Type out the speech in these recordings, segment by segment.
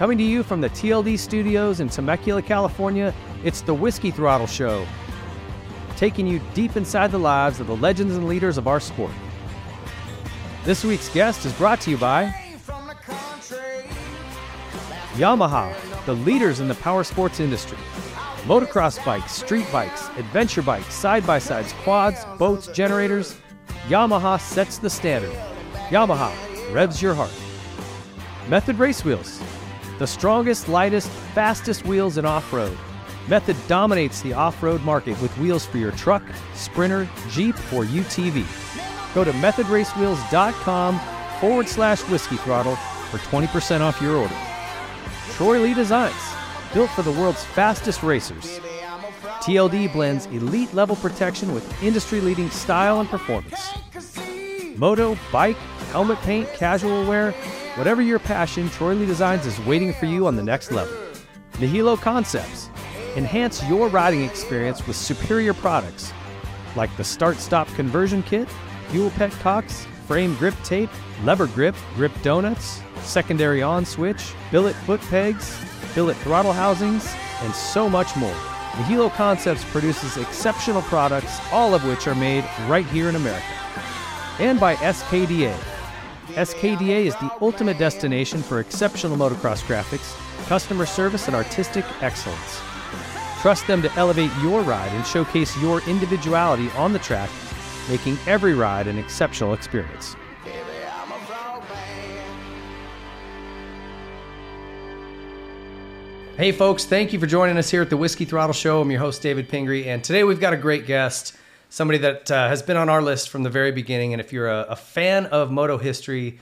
Coming to you from the TLD studios in Temecula, California, it's the Whiskey Throttle Show, taking you deep inside the lives of the legends and leaders of our sport. This week's guest is brought to you by Yamaha, the leaders in the power sports industry. Motocross bikes, street bikes, adventure bikes, side by sides, quads, boats, generators. Yamaha sets the standard. Yamaha revs your heart. Method Race Wheels, the strongest, lightest, fastest wheels in off road. Method dominates the off road market with wheels for your truck, sprinter, Jeep, or UTV. Go to methodracewheels.com forward slash whiskey throttle for 20% off your order. Troy Lee Designs, built for the world's fastest racers. TLD blends elite level protection with industry leading style and performance. Moto, bike, helmet paint, casual wear, whatever your passion, Troy Lee Designs is waiting for you on the next level. Nihilo Concepts, enhance your riding experience with superior products like the Start Stop Conversion Kit, Fuel Pet Petcocks, Frame Grip Tape, Lever Grip, Grip Donuts, Secondary On Switch, Billet Foot Pegs, Billet Throttle Housings, and so much more. Nihilo Concepts produces exceptional products, all of which are made right here in America. And by SKDA. SKDA is the ultimate destination for exceptional motocross graphics, customer service, and artistic excellence. Trust them to elevate your ride and showcase your individuality on the track, making every ride an exceptional experience. Hey, folks, thank you for joining us here at the Whiskey Throttle Show. I'm your host, David Pingree, and today we've got a great guest, somebody that uh, has been on our list from the very beginning. And if you're a, a fan of moto history,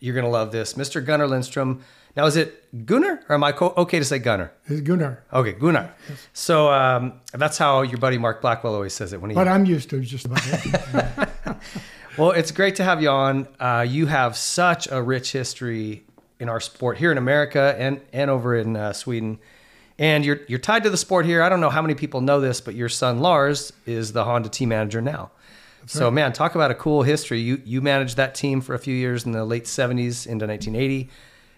you're going to love this. Mr. Gunnar Lindstrom. Now, is it Gunnar or am I co- okay to say Gunnar? It's Gunnar. Okay, Gunnar. So um, that's how your buddy Mark Blackwell always says it when he. But I'm used to just about it. Well, it's great to have you on. Uh, you have such a rich history in our sport here in America and and over in uh, Sweden, and you're you're tied to the sport here. I don't know how many people know this, but your son Lars is the Honda team manager now. so, right. man, talk about a cool history. You you managed that team for a few years in the late '70s into 1980,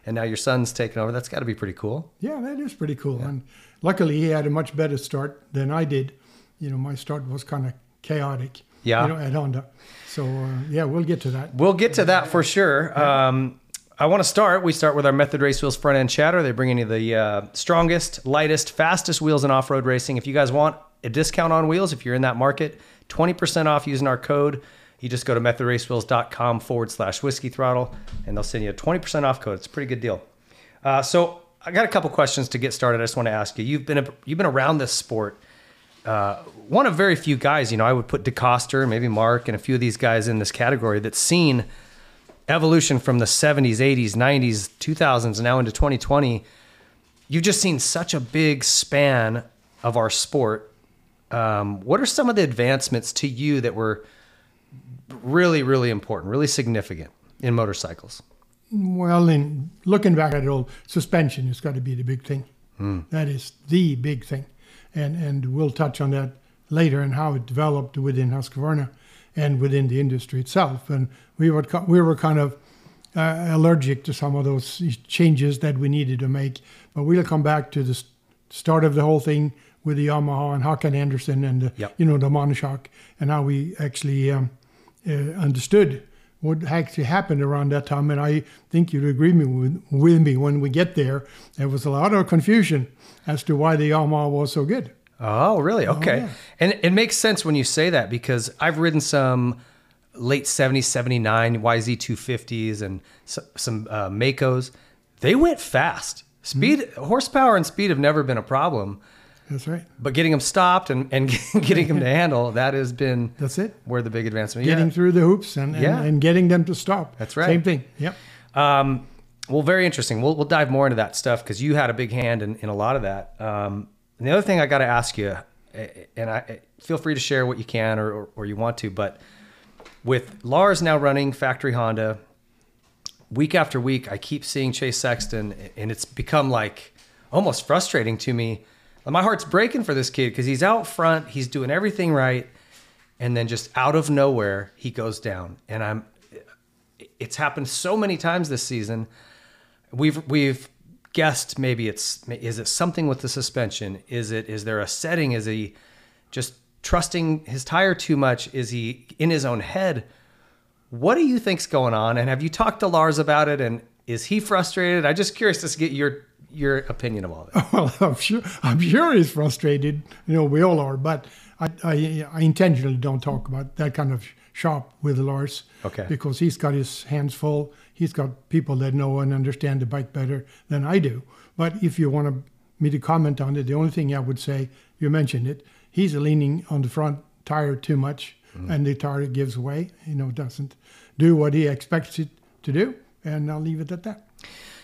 and now your son's taken over. That's got to be pretty cool. yeah, that is pretty cool. And luckily, he had a much better start than I did. You know, my start was kind of chaotic. Yeah. You know, at Honda. So uh, yeah, we'll get to that. We'll get to that for sure. Um, I want to start. We start with our Method Race Wheels front end chatter. They bring in you the uh, strongest, lightest, fastest wheels in off road racing. If you guys want a discount on wheels, if you're in that market, 20% off using our code. You just go to methodracewheels.com forward slash whiskey throttle, and they'll send you a 20% off code. It's a pretty good deal. Uh, so I got a couple questions to get started. I just want to ask you. You've been a, you've been around this sport uh, one of very few guys, you know, I would put DeCoster, maybe Mark, and a few of these guys in this category that's seen evolution from the 70s, 80s, 90s, 2000s, now into 2020. You've just seen such a big span of our sport. Um, what are some of the advancements to you that were really, really important, really significant in motorcycles? Well, in looking back at it all, suspension has got to be the big thing. That is the big thing, and and we'll touch on that later and how it developed within Husqvarna and within the industry itself. And we were we were kind of uh, allergic to some of those changes that we needed to make. But we'll come back to the start of the whole thing with the Yamaha and Håkan Andersson and the, Yep. you know the Monoshock and how we actually um, uh, understood what actually happened around that time. And I think you'd agree me with, with me when we get there. There was a lot of confusion as to why the Yamaha was so good. Oh, really? Okay. yeah. And it makes sense when you say that because I've ridden some late 70s, 79 YZ250s and some uh, Maicos. They went fast. Speed, horsepower, and speed have never been a problem, That's right. but getting them stopped and, and getting them to handle, that has been That's it. where the big advancement Getting yeah. through the hoops and, and, Yeah. and getting them to stop. That's right. Same thing. Yep. Um, well, very interesting. We'll, we'll dive more into that stuff because you had a big hand in, in a lot of that. Um, and the other thing I got to ask you, and I feel free to share what you can or, or, or you want to, but with Lars now running factory Honda, week after week, I keep seeing Chase Sexton, and it's become like almost frustrating to me. My heart's breaking for this kid because he's out front, he's doing everything right, and then just out of nowhere he goes down. And I'm, it's happened so many times this season. We've we've guessed maybe it's is it something with the suspension? Is it is there a setting? Is he just trusting his tire too much? Is he in his own head? What do you think's going on? And have you talked to Lars about it? And is he frustrated? I'm just curious to get your your opinion of all this. Well, I'm sure I'm sure he's frustrated. You know, we all are. But I, I, I intentionally don't talk about that kind of shop with Lars. Okay. Because he's got his hands full. He's got people that know and understand the bike better than I do. But if you want me to comment on it, the only thing I would say, you mentioned it, he's leaning on the front tire too much, mm. and the tire gives way. You know, doesn't do what he expects it to do, and I'll leave it at that.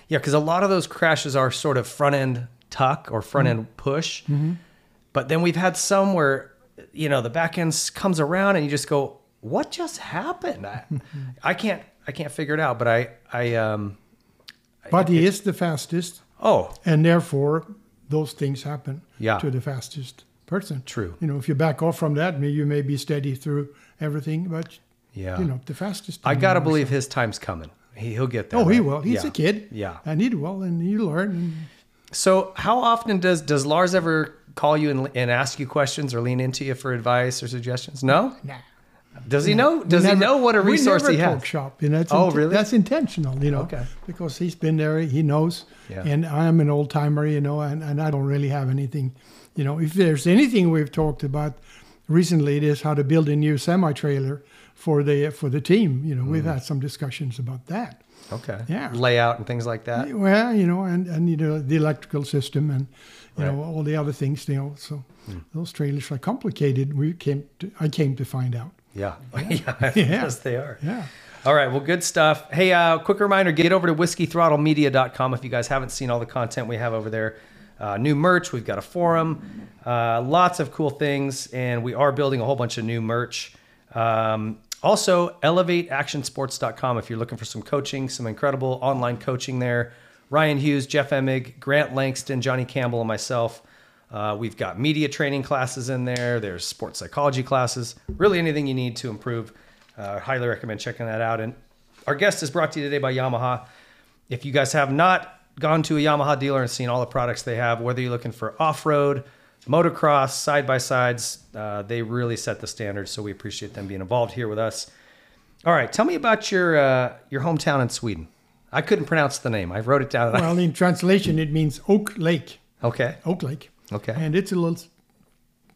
Yeah, because a lot of those crashes are sort of front end tuck or front end mm-hmm. push, mm-hmm. but then we've had some where you know the back end comes around and you just go, "What just happened?" I, I can't I can't figure it out. But I I um. But he is the fastest. Oh, and therefore those things happen yeah. to the fastest person. True. You know, if you back off from that, you may be steady through everything, but yeah, you know, the fastest. I gotta believe his time's coming. He, he'll get there. Oh, right? he will. He's yeah. a kid. Yeah, and he will, and he learn. So, how often does does Lars ever call you and, and ask you questions or lean into you for advice or suggestions? No. Nah. Does he know? Does never, he know what a resource we never he has? Shop, you know, oh, really? That's intentional, you know. Okay. Because he's been there, he knows. Yeah. And I'm an old timer, you know, and, and I don't really have anything, you know. If there's anything we've talked about recently, it is how to build a new semi trailer for the for the team. You know, mm. we've had some discussions about that. Okay. Yeah. Layout and things like that. Well, you know, and and you know the electrical system and you right. know all the other things. You know, so mm. those trailers are complicated. We came to, I came to find out. Yeah. yeah. yes, they are. Yeah. All right. Well, good stuff. Hey, uh, quick reminder get over to whiskeythrottlemedia.com if you guys haven't seen all the content we have over there. Uh, new merch. We've got a forum, uh, lots of cool things, and we are building a whole bunch of new merch. Um, also, elevateactionsports.com if you're looking for some coaching, some incredible online coaching there. Ryan Hughes, Jeff Emig, Grant Langston, Johnny Campbell, and myself. Uh, we've got media training classes in there. There's sports psychology classes. Really, anything you need to improve. Uh, highly recommend checking that out. And our guest is brought to you today by Yamaha. If you guys have not gone to a Yamaha dealer and seen all the products they have, whether you're looking for off road, motocross, side by sides, uh, they really set the standard. So we appreciate them being involved here with us. All right, tell me about your uh, your hometown in Sweden. I couldn't pronounce the name. I wrote it down. Well, in translation, it means Oak Lake. Okay. Oak Lake. Okay. And it's a little,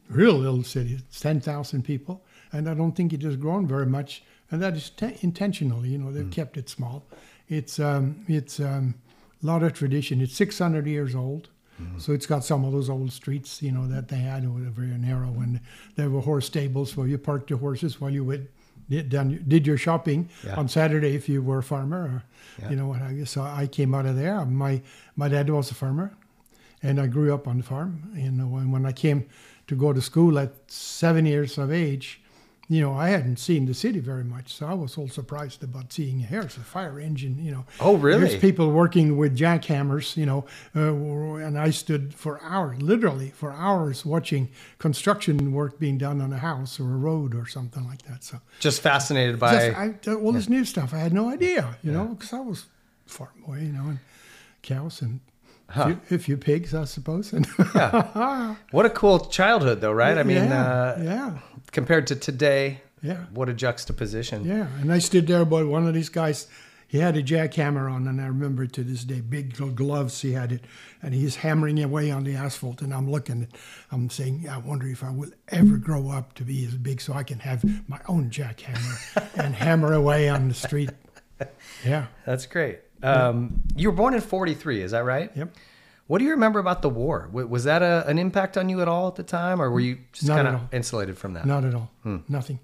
real little city. It's 10,000 people. And I don't think it has grown very much. And that is te- intentionally, you know, they've mm. kept it small. It's, um, it's um, a lot of tradition. It's 600 years old. Mm. So it's got some of those old streets, you know, that they had were very narrow. And there were horse stables where you parked your horses while you would did, done, did your shopping yeah. on Saturday if you were a farmer or, yeah. you know, what you. So I came out of there. My, my dad was a farmer and I grew up on the farm. You know, and when I came to go to school at seven years of age, you know, I hadn't seen the city very much, so I was all surprised about seeing here's a fire engine. You know, oh really? There's people working with jackhammers. You know, uh, and I stood for hours, literally for hours, watching construction work being done on a house or a road or something like that. So just fascinated by just, I, all this new stuff. I had no idea. You yeah. know, because I was farm boy. You know, and cows and Huh. A, few, a, few, pigs, I suppose. yeah. What a cool childhood, though, right? Yeah, I mean, yeah, uh, yeah. Compared to today, yeah. What a juxtaposition. Yeah. And I stood there, but one of these guys, he had a jackhammer on, and I remember to this day, big gloves he had it, and he's hammering away on the asphalt, and I'm looking, I'm saying, I wonder if I will ever grow up to be as big so I can have my own jackhammer and hammer away on the street. Yeah. That's great. Um, you were born in 43, is that right? Yep. What do you remember about the war? Was that a, an impact on you at all at the time, or were you just kind of insulated from that? Not at all. Hmm. Nothing.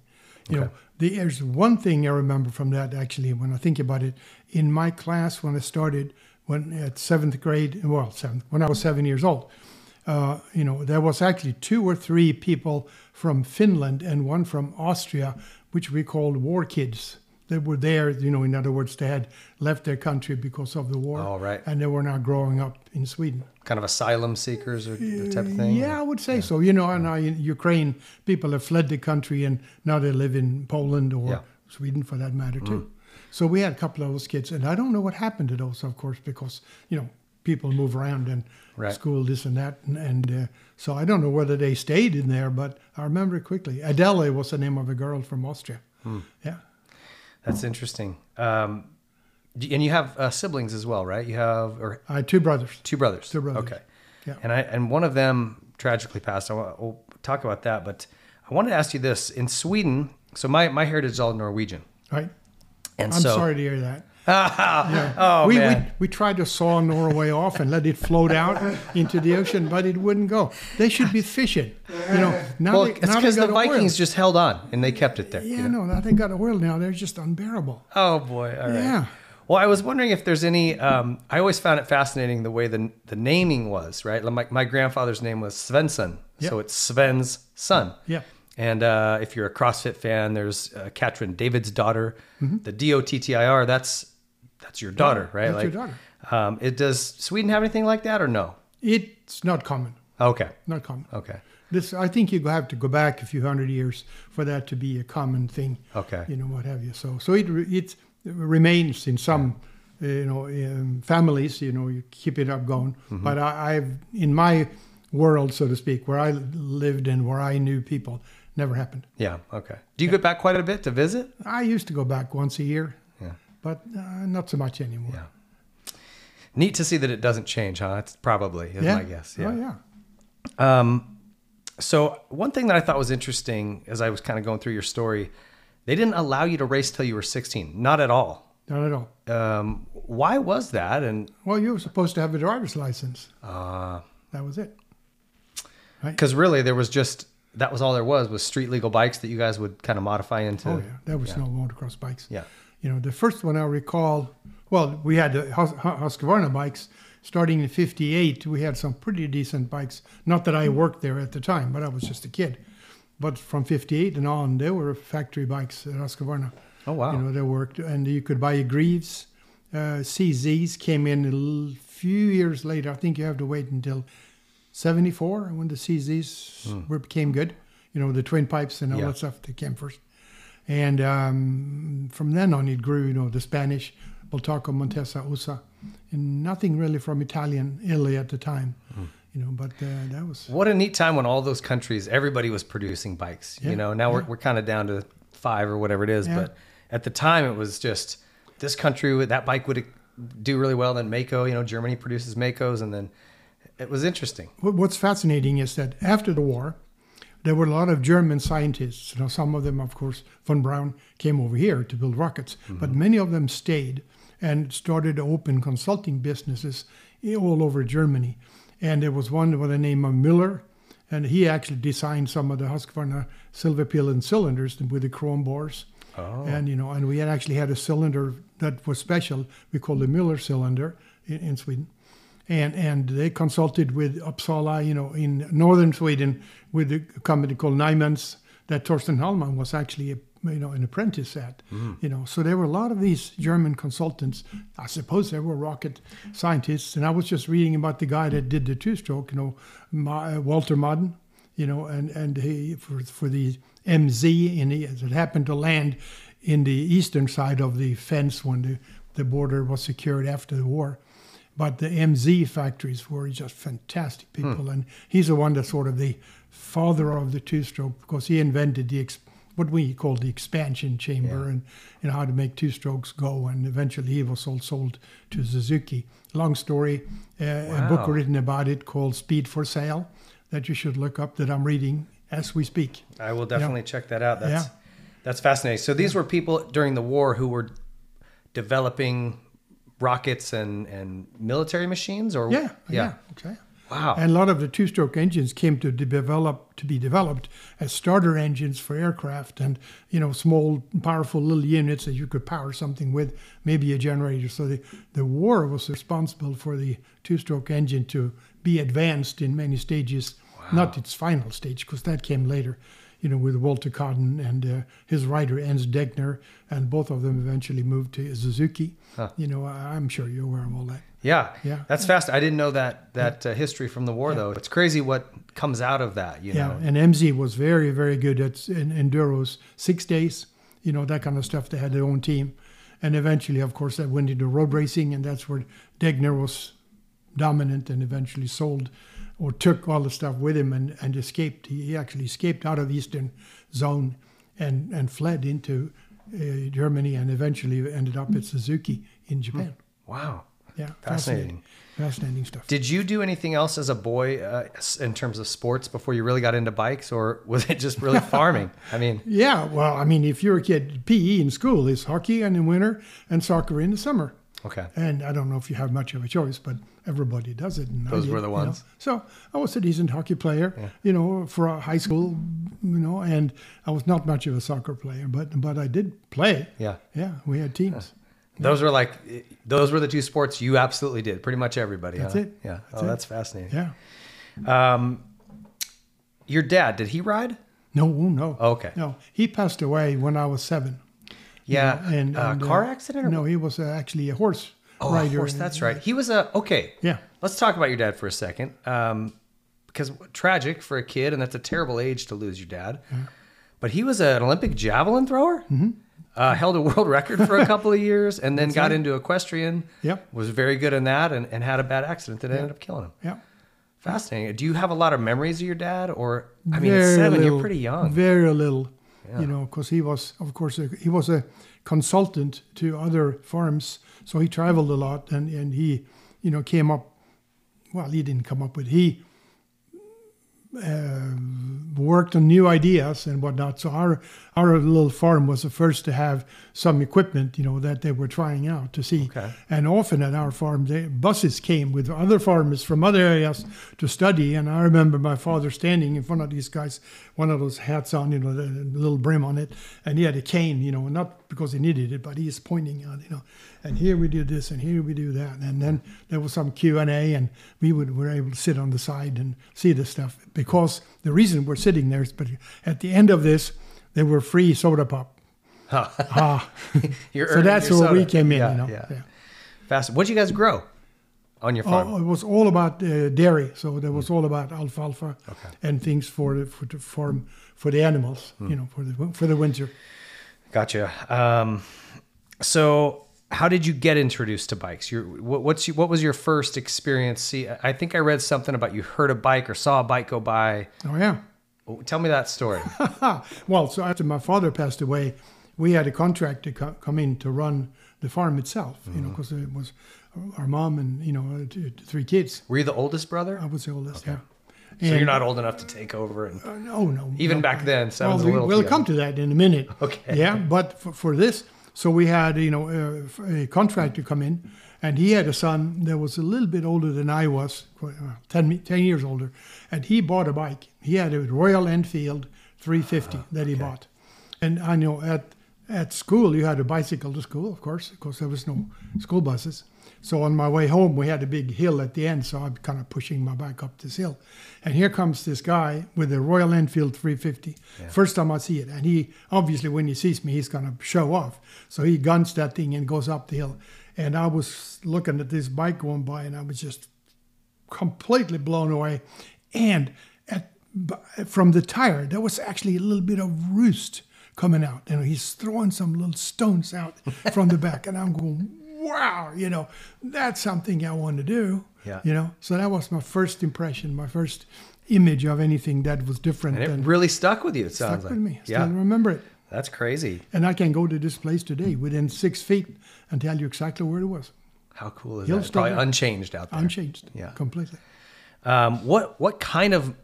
You okay. know, the, there's one thing I remember from that actually when I think about it. In my class, when I started, when at seventh grade, well, seventh, when I was seven years old, uh, you know, there was actually two or three people from Finland and one from Austria, which we called war kids they were there, you know, in other words, they had left their country because of the war. Oh, right. And they were now growing up in Sweden. Kind of asylum seekers or the type of thing? Yeah, I would say yeah. so. You know, and now in Ukraine, people have fled the country and now they live in Poland or yeah. Sweden for that matter, too. Mm. So we had a couple of those kids. And I don't know what happened to those, of course, because, you know, people move around and Right. school this and that, and, and uh, so I don't know whether they stayed in there, but I remember it quickly. Adele was the name of a girl from Austria. Hmm. Yeah, That's interesting. Um, and you have uh, siblings as well, right? You have or I had two brothers. two brothers. Two brothers. Okay. Yeah. And I and one of them tragically passed. I wa- we'll talk about that, but I wanted to ask you this: in Sweden, so my my heritage is all Norwegian, Right. and I'm so sorry to hear that. oh we, man, we we tried to saw Norway off and let it float out into the ocean, but it wouldn't go. They should be fishing. You know, now well, they, it's because the got oil. Vikings just held on and they kept it there. you Yeah, know? no, now they got oil now. They're just unbearable. Oh boy! All right. Yeah. Well, I was wondering if there's any. Um, I always found it fascinating the way the the naming was. Right. Like my, my grandfather's name was Svensson, so it's Sven's son. Yeah. And uh, if you're a CrossFit fan, there's uh, Katrin David's daughter, Mm-hmm. the D O T T I R. That's that's your daughter, right? that's your daughter. Um, it does Sweden have anything like that or no? It's not common. Okay. Not common. Okay. This, I think you have to go back a few hundred years for that to be a common thing. Okay. You know what have you. So, so it it remains in some, uh, you know, um, families. You know, you keep it up going. Mm-hmm. But I, I've in my world, so to speak, where I lived and where I knew people, never happened. Yeah. Okay. Do you get back quite a bit to visit? I used to go back once a year, Yeah. But uh, not so much anymore. Yeah. Neat to see that it doesn't change, huh? It's probably is my guess. Yeah. Oh yeah. Um, so one thing that I thought was interesting as I was kind of going through your story, they didn't allow you to race till you were 16. Not at all. Not at all. Um, why was that? And Well, you were supposed to have a driver's license. uh, That was it. because really there was just that was all there was was street legal bikes that you guys would kind of modify into. Oh yeah, there was no motocross bikes. Yeah. You know, the first one I recall, well, we had the Hus- Husqvarna bikes starting in 58. We had some pretty decent bikes. Not that I worked there at the time, but I was just a kid. But from 58 and on, there were factory bikes at Husqvarna. Oh wow. You know, they worked. And you could buy a Greeves. Uh, CZs came in a l- few years later. I think you have to wait until 74 when the CZs were, became good. You know, the twin pipes and all Yeah. that stuff that came first. And um, from then on, it grew, you know, the Spanish, Bultaco, Montesa, Ossa, and nothing really from Italian, Italy at the time, you know, but uh, that was, What a neat time when all those countries, everybody was producing bikes. Yeah, You know, now we're, we're kind of down to five or whatever it is. Yeah. But at the time, it was just this country, that bike would do really well. Then Maico, you know, Germany produces Maicos. And then it was interesting. What's fascinating is that after the war, there were a lot of German scientists. You know, some of them, of course, von Braun came over here to build rockets, mm-hmm. but many of them stayed and started to open consulting businesses all over Germany. And there was one by the name of Miller, and he actually designed some of the Husqvarna Silverpilen cylinders with the chrome bores. Oh. And you know, and we had actually had a cylinder that was special. We called the Miller cylinder in, in Sweden and and they consulted with Uppsala, you know, in northern Sweden, with a company called Nymans that Torsten Hallman was actually a, you know an apprentice at, you know. So there were a lot of these German consultants. I suppose they were rocket scientists, and I was just reading about the guy that did the two-stroke, you know, Ma, uh, Walter Kaaden, you know, and and he for for the MZ, and he it happened to land in the eastern side of the fence when the the border was secured after the war. But the MZ factories were just fantastic people, and he's the one that's sort of the father of the two-stroke because he invented the what we call the expansion chamber and and how to make two-strokes go. And eventually, he was all sold to Suzuki. Long story, uh, a book written about it called Speed for Sale that you should look up that I'm reading as we speak. I will definitely check that out. That's Yeah. that's fascinating. So these were people during the war who were developing rockets and and military machines, or Yeah, yeah, okay. Wow. And a lot of the two-stroke engines came to develop to be developed as starter engines for aircraft, and you know, small, powerful little units that you could power something with, maybe a generator. So the the war was responsible for the two-stroke engine to be advanced in many stages, not its final stage, because that came later. You know, with Walter Kaaden and uh, his writer Ernst Degner, and both of them eventually moved to Suzuki. You know, I- I'm sure you're aware of all that. yeah, Yeah. that's fast. I didn't know that that uh, history from the war though. It's crazy what comes out of that. You Yeah, know. and MZ was very, very good at in, enduros, six days, you know, that kind of stuff. They had their own team. And eventually, of course, that went into road racing, and that's where Degner was dominant and eventually sold or took all the stuff with him and, and escaped. He, he actually escaped out of the Eastern Zone and, and fled into uh, Germany and eventually ended up at Suzuki in Japan. Wow. Yeah, Fascinating. fascinating stuff. Did you do anything else as a boy uh, in terms of sports before you really got into bikes, or was it just really farming? I mean, Yeah, well, I mean, if you're a kid, PE in school is hockey in the winter and soccer in the summer. Okay. And I don't know if you have much of a choice, but everybody does it. And Those did, were the you know. ones. So I was a decent hockey player, you know, for high school, you know, and I was not much of a soccer player, but but I did play. Yeah. Yeah, we had teams. Those were like, those were the two sports you absolutely did. Pretty much everybody. That's huh? it. Yeah. That's oh, it. that's fascinating. Yeah. Um, your dad, did he ride? No, no. Okay. No, he passed away when I was seven. Yeah. And, uh, and, car uh, accident? Or No, he was uh, actually a horse Oh, rider. of course, that's right. He was a okay. Yeah. Let's talk about your dad for a second, um, because tragic for a kid, and that's a terrible age to lose your dad. But he was an Olympic javelin thrower. Mm-hmm. Uh, held a world record for a couple of years, and then got into equestrian. Yep. Was very good in that, and, and had a bad accident that ended up killing him. Yeah. Fascinating. Do you have a lot of memories of your dad, or I mean, seven, you're pretty young. Very little, you know, because he was, of course, a, he was a consultant to other farms, so he traveled a lot, and and he, you know, came up. Well, he didn't come up with he. Uh, worked on new ideas and whatnot. So our our little farm was the first to have some equipment, you know, that they were trying out to see. Okay. And often at our farm, the buses came with other farmers from other areas to study. And I remember my father standing in front of these guys, one of those hats on, you know, the little brim on it, and he had a cane, you know, not because he needed it, but he is pointing out, you know, and here we do this and here we do that, and then there was some Q and A, and we would were able to sit on the side and see the stuff because the reason we're sitting there is, but at the end of this, there were free soda pop. ah, You're so that's where we came in, Yeah, you know. yeah. yeah. Fast. What'd you guys grow on your farm? Oh, it was all about uh, dairy, so there was all about alfalfa Okay. and things for the for the farm for the animals, Hmm. you know, for the for the winter. Gotcha. Um, so, how did you get introduced to bikes? Your what, what's your, what was your first experience? See, I think I read something about you heard a bike or saw a bike go by. Oh yeah. Oh, Tell me that story. well, so after my father passed away, we had a contract to co- come in to run the farm itself, you Mm-hmm. know, because it was our mom and you know uh, three kids. Were you the oldest brother? I was the oldest. Yeah. So you're not old enough to take over. And Uh, no, no. even no. back then, Well, seven's a we, little. we'll come to that in a minute. Okay. Yeah, but for, for this, so we had you know a, a contractor come in, and he had a son that was a little bit older than I was, uh, 10, 10 years older, and he bought a bike. He had a Royal Enfield 350 that he bought, and I know at at school you had a bicycle to school, of course, because there was no school buses. So on my way home, we had a big hill at the end, so I'm kind of pushing my bike up this hill. And here comes this guy with a Royal Enfield 350. First time I see it. And he, obviously, when he sees me, he's going to show off. So he guns that thing and goes up the hill. And I was looking at this bike going by, and I was just completely blown away. And at, from the tire, there was actually a little bit of roost coming out. And he's throwing some little stones out from the back. And I'm going, wow, you know, that's something I want to do. Yeah. You know, so that was my first impression, my first image of anything that was different And it really stuck with you. It sounds stuck like. with me. Still Yeah, remember it. that's crazy. And I can go to this place today within six feet and tell you exactly where it was. How cool is He'll that? Probably unchanged out there. Unchanged. Yeah. Completely. Um, what what kind of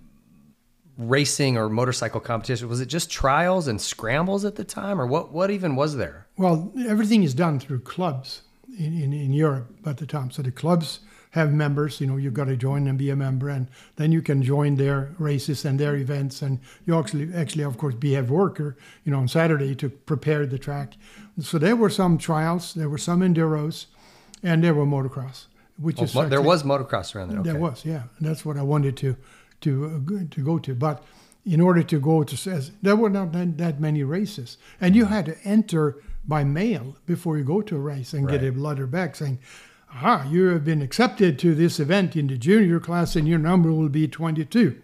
racing or motorcycle competition was it? Just trials and scrambles at the time, or what? What even was there? Well, everything is done through clubs in, in, in Europe at the time. So the clubs have members, you know, you've got to join and be a member, and then you can join their races and their events. And you actually, actually, of course, be a worker, you know, on Saturday to prepare the track. So there were some trials, there were some enduros, and there were motocross, which is Mo- there actually- was motocross around there. Okay. there was, yeah. And that's what I wanted to to uh, go- to go to. But in order to go to says there were not that, many races, and you had to enter by mail before you go to a race and get a letter back saying, "Ah, you have been accepted to this event in the junior class, and your number will be 22."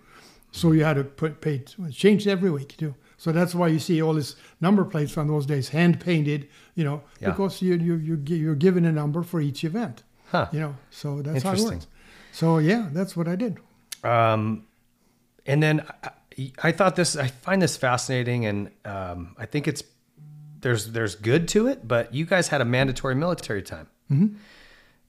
So you had to put pay it changed every week too. So that's why you see all these number plates from those days hand painted, you know, Yeah. because you, you, you, you're given a number for each event. Huh. You know, so that's how it works. So yeah, that's what I did. Um, and then I, I thought this, I find this fascinating, and um, I think it's there's there's good to it. But you guys had a mandatory military time. Mm-hmm.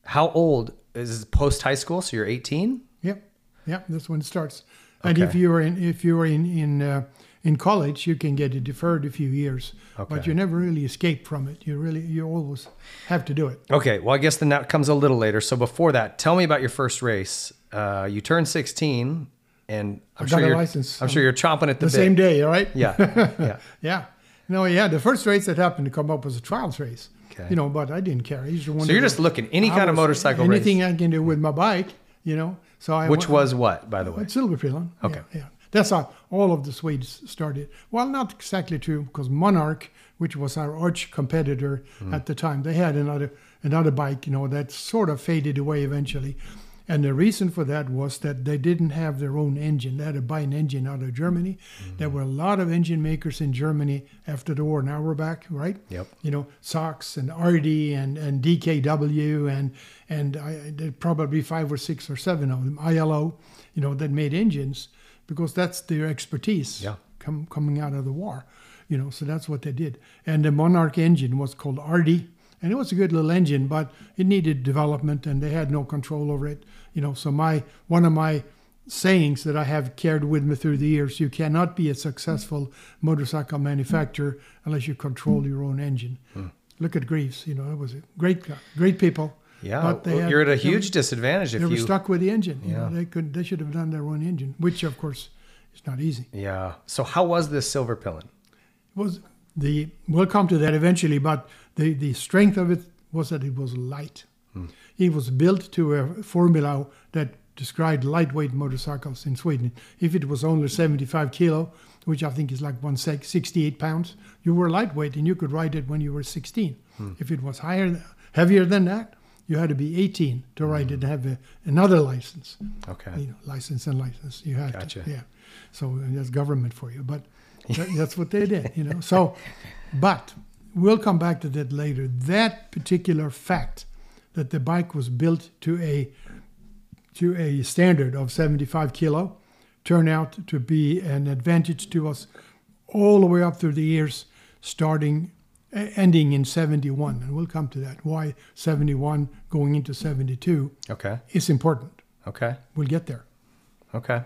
How old is post high school? So you're 18. Yep, yep. That's when it starts. And if you were in if you were in in uh, in college, you can get it deferred a few years, Okay. but you never really escape from it. You really you always have to do it. Okay, well, I guess then that comes a little later. So before that, tell me about your first race. Uh, you turned 16, and I'm sure a you're, license I'm sure you're chomping at the, The same day, all right? Yeah, yeah. Yeah. No, yeah. The first race that happened to come up was a trials race. Okay. You know, but I didn't care. I So you're just looking any kind of motorcycle race, anything I can do with my bike. You know, so I which went- was what, by the way? It's Silverpilen. Okay. Yeah, yeah. That's how all of the Swedes started. Well, not exactly true because Monarch, which was our arch competitor Hmm. at the time, they had another another bike, you know, that sort of faded away eventually. And the reason for that was that they didn't have their own engine. They had to buy an engine out of Germany. Hmm. There were a lot of engine makers in Germany after the war. Now we're back, right? Yep. You know, Sachs and RD and, and DKW and and I, probably five or six or seven of them, ILO, you know, that made engines because that's their expertise Yeah. com- coming out of the war. You know, so that's what they did. And the Monarch engine was called RD, and it was a good little engine, but it needed development, and they had no control over it. You know, so my one of my sayings that I have carried with me through the years: you cannot be a successful motorcycle manufacturer unless you control your own engine. Hmm. Look at Greeves. You know, it was a great guy, great people. Yeah, but they had- you're at a they huge disadvantage if They were you. stuck with the engine. You know, Yeah. they could. They should have done their own engine, which of course is not easy. Yeah. So how was this Silverpilen? was the we'll come to that eventually but the the strength of it was that it was light hmm. it was built to a formula that described lightweight motorcycles in sweden if it was only 75 kilo which i think is like 168 pounds you were lightweight and you could ride it when you were 16 hmm. if it was higher heavier than that you had to be 18 to ride it and have a, another license Okay. you know, license and license. You had Gotcha. to, yeah. So that's government for you, but that, that's what they did, you know. So, but we'll come back to that later. That particular fact that the bike was built to a to a standard of 75 kilo turned out to be an advantage to us all the way up through the years, starting ending in 71, and we'll come to that. Why 71 going into 72 Okay. is important. Okay. We'll get there. Okay.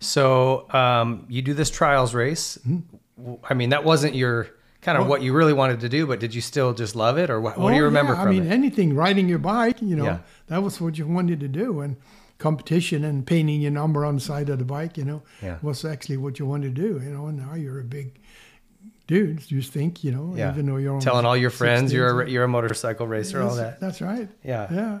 So um, you do this trials race. Mm-hmm. I mean, that wasn't your kind of what you really wanted to do, but did you still just love it, or what, what do you Oh, remember yeah. I mean, it? anything, riding your bike, you know, Yeah. that was what you wanted to do. And competition and painting your number on the side of the bike, you know, Yeah. was actually what you wanted to do. You know, and now you're a big dude, you think, you know, Yeah. even though you're Telling all your friends you're a, you're a motorcycle racer, all that. That's right. Yeah. Yeah.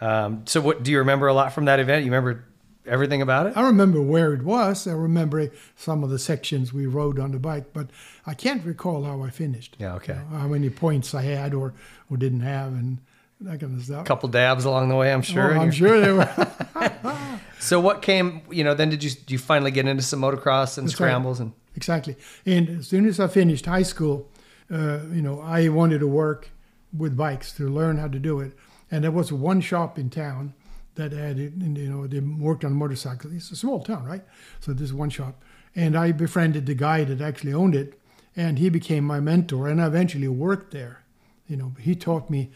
Um, so what do you remember a lot from that event? You remember everything about it? I remember where it was. I remember some of the sections we rode on the bike, but I can't recall how I finished. Yeah, okay. You know, how many points I had or, or didn't have and that kind of stuff. A couple dabs along the way, I'm sure. Oh, I'm sure there were. So what came, you know, then did you you finally get into some motocross and That's right. scrambles and Exactly. And as soon as I finished high school, uh, you know, I wanted to work with bikes to learn how to do it. And there was one shop in town that had you know, they worked on motorcycles. It's a small town, right? So this one shop. And I befriended the guy that actually owned it, and he became my mentor. And I eventually worked there. You know, he taught me.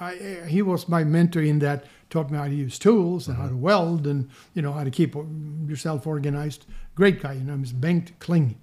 I, he was my mentor in that taught me how to use tools and how uh-huh. to weld and you know how to keep yourself organized. Great guy, you know, he's Bengt Kling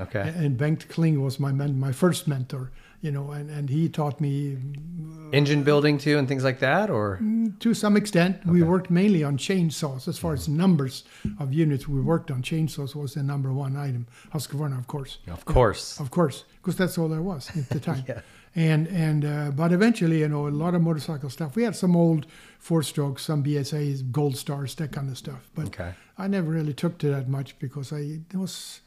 okay. and Bengt Kling was my men, my first mentor, you know, and, and he taught me uh, Engine building too and things like that, or mm, to some extent. We worked mainly on chainsaws. As far as mm-hmm. numbers of units we worked on, chainsaws was the number one item. Husqvarna, of course, of course. of course, because that's all there was at the time. Yeah. And and uh, but eventually, you know, a lot of motorcycle stuff. We had some old four strokes, some BSA's, Gold Stars, that kind of stuff. But Okay. I never really took to that much because I it was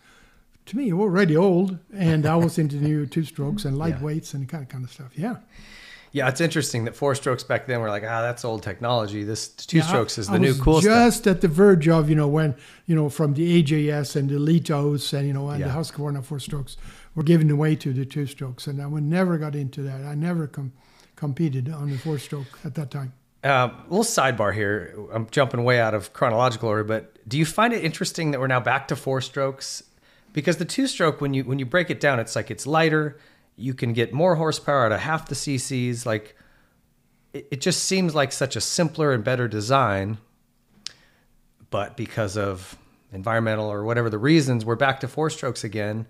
to me already old, and I was into new two strokes and lightweights and kind of kind of stuff. Yeah, Yeah, it's interesting that four strokes back then were like, ah, that's old technology. This two yeah, strokes is I the new was cool stuff. Just at the verge of you know when you know from the AJS and the Litos and you know and Yeah. the Husqvarna four strokes were given away to the two strokes, and I never got into that. I never com- competed on the four stroke at that time. A little sidebar here. I'm jumping way out of chronological order, but do you find it interesting that we're now back to four strokes? Because the two stroke, when you when you break it down, it's like it's lighter. You can get more horsepower out of half the CCs. Like it, it just seems like such a simpler and better design. But because of environmental or whatever the reasons, we're back to four strokes again.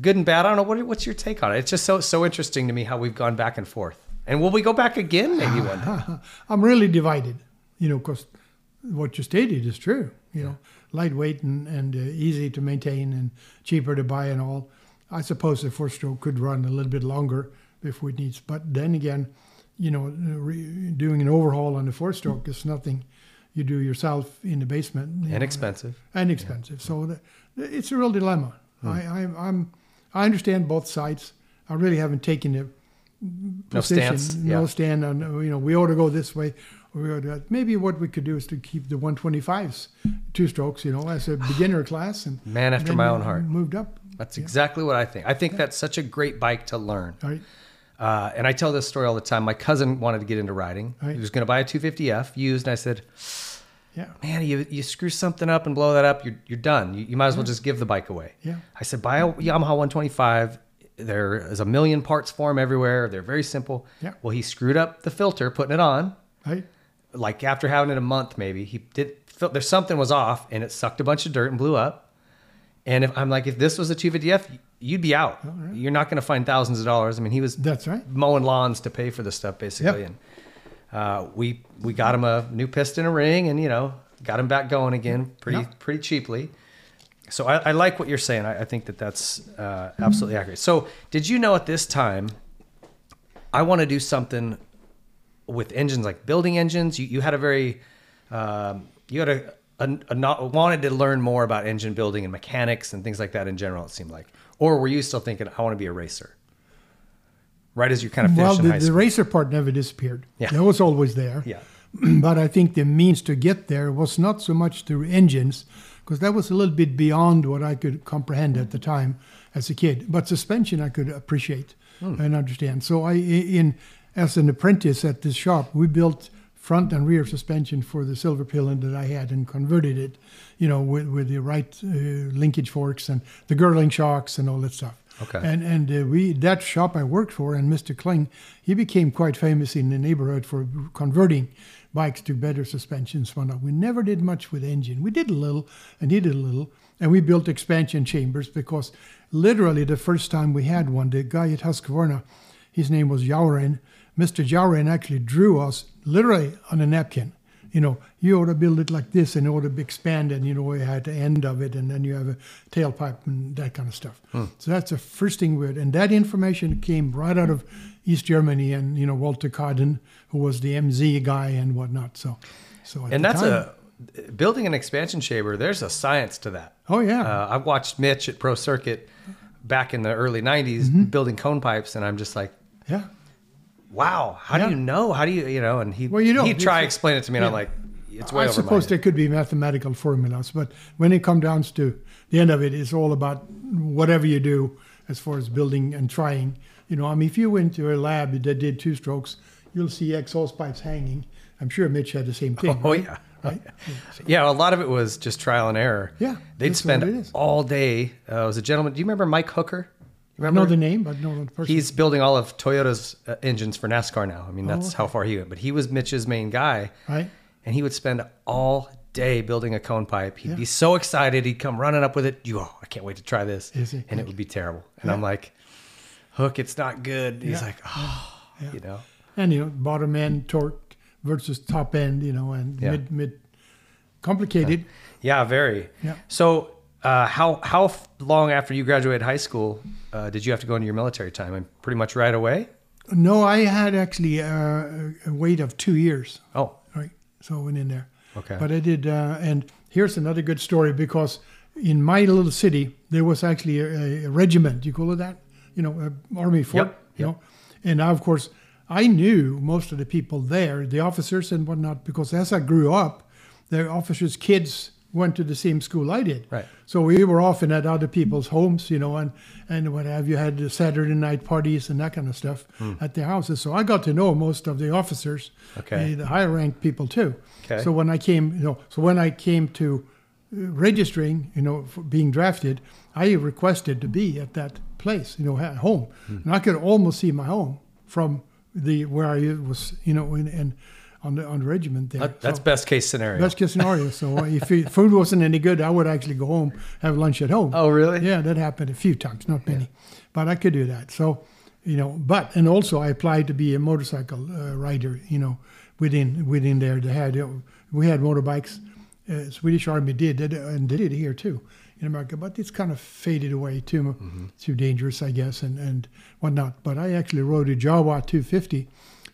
Good and bad. I don't know. What, what's your take on it? It's just so so interesting to me how we've gone back and forth. And will we go back again? Maybe one day. I'm really divided, you know, because what you stated is true. You know, lightweight and, and uh, easy to maintain and cheaper to buy and all. I suppose the four stroke could run a little bit longer if it needs. But then again, you know, re- doing an overhaul on the four stroke is nothing you do yourself in the basement. you know, expensive. and expensive. So the, it's a real dilemma. I, I, I'm, I understand both sides. I really haven't taken a No position, stance. no Yeah. stand on. You know, we ought to go this way. We ought to, maybe what we could do is to keep the 125s, two strokes. You know, as a beginner class, and Man after my own heart. Moved up. That's exactly what I think. I think that's such a great bike to learn. Right. Uh, and I tell this story all the time. My cousin wanted to get into riding. Right. He was going to buy a 250F used, and I said, Yeah. "Man, you, you screw something up and blow that up, you're, you're done. You, you might as well just give the bike away." Yeah. I said, "Buy a Yamaha 125. There is a million parts for them everywhere. They're very simple." Yeah. Well, he screwed up the filter putting it on. Right. Like after having it a month, maybe he did. There's something was off, and it sucked a bunch of dirt and blew up. And if I'm like, if this was a 250F, you'd be out. You're not going to find thousands of dollars. I mean, he was That's right. mowing lawns to pay for the stuff basically. Yep. And uh, we we got him a new piston, a ring, and you know got him back going again pretty Yep. pretty cheaply. So I, I like what you're saying. I, I think that that's uh, absolutely accurate. So did you know at this time, I want to do something with engines like building engines. You you had a very um, you had a, a, a not, wanted to learn more about engine building and mechanics and things like that in general. It seemed like, or were you still thinking I want to be a racer? Right as you kind of Well, the, the racer part never disappeared. Yeah. That was always there. Yeah. but I think the means to get there was not so much through engines, because that was a little bit beyond what I could comprehend at the time as a kid. But suspension I could appreciate and understand. So I, in as an apprentice at this shop, we built front and rear suspension for the Silverpilen that I had and converted it, you know, with, with the right uh, linkage forks and the Girling shocks and all that stuff. Okay. And and uh, we that shop I worked for and Mr. Kling, he became quite famous in the neighborhood for converting bikes to better suspensions. We never did much with engine. We did a little, and he did a little, and we built expansion chambers because literally the first time we had one, the guy at Husqvarna, his name was Jauren. Mr. Jauren actually drew us literally on a napkin. You know, you ought to build it like this and it ought to be expanded, you know, you had the end of it and then you have a tailpipe and that kind of stuff. So that's the first thing we had. And that information came right out of East Germany and, you know, Walter Kaaden, who was the MZ guy and whatnot. So, so at and that's time- a building an expansion chamber. There's a science to that. Oh, yeah. Uh, I've watched Mitch at Pro Circuit back in the early '90s Mm-hmm. building cone pipes, and I'm just like, yeah. Wow, how Yeah. do you know? How do you, you know? And he, Well, you don't. he'd try explain it to me, and I'm like, it's way I suppose there could be mathematical formulas, but when it comes down to the end of it, it's all about whatever you do as far as building and trying. You know, I mean, if you went to a lab that did two strokes, you'll see exhaust pipes hanging. I'm sure Mitch had the same thing. Oh right? yeah. Right? Yeah. So- Yeah, a lot of it was just trial and error. Yeah, they'd that's what it spend all day. Uh, it was a gentleman. Do you remember Mike Hooker? I remember know the name, but no the person. He's building all of Toyota's uh, engines for NASCAR now. I mean, that's okay. how far he went. But he was Mitch's main guy, right. and he would spend all day building a cone pipe. He'd Yeah. be so excited. He'd come running up with it. You, oh, I can't wait to try this. Is he? And it would be terrible. And I'm like, Hook, it's not good. He's Yeah. like, oh, Yeah. you know. And you know, bottom end torque versus top end. You know, and Yeah. mid mid complicated. Yeah, very. Yeah. So, uh, how how long after you graduated high school uh, did you have to go into your military time? And pretty much right away. No, I had actually uh, a wait of two years. Oh, Right. So I went in there. Okay. But I did, uh, and here's another good story because in my little city there was actually a, a regiment. You call it that? You know, a army fort. Yep, You yep. know, and now of course I knew most of the people there, the officers and whatnot, because as I grew up, the officers' kids went to the same school I did. Right. So we were often at other people's homes, you know, and, and what have you, had the Saturday night parties and that kind of stuff at their houses. So I got to know most of the officers, Okay. uh, the higher ranked people too. Okay. So when I came, you know, so when I came to uh, registering, you know, for being drafted, I requested to be at that place, you know, at home, and I could almost see my home from the where I was, you know, in, in on the on the regiment there. That, that's So- best case scenario. Best case scenario. So if food wasn't any good, I would actually go home, have lunch at home. oh, really? Yeah, that happened a few times, not many, but I could do that. So, you know, but and also I applied to be a motorcycle uh, rider. You know, within within there, they had we had motorbikes. Uh, Swedish Army did, and did it here too in America, but it's kind of faded away too too dangerous, I guess, and and whatnot. But I actually rode a Jawa 250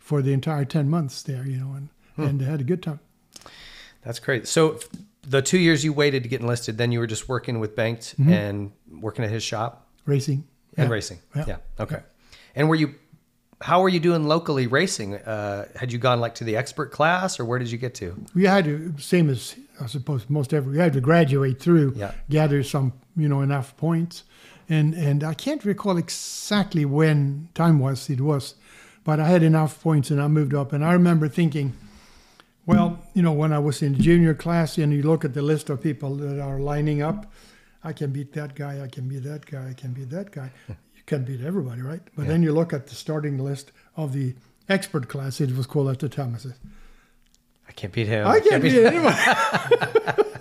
for the entire 10 months there. You know, and and had a good time. That's great. So the two years you waited to get enlisted, then you were just working with Bengt and working at his shop Racing and Yeah. racing. Yeah. Yeah. Okay. And were you, how were you doing locally racing? Uh, had you gone like to the expert class or where did you get to? we had to same as I suppose most every we had to graduate through, Yeah. gather some you know enough points, and and I can't recall exactly when time was it was, but I had enough points and I moved up, and I remember thinking, well, you know, when I was in junior class and you look at the list of people that are lining up, I can beat that guy, I can beat that guy, I can beat that guy. Hmm. You can beat everybody, right? But then you look at the starting list of the expert class, it was called at the time. I said, I can't beat him. I can't beat anyone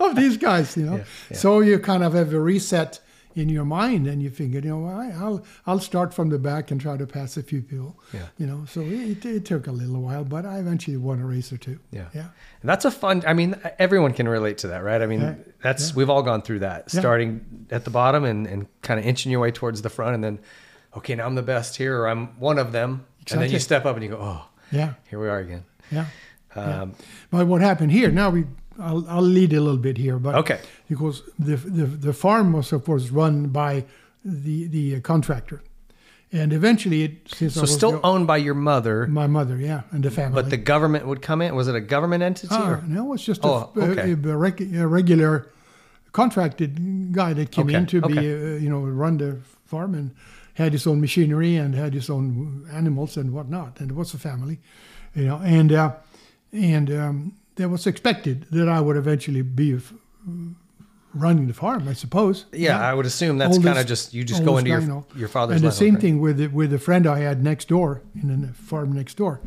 of these guys, you know. Yeah, yeah. So you kind of have a reset in your mind, and you figure, you know, I, I'll I'll start from the back and try to pass a few people, Yeah. you know. So it, it took a little while, but I eventually won a race or two. Yeah. yeah, And that's a fun. I mean, everyone can relate to that, right? I mean, Yeah. that's Yeah. we've all gone through that, Yeah. starting at the bottom and, and kind of inching your way towards the front, and then, okay, now I'm the best here, or I'm one of them, and then you step up and you go, oh, yeah, here we are again. yeah. Um, But what happened here? Now we, I'll, I'll lead a little bit here, but Okay. because the the the farm was of course run by the the contractor, and eventually it since I So was still go- owned by your mother, my mother, yeah, and the family. but the government would come in. Was it a government entity? Ah, or? no, it's just Oh, a, a- okay. a, reg- a regular contracted guy that came Okay, in to be, uh, you know, run the farm and had his own machinery and had his own animals and whatnot. And it was a family, you know, and uh, and um, that was expected that I would eventually be f- running the farm, I suppose. Yeah, I would assume that's kind of just you just go into your your father's And the same thing with the, with a friend I had next door in the farm next door,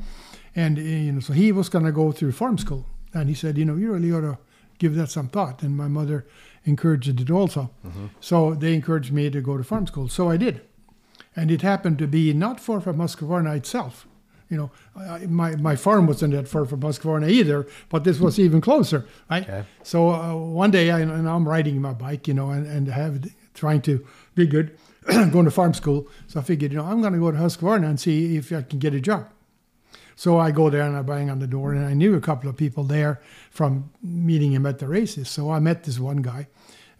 and uh, you know, so he was going to go through farm school, and he said, you know, you really ought to give that some thought. And my mother encouraged it also, Mm-hmm. so they encouraged me to go to farm school. So I did, and it happened to be not far from Husqvarna itself. You know, I, my my farm wasn't that far from Husqvarna either, but this was even closer, right? Okay. So uh, one day, I, and I'm riding my bike, you know, and, and have trying to be good, going to farm school. So I figured, you know, I'm going to go to Husqvarna and see if I can get a job. So I go there and I bang on the door, and I knew a couple of people there from meeting him at the races. So I met this one guy,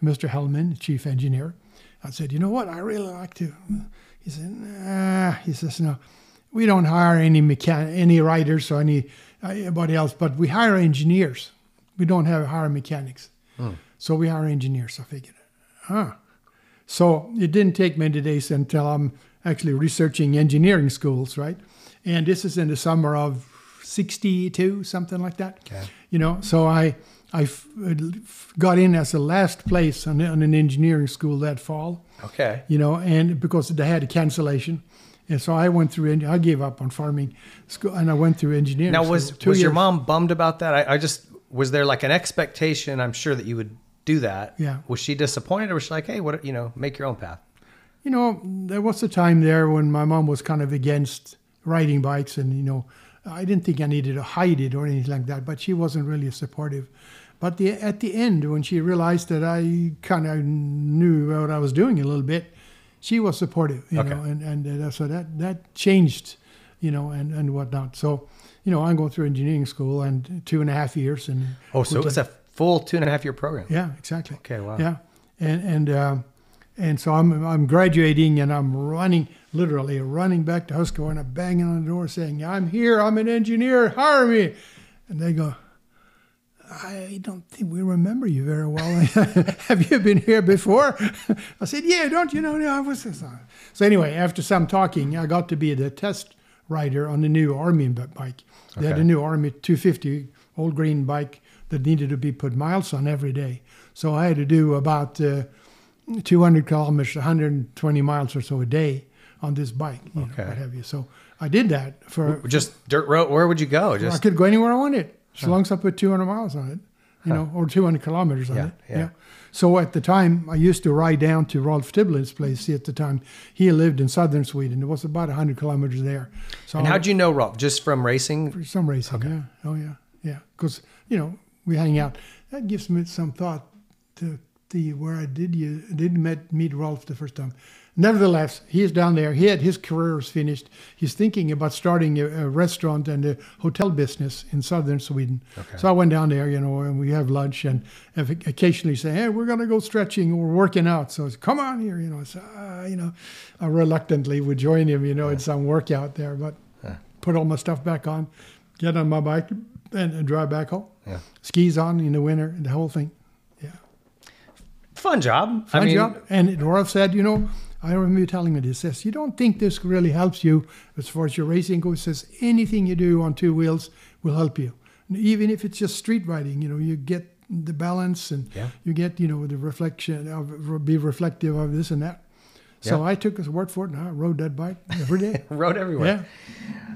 Mr. Hellman, chief engineer. I said, you know what, I really like to. He said, nah. He says, no, we don't hire any mechan- any riders or any anybody else, but we hire engineers. We don't have hire mechanics. Hmm. So we hire engineers. I figured, huh. So it didn't take many days until I'm actually researching engineering schools, right? And this is in the summer of 62, something like that. Okay. You know, so I I f- got in as the last place on, on an engineering school that fall, Okay. you know, and because they had a cancellation. And so I went through, I gave up on farming school and I went through engineering. Now, was Two was your mom bummed about that? I, I just was there like an expectation. I'm sure that you would do that. Yeah. Was she disappointed, or was she like, "Hey, what? You know, make your own path." You know, there was a time there when my mom was kind of against riding bikes, and you know, I didn't think I needed to hide it or anything like that. But she wasn't really supportive. But the, at the end, when she realized that I kind of knew what I was doing a little bit, she was supportive. You Okay. know, and and uh, so that that changed, you know, and and whatnot. So, you know, I'm going through engineering school and two and a half years, and Oh, so it was a full two and a half year program. yeah, exactly. Okay, wow. Yeah, and and um, and so I'm I'm graduating and I'm running, literally running back to Husqvarna, banging on the door, saying, "I'm here. I'm an engineer. Hire me." And they go, I don't think we remember you very well. Have you been here before? I said, Yeah, don't you know? No, I was. So, anyway, after some talking, I got to be the test rider on the new Army bike. They had a new Army 250 old green bike that needed to be put miles on every day. So, I had to do about uh, 200 kilometers, 120 miles or so a day on this bike, you know, Okay. what have you. So, I did that for Just dirt road. Where would you go? I could go anywhere I wanted, as long as I put 200 miles on it, you know, or 200 kilometers on Yeah, it. yeah. yeah. So at the time, I used to ride down to Rolf Tiblin's place. See, At the time, he lived in southern Sweden. It was about 100 kilometers there. So and how'd you know Rolf? Just from racing? for some racing, yeah. Oh, yeah, yeah. Because, you know, we hang out. That gives me some thought to the where I did you did met meet Rolf the first time. Nevertheless, he is down there. He had his career is finished. He's thinking about starting a, a restaurant and a hotel business in southern Sweden. Okay. So I went down there, you know, and we have lunch and occasionally say, "Hey, we're gonna go stretching or working out." So come on here, you know. So uh, you know, I reluctantly would join him, you know, in some workout there, but put all my stuff back on, get on my bike, and, and drive back home. Yeah. Skis on in the winter, and the whole thing. Yeah, Fun job. fun I mean, job. And Rolf said, you know, I remember you telling me this. Says you don't think this really helps you as far as your racing goes. Says anything you do on two wheels will help you, And even if it's just street riding. You know, you get the balance and Yeah. you get you know the reflection of be reflective of this and that. So Yeah. I took his word for it, and I rode that bike every day. rode everywhere.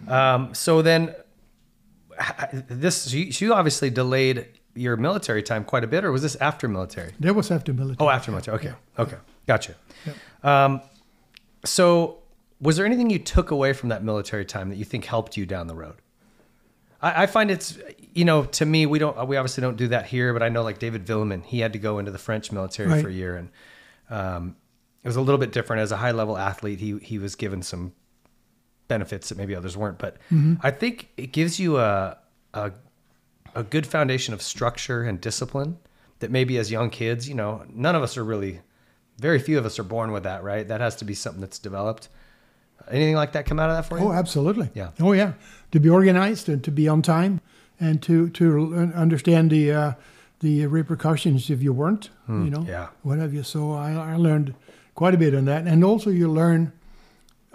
yeah. Um, so then, this so you, so you obviously delayed your military time quite a bit, or was this after military? That was after military. Oh, after military. Okay, okay, gotcha. Yep. Um, so, was there anything you took away from that military time that you think helped you down the road? I, I find it's you know to me we don't we obviously don't do that here, but I know like David Vuillemin, he had to go into the French military Right. for a year, and um, it was a little bit different as a high level athlete. He he was given some benefits that maybe others weren't, but I think it gives you a a a good foundation of structure and discipline that maybe as young kids, you know, none of us are really, very few of us are born with that, right? That has to be something that's developed. Anything like that come out of that for you? Oh, absolutely. Yeah. Oh, yeah. To be organized and to be on time, and to to understand the uh, the repercussions if you weren't. you know. Hmm. yeah. What have you? So I, I learned quite a bit on that, and also you learn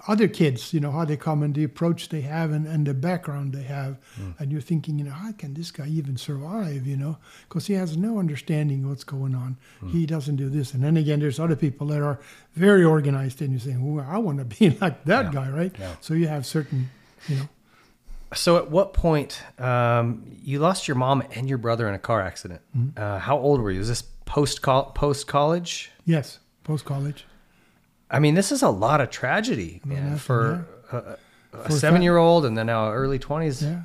other kids. You know how they come and the approach they have and, and the background they have, Hmm. and you're thinking, you know, how can this guy even survive? You know, because he has no understanding what's going on. Hmm. He doesn't do this, and then again, there's other people that are very organized, and you're saying, well, I want to be like that Yeah. guy, right? Yeah. So you have certain, you know. So at what point um, you lost your mom and your brother in a car accident? Mm-hmm. Uh, how old were you? Is this post post college? Yes, post college. I mean, this is a lot of tragedy, man, nothing, for a, a, a a seven year old and then now early twenties. Yeah.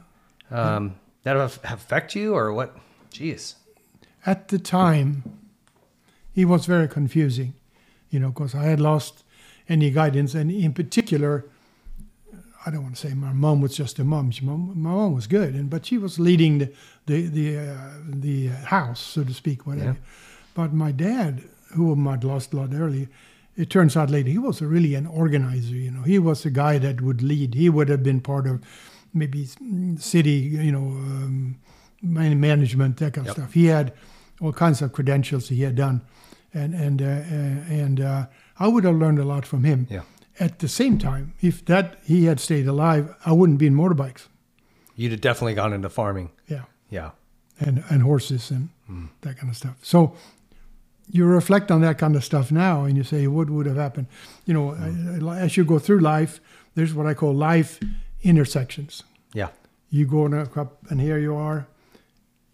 Um, that have affect you or what? Jeez. At the time, it was very confusing, you know, because I had lost any guidance, and in particular, I don't want to say my mom was just a mom. She, mom my mom was good, and but she was leading the the the, uh, the house, so to speak, whatever. Yeah. But my dad, whom I'd lost a lot earlier, it turns out later he was really an organizer. You know, he was a guy that would lead. He would have been part of maybe mm, city, you know, um, management, that kind of Yep. stuff. He had all kinds of credentials he had done, and and uh, uh, and uh, I would have learned a lot from him. Yeah. At the same time, if that he had stayed alive, I wouldn't be in motorbikes. You'd have definitely gone into farming. Yeah. Yeah. and, and horses and that kind of stuff. So you reflect on that kind of stuff now and you say, what would have happened? You know, I- as you go through life, there's what I call life intersections. Yeah. You go up and here you are,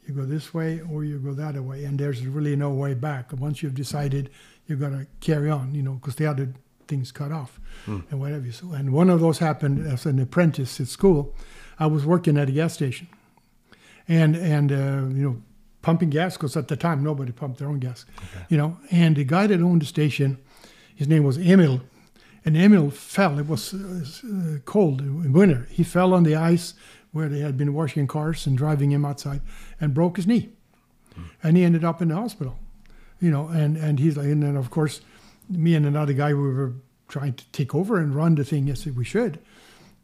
you go this way or you go that way, and there's really no way back. Once you've decided you're going to carry on, you know, because the other things cut off and whatever. So, and one of those happened as an apprentice at school. I was working at a gas station and and uh, you know pumping gas because at the time nobody pumped their own gas you know? And the guy that owned the station his name was emil. And emil fell it was uh, cold in winter. He fell on the ice where they had been washing cars and driving him outside and broke his knee. And he ended up in the hospital you know? And and he's like and then of course me and another guy we were trying to take over and run the thing. Yes we should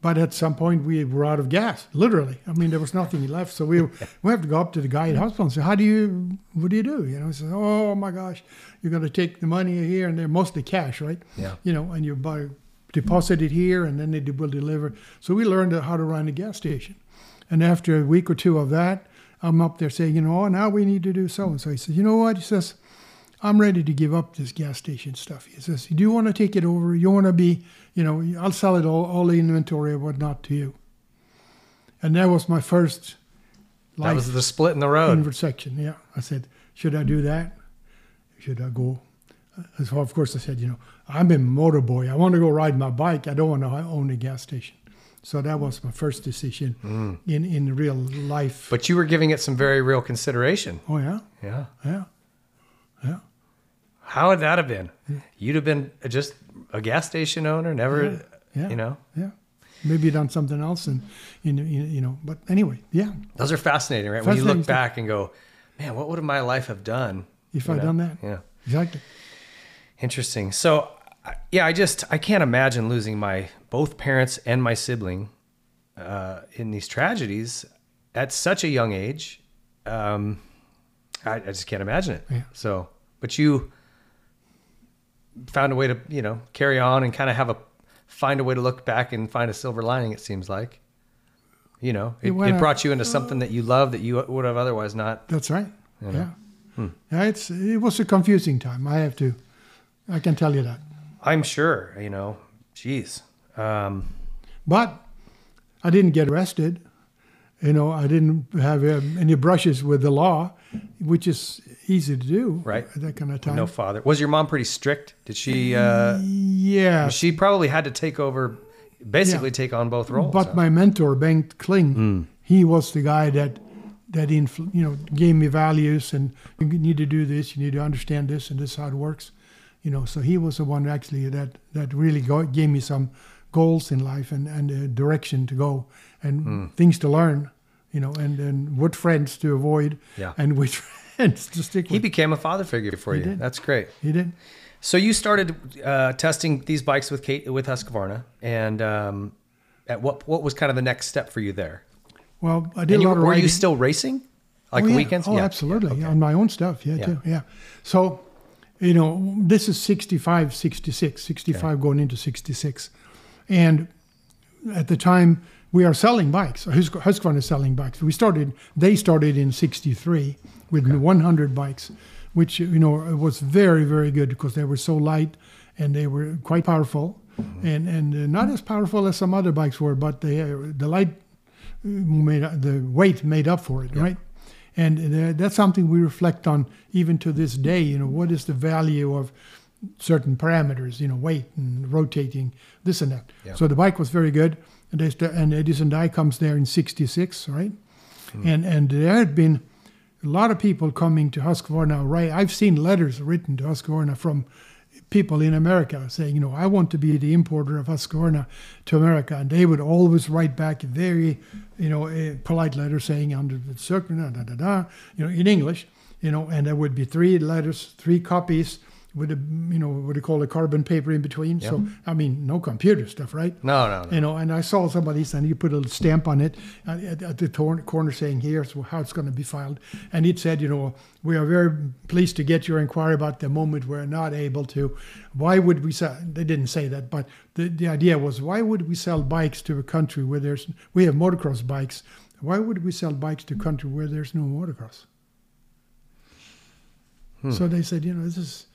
But at some point, we were out of gas, literally. I mean, there was nothing left. So we, we have to go up to the guy at hospital and say, How do you, what do you do? You know, he says, Oh my gosh, you're going to take the money here and they're mostly cash, right? Yeah. You know, and you buy, deposit it here and then they will deliver. So we learned how to run a gas station. And after a week or two of that, I'm up there saying, You know, oh, now we need to do so and so. He says, You know what? He says, I'm ready to give up this gas station stuff. He says, Do you want to take it over? You want to be, you know, I'll sell it all, all the inventory and whatnot to you. And that was my first That was the split in the road. intersection. Yeah. I said, Should I do that? Should I go? Uh, So, of course, I said, You know, I'm a motor boy. I want to go ride my bike. I don't want to own a gas station. So that was my first decision in, in real life. But you were giving it some very real consideration. oh, yeah. Yeah. Yeah. Yeah. How would that have been? You'd have been just a gas station owner, never, Yeah. you know. Yeah. Maybe done something else and, in, in, you know, but anyway, yeah. Those are fascinating, right? When you Fascinating look stuff. back and go, man, what would my life have done If you I'd know? done that. Yeah. Exactly. Interesting. So, yeah, I just I can't imagine losing my both parents and my sibling uh, in these tragedies at such a young age. Um, I, I just can't imagine it. Yeah. So, but you found a way to you know carry on and kind of have a find a way to look back and find a silver lining. It seems like. You know, it, It it brought you into something that you love that you would have otherwise not. That's right. You know? Yeah. Hmm. Yeah, it's it was a confusing time. I have to, I can tell you that. I'm sure. You know, jeez. Um, But I didn't get arrested. You know, I didn't have um, any brushes with the law, which is easy to do Right. at that kind of time. No father. Was your mom pretty strict? Did she? Uh, yeah, she probably had to take over, basically take on both roles. but huh? my mentor Bengt Kling, Hmm. he was the guy that that influ- you know gave me values and you need to do this, you need to understand this, and this is how it works. You know, so he was the one actually that that really go, gave me some goals in life and and a direction to go and Hmm. things to learn. You know, and and what friends to avoid Yeah. and which friends to stick with he with. became a father figure for He you. did. That's great. he did. So you started uh, testing these bikes with Kate with Husqvarna, and um, at what what was kind of the next step for you there? Well, I did And a lot of were riding. you still racing, like oh, yeah. weekends? Oh, Yeah. absolutely. Okay. On my own stuff. Yeah, Yeah. too. Yeah. So, you know, this is 65, 66, 65 going into 66. And at the time, we are selling bikes. Hus- Husqvarna is selling bikes. We started, they started in 63 with 100 bikes, which, you know, was very, very good because they were so light and they were quite powerful. And, and uh, not as powerful as some other bikes were, but they, uh, the light made the weight made up for it, right? And uh, that's something we reflect on even to this day. You know, what is the value of certain parameters? You know, weight and rotating, this and that. So the bike was very good, and they st- and Edison Dye comes there in '66, right? Hmm. And and there had been a lot of people coming to Husqvarna. Right, I've seen letters written to Husqvarna from people in America saying, you know, I want to be the importer of Husqvarna to America, and they would always write back a very, you know, a polite letter saying under the da da da da, you know, in English, you know, and there would be three letters, three copies with a, you know, what they call a carbon paper in between. So I mean, no computer stuff, right? No, no, no. You know, and I saw somebody and you put a little stamp on it at, at, at the tor- corner saying, here's how it's going to be filed. And it said, you know, we are very pleased to get your inquiry about the moment we're not able to. Why would we sell? They didn't say that, but the, the idea was, why would we sell bikes to a country where there's, we have motocross bikes. Why would we sell bikes to a country where there's no motocross? Hmm. So they said, you know, this is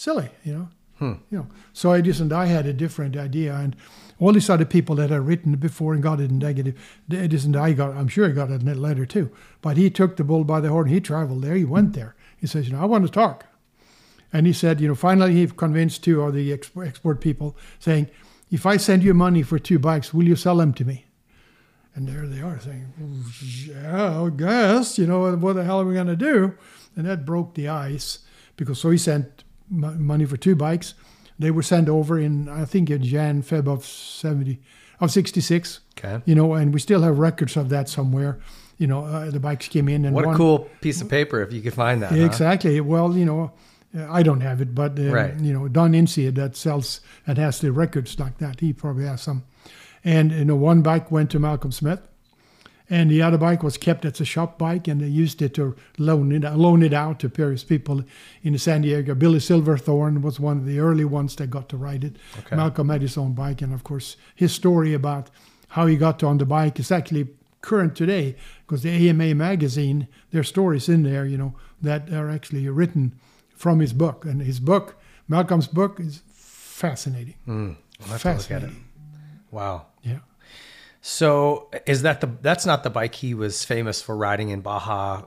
silly, you know. Hmm. You know, so Edison and I had a different idea, and all these other people that had written before and got it in negative, Edison and I got, I'm sure he got a letter too, but he took the bull by the horn. He traveled there. He went hmm. there. He says, you know, I want to talk, and he said, you know, finally he convinced two of the exp- export people, saying, if I send you money for two bikes, will you sell them to me? And there they are saying, yeah, I guess, you know, what the hell are we going to do? And that broke the ice because so he sent money for two bikes. They were sent over in, I think, in Jan, Feb of 70, of 66, Okay. you know, and we still have records of that somewhere. You know, uh, the bikes came in and What a one- cool piece of paper if you could find that. huh? Exactly. Well, you know, uh, I don't have it, but uh, Right. you know, Don Insia that sells and has the records like that. He probably has some. And you know, one bike went to Malcolm Smith, and the other bike was kept as a shop bike, and they used it to loan it loan it out to various people in San Diego. Billy Silverthorne was one of the early ones that got to ride it. Okay. Malcolm had his own bike, and of course, his story about how he got on the bike is actually current today because the AMA magazine, their stories in there, you know, that are actually written from his book, and his book, Malcolm's book, is fascinating. Mm, I'll have to look at it. fascinating. Wow. So is that the that's not the bike he was famous for riding in Baja?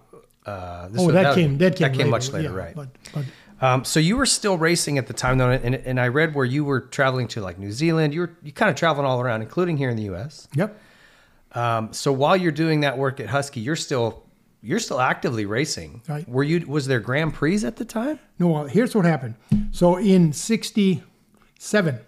Uh, this Oh, was- that, came. That came. later, much later, yeah, right? But, but Um, so you were still racing at the time, though, and, and I read where you were traveling to like New Zealand. You were you kind of traveling all around, including here in the U.S. yep. Um, so while you're doing that work at Husky, you're still you're still actively racing. Right. Were you? Was there Grand Prix at the time? No, well, here's what happened. So in '67,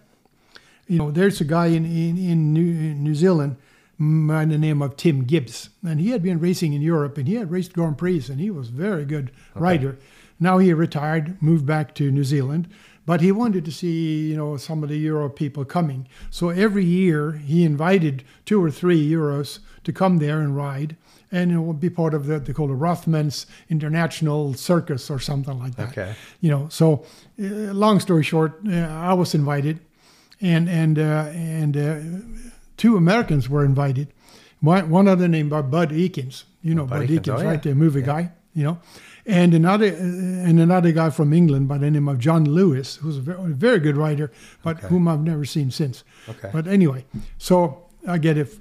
you know, there's a guy in in, in, New, in New Zealand by the name of Tim Gibbs, and he had been racing in Europe, and he had raced Grand Prix, and he was a very good rider. Now he retired, moved back to New Zealand, but he wanted to see, you know, some of the Euro people coming. So every year he invited two or three Euros to come there and ride, and it would be part of the they call it Rothman's International Circus or something like that. Okay. You know, so uh, long story short, uh, I was invited, and and uh, and uh, two Americans were invited. One, one other named by Bud Ekins. You know Bud Bud, Ekins, Eakins, oh, yeah. right? The movie guy. You know, and another uh, and another guy from England by the name of John Lewis, who's a very, very good writer, but Okay. whom I've never seen since. Okay. But anyway, so I get a f-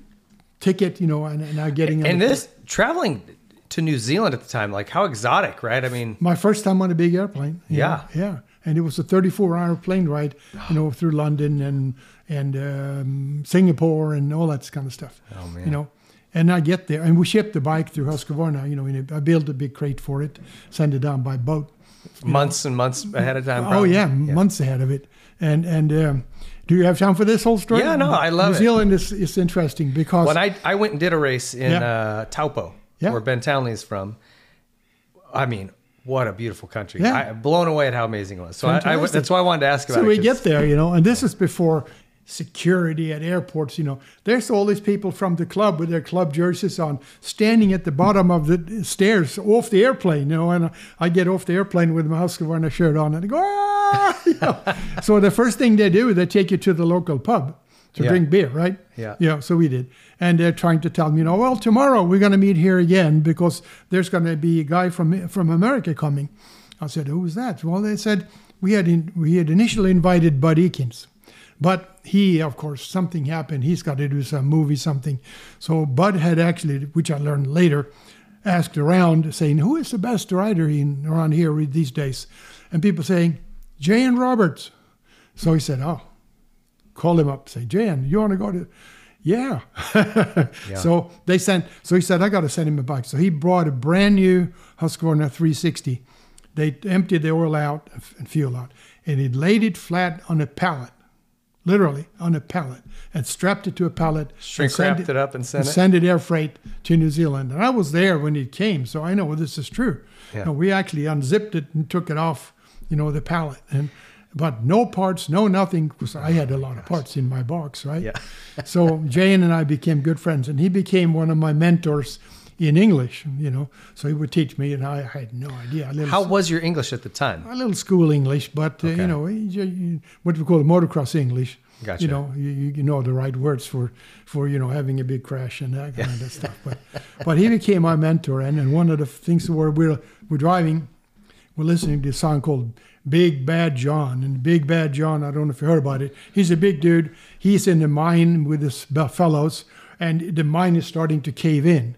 ticket, you know, and, and I'm getting And this traveling to New Zealand at the time, like how exotic, right? I mean, My first time on a big airplane. Yeah. know, yeah. And it was a 34-hour plane ride, you know, through London and and um, Singapore and all that kind of stuff. Oh, man. You know, and I get there, and we shipped the bike through Husqvarna. You know, in a, I built a big crate for it, send it down by boat. months and months ahead of time. Oh probably. yeah, months ahead of it. And and um, do you have time for this whole story? Yeah, no, I love New it. Zealand is, is interesting because When I, I went and did a race in Yeah. uh, Taupo, Yeah. where Ben Townley is from. I mean, what a beautiful country! Yeah. I, blown away at how amazing it was. So I, I, that's why I wanted to ask about So it. we 'cause- get there, you know, and this is before security at airports. You know, there's all these people from the club with their club jerseys on, standing at the bottom of the stairs off the airplane. You know, and I get off the airplane with my Husqvarna shirt on, and I go, ah! You know. so the first thing they do, they take you to the local pub to Yeah. drink beer, right? Yeah. Yeah. So we did, and they're trying to tell me, you know, well, tomorrow we're going to meet here again because there's going to be a guy from from America coming. I said, who's that? Well, they said we had in, we had initially invited Bud Ekins, but he, of course, something happened. He's got to do some movie, something. So Bud had actually, which I learned later, asked around, saying, who is the best writer in around here these days? And people saying, J.N. Roberts. So he said, oh, call him up, say, Jan, you want to go to? Yeah. yeah. So they sent. So he said, I got to send him a bike. So he brought a brand new Husqvarna 360. They emptied the oil out and fuel out, and he laid it flat on a pallet, literally on a pallet, and strapped it to a pallet. Shrink and sent wrapped it up and sent it? send it air freight to New Zealand. And I was there when it came, so I know this is true. Yeah. No, we actually unzipped it and took it off, you know, the pallet. And but no parts, no nothing, because I had a lot of parts in my box, right? Yeah. so Jane and I became good friends, and he became one of my mentors in English, you know. So he would teach me, and I had no idea. How was your English at the time? a little school English, but uh, you know, what we call motocross English. Gotcha. You know, you, you you know the right words for for you know having a big crash and that kind of stuff. But but he became my mentor, and, and one of the things where we're we're driving, we're listening to a song called Big Bad John, and Big Bad John. I don't know if you heard about it. He's a big dude. He's in the mine with his fellows, and the mine is starting to cave in,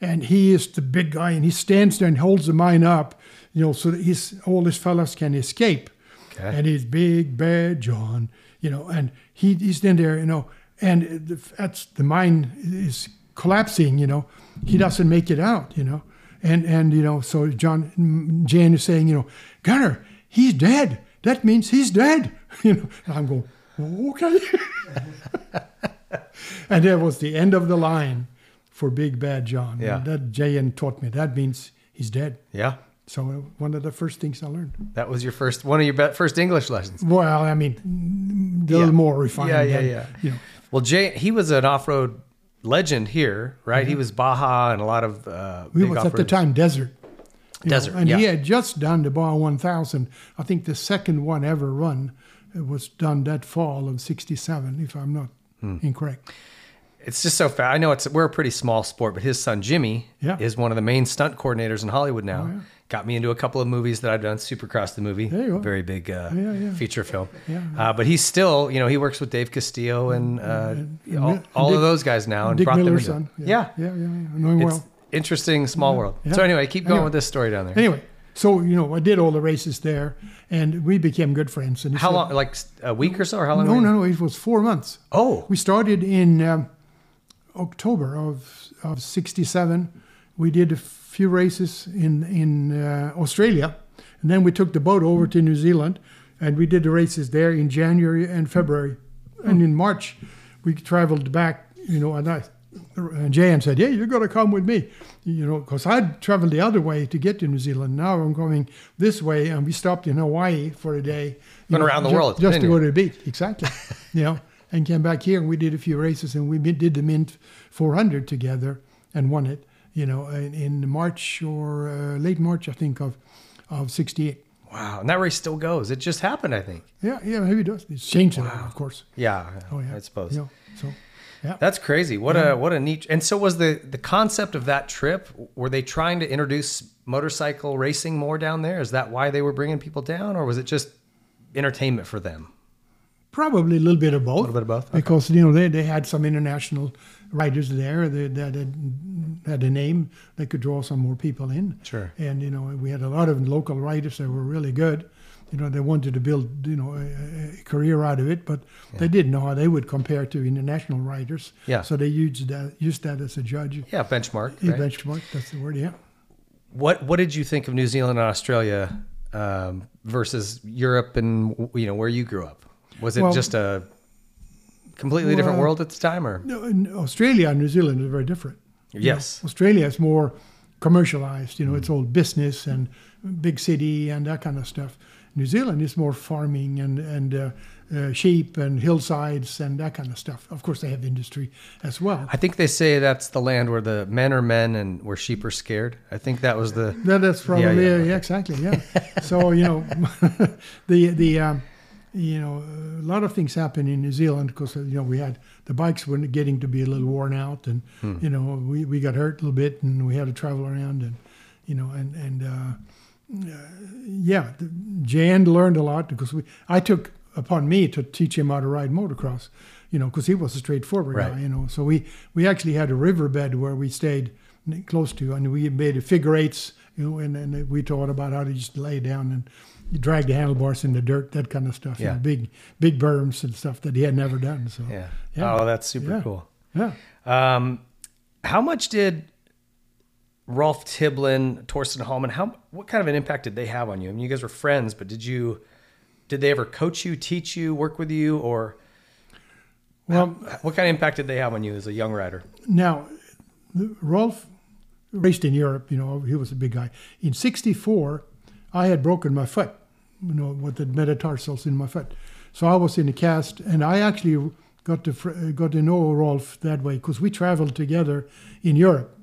and he is the big guy, and he stands there and holds the mine up, you know, so that his all his fellows can escape Okay. and he's big bad John, you know, and he, he's in there, you know, and the, that's the mine is collapsing, you know, he doesn't make it out, you know, and and you know, so John Jan is saying, you know, Gunnar, he's dead. That means he's dead, you know. And I'm going, okay, and that was the end of the line for Big Bad John. Yeah. And that Jan taught me that means he's dead. Yeah. So uh, one of the first things I learned. That was your first one of your first English lessons. Well, I mean, a little Yeah. more refined. Yeah, yeah, than, yeah. You know, Well, Jay, he was an off-road legend here, right? He was Baja and a lot of uh, We was at the time desert. Know, Desert, and he had just done the Baja 1000. I think the second one ever run uh, was done that fall of 67, if I'm not Hmm. incorrect. It's just so fast. I know it's we're a pretty small sport, but his son Jimmy Yeah. is one of the main stunt coordinators in Hollywood now. Oh, yeah. Got me into a couple of movies that I've done. Supercross the movie, There you go. very big uh, Yeah, yeah. feature film. Yeah. Uh, but he's still, you know, he works with Dave Castillo and, uh, all, and all Dick- of those guys now, and Dick brought them Miller's into- son. Yeah, Yeah, yeah, yeah. I know him well. Interesting small world. Yeah. So anyway, keep going Anyway. with this story down there. Anyway, so, you know, I did all the races there, and we became good friends. And How said- long? Like a week or so, or how long? No, no, no. It was four months. Oh, We started in um, October of of '67. We did a few races in in uh, Australia, and then we took the boat over to New Zealand, and we did the races there in January and February, and in March we traveled back. You know, and I. And Jan said, "Yeah, you're going to come with me, you know, because I'd traveled the other way to get to New Zealand. Now I'm coming this way, and we stopped in Hawaii for a day. Went know, around the ju- world, just to go to the beach, exactly. you know, and came back here and we did a few races and we did the Mint 400 together and won it. You know, in, in March or uh, late March, I think of of '68. wow! And that race still goes. It just happened, I think. Yeah, yeah, maybe it does. It's changed lot, of course. Yeah, Oh yeah, I suppose. You know, so yeah. That's crazy. What a what a neat. And so was the the concept of that trip. Were they trying to introduce motorcycle racing more down there? Is that why they were bringing people down, or was it just entertainment for them? Probably a little bit of both. A little bit of both? Okay. Because you know they, they had some international riders there that, that had, had a name that could draw some more people in. Sure. And you know we had a lot of local riders that were really good. You know they wanted to build you know a, a career out of it, but they didn't know how they would compare to international writers. Yeah. So they used that used that as a judge. Yeah, benchmark. A right? benchmark. That's the word. Yeah. What what did you think of New Zealand and Australia um, versus Europe and you know where you grew up? Was it Well- just a completely different world at the time, or No, in Australia and New Zealand are very different. You know, yes, Australia is more commercialized. You know, it's all business and big city and that kind of stuff. New Zealand is more farming and and uh, uh, sheep and hillsides and that kind of stuff. Of course, they have industry as well. I think they say that's the land where the men are men and where sheep are scared. I think that was the That, that's probably yeah, yeah, okay. exactly yeah. so you know, the the um, you know a lot of things happen in New Zealand because you know we had the bikes were getting to be a little worn out and Hmm. you know we, we got hurt a little bit and we had to travel around and you know and and uh, uh, yeah, Jan learned a lot because we I took upon me to teach him how to ride motocross, you know, because he was a straightforward Right. guy, you know. So we we actually had a riverbed where we stayed close to, and we made figure eights, you know, and, and we taught about how to just lay down and drag the handlebars in the dirt, that kind of stuff. you Yeah. know, big big berms and stuff that he had never done. So yeah. Yeah. Oh, that's super Yeah. cool. yeah. Um, how much did Rolf Tiblin, Torsten Hallman, how what kind of an impact did they have on you? I mean, you guys were friends, but did you did they ever coach you, teach you, work with you, or Well, what kind of impact did they have on you as a young rider? Now, the- Rolf raced in Europe. You know, he was a big guy. In '64, I had broken my foot. You know, with the metatarsals in my foot. So I was in a cast, and I actually got to got to know Rolf that way because we traveled together in Europe.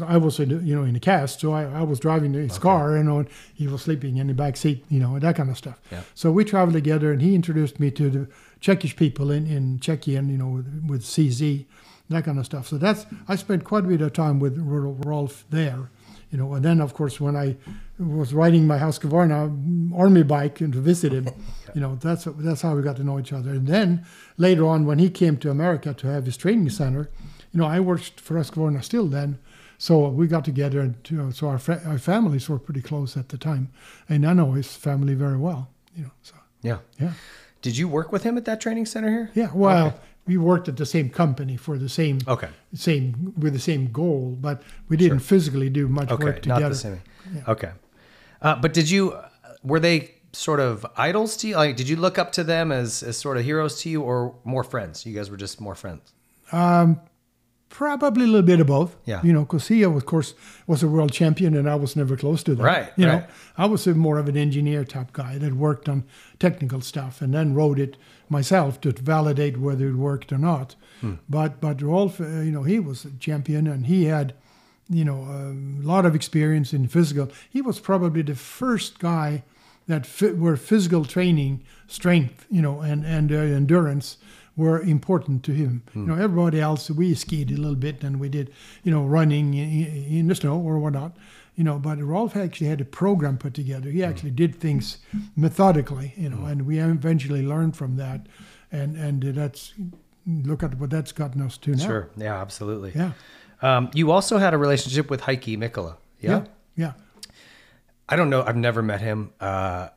I was, in, the- you know, in a cast, so I, I was driving his car, you know, and he was sleeping in the back seat, you know, that kind of stuff. Yeah. So we traveled together, and he introduced me to the Czechish people in in Czechia, and you know, with, with CZ, that kind of stuff. So that's I spent quite a bit of time with Rolf there, you know. And then, of course, when I was riding my Husqvarna army bike and to visit him, you know, that's that's how we got to know each other. And then later on, when he came to America to have his training center, you know, I worked for Husqvarna still then. So we got together, and you know, so our, fa- our families were pretty close at the time, and I know his family very well, you know. So Yeah. yeah, Did you work with him at that training center here? yeah. Well, Okay. we worked at the same company for the same Okay. same with the same goal, but we didn't physically do much Okay. work Not together. the same. Okay. Uh, but did you? Were they sort of idols to you? Like, did you look up to them as as sort of heroes to you, or more friends? You guys were just more friends. Probably a little bit of both. Yeah. You know, because he, of course, was a world champion and I was never close to that. Right, You right. know, I was a more of an engineer type guy that worked on technical stuff and then wrote it myself to validate whether it worked or not. Hmm. But but Rolf, uh, you know, he was a champion and he had, you know, a lot of experience in physical. He was probably the first guy that fi- where physical training, strength, you know, and and uh, endurance were important to him. You know, everybody else we skied a little bit and we did, you know, running in, in the snow or whatnot. You know, but Rolf actually had a program put together. He actually did things methodically, you know, and we eventually learned from that. And and that's look at what that's gotten us to now. Sure. Yeah, absolutely. Yeah. Um, you also had a relationship with Heikki Mikkola. Yeah? Yeah. Yeah. I don't know. I've never met him, uh,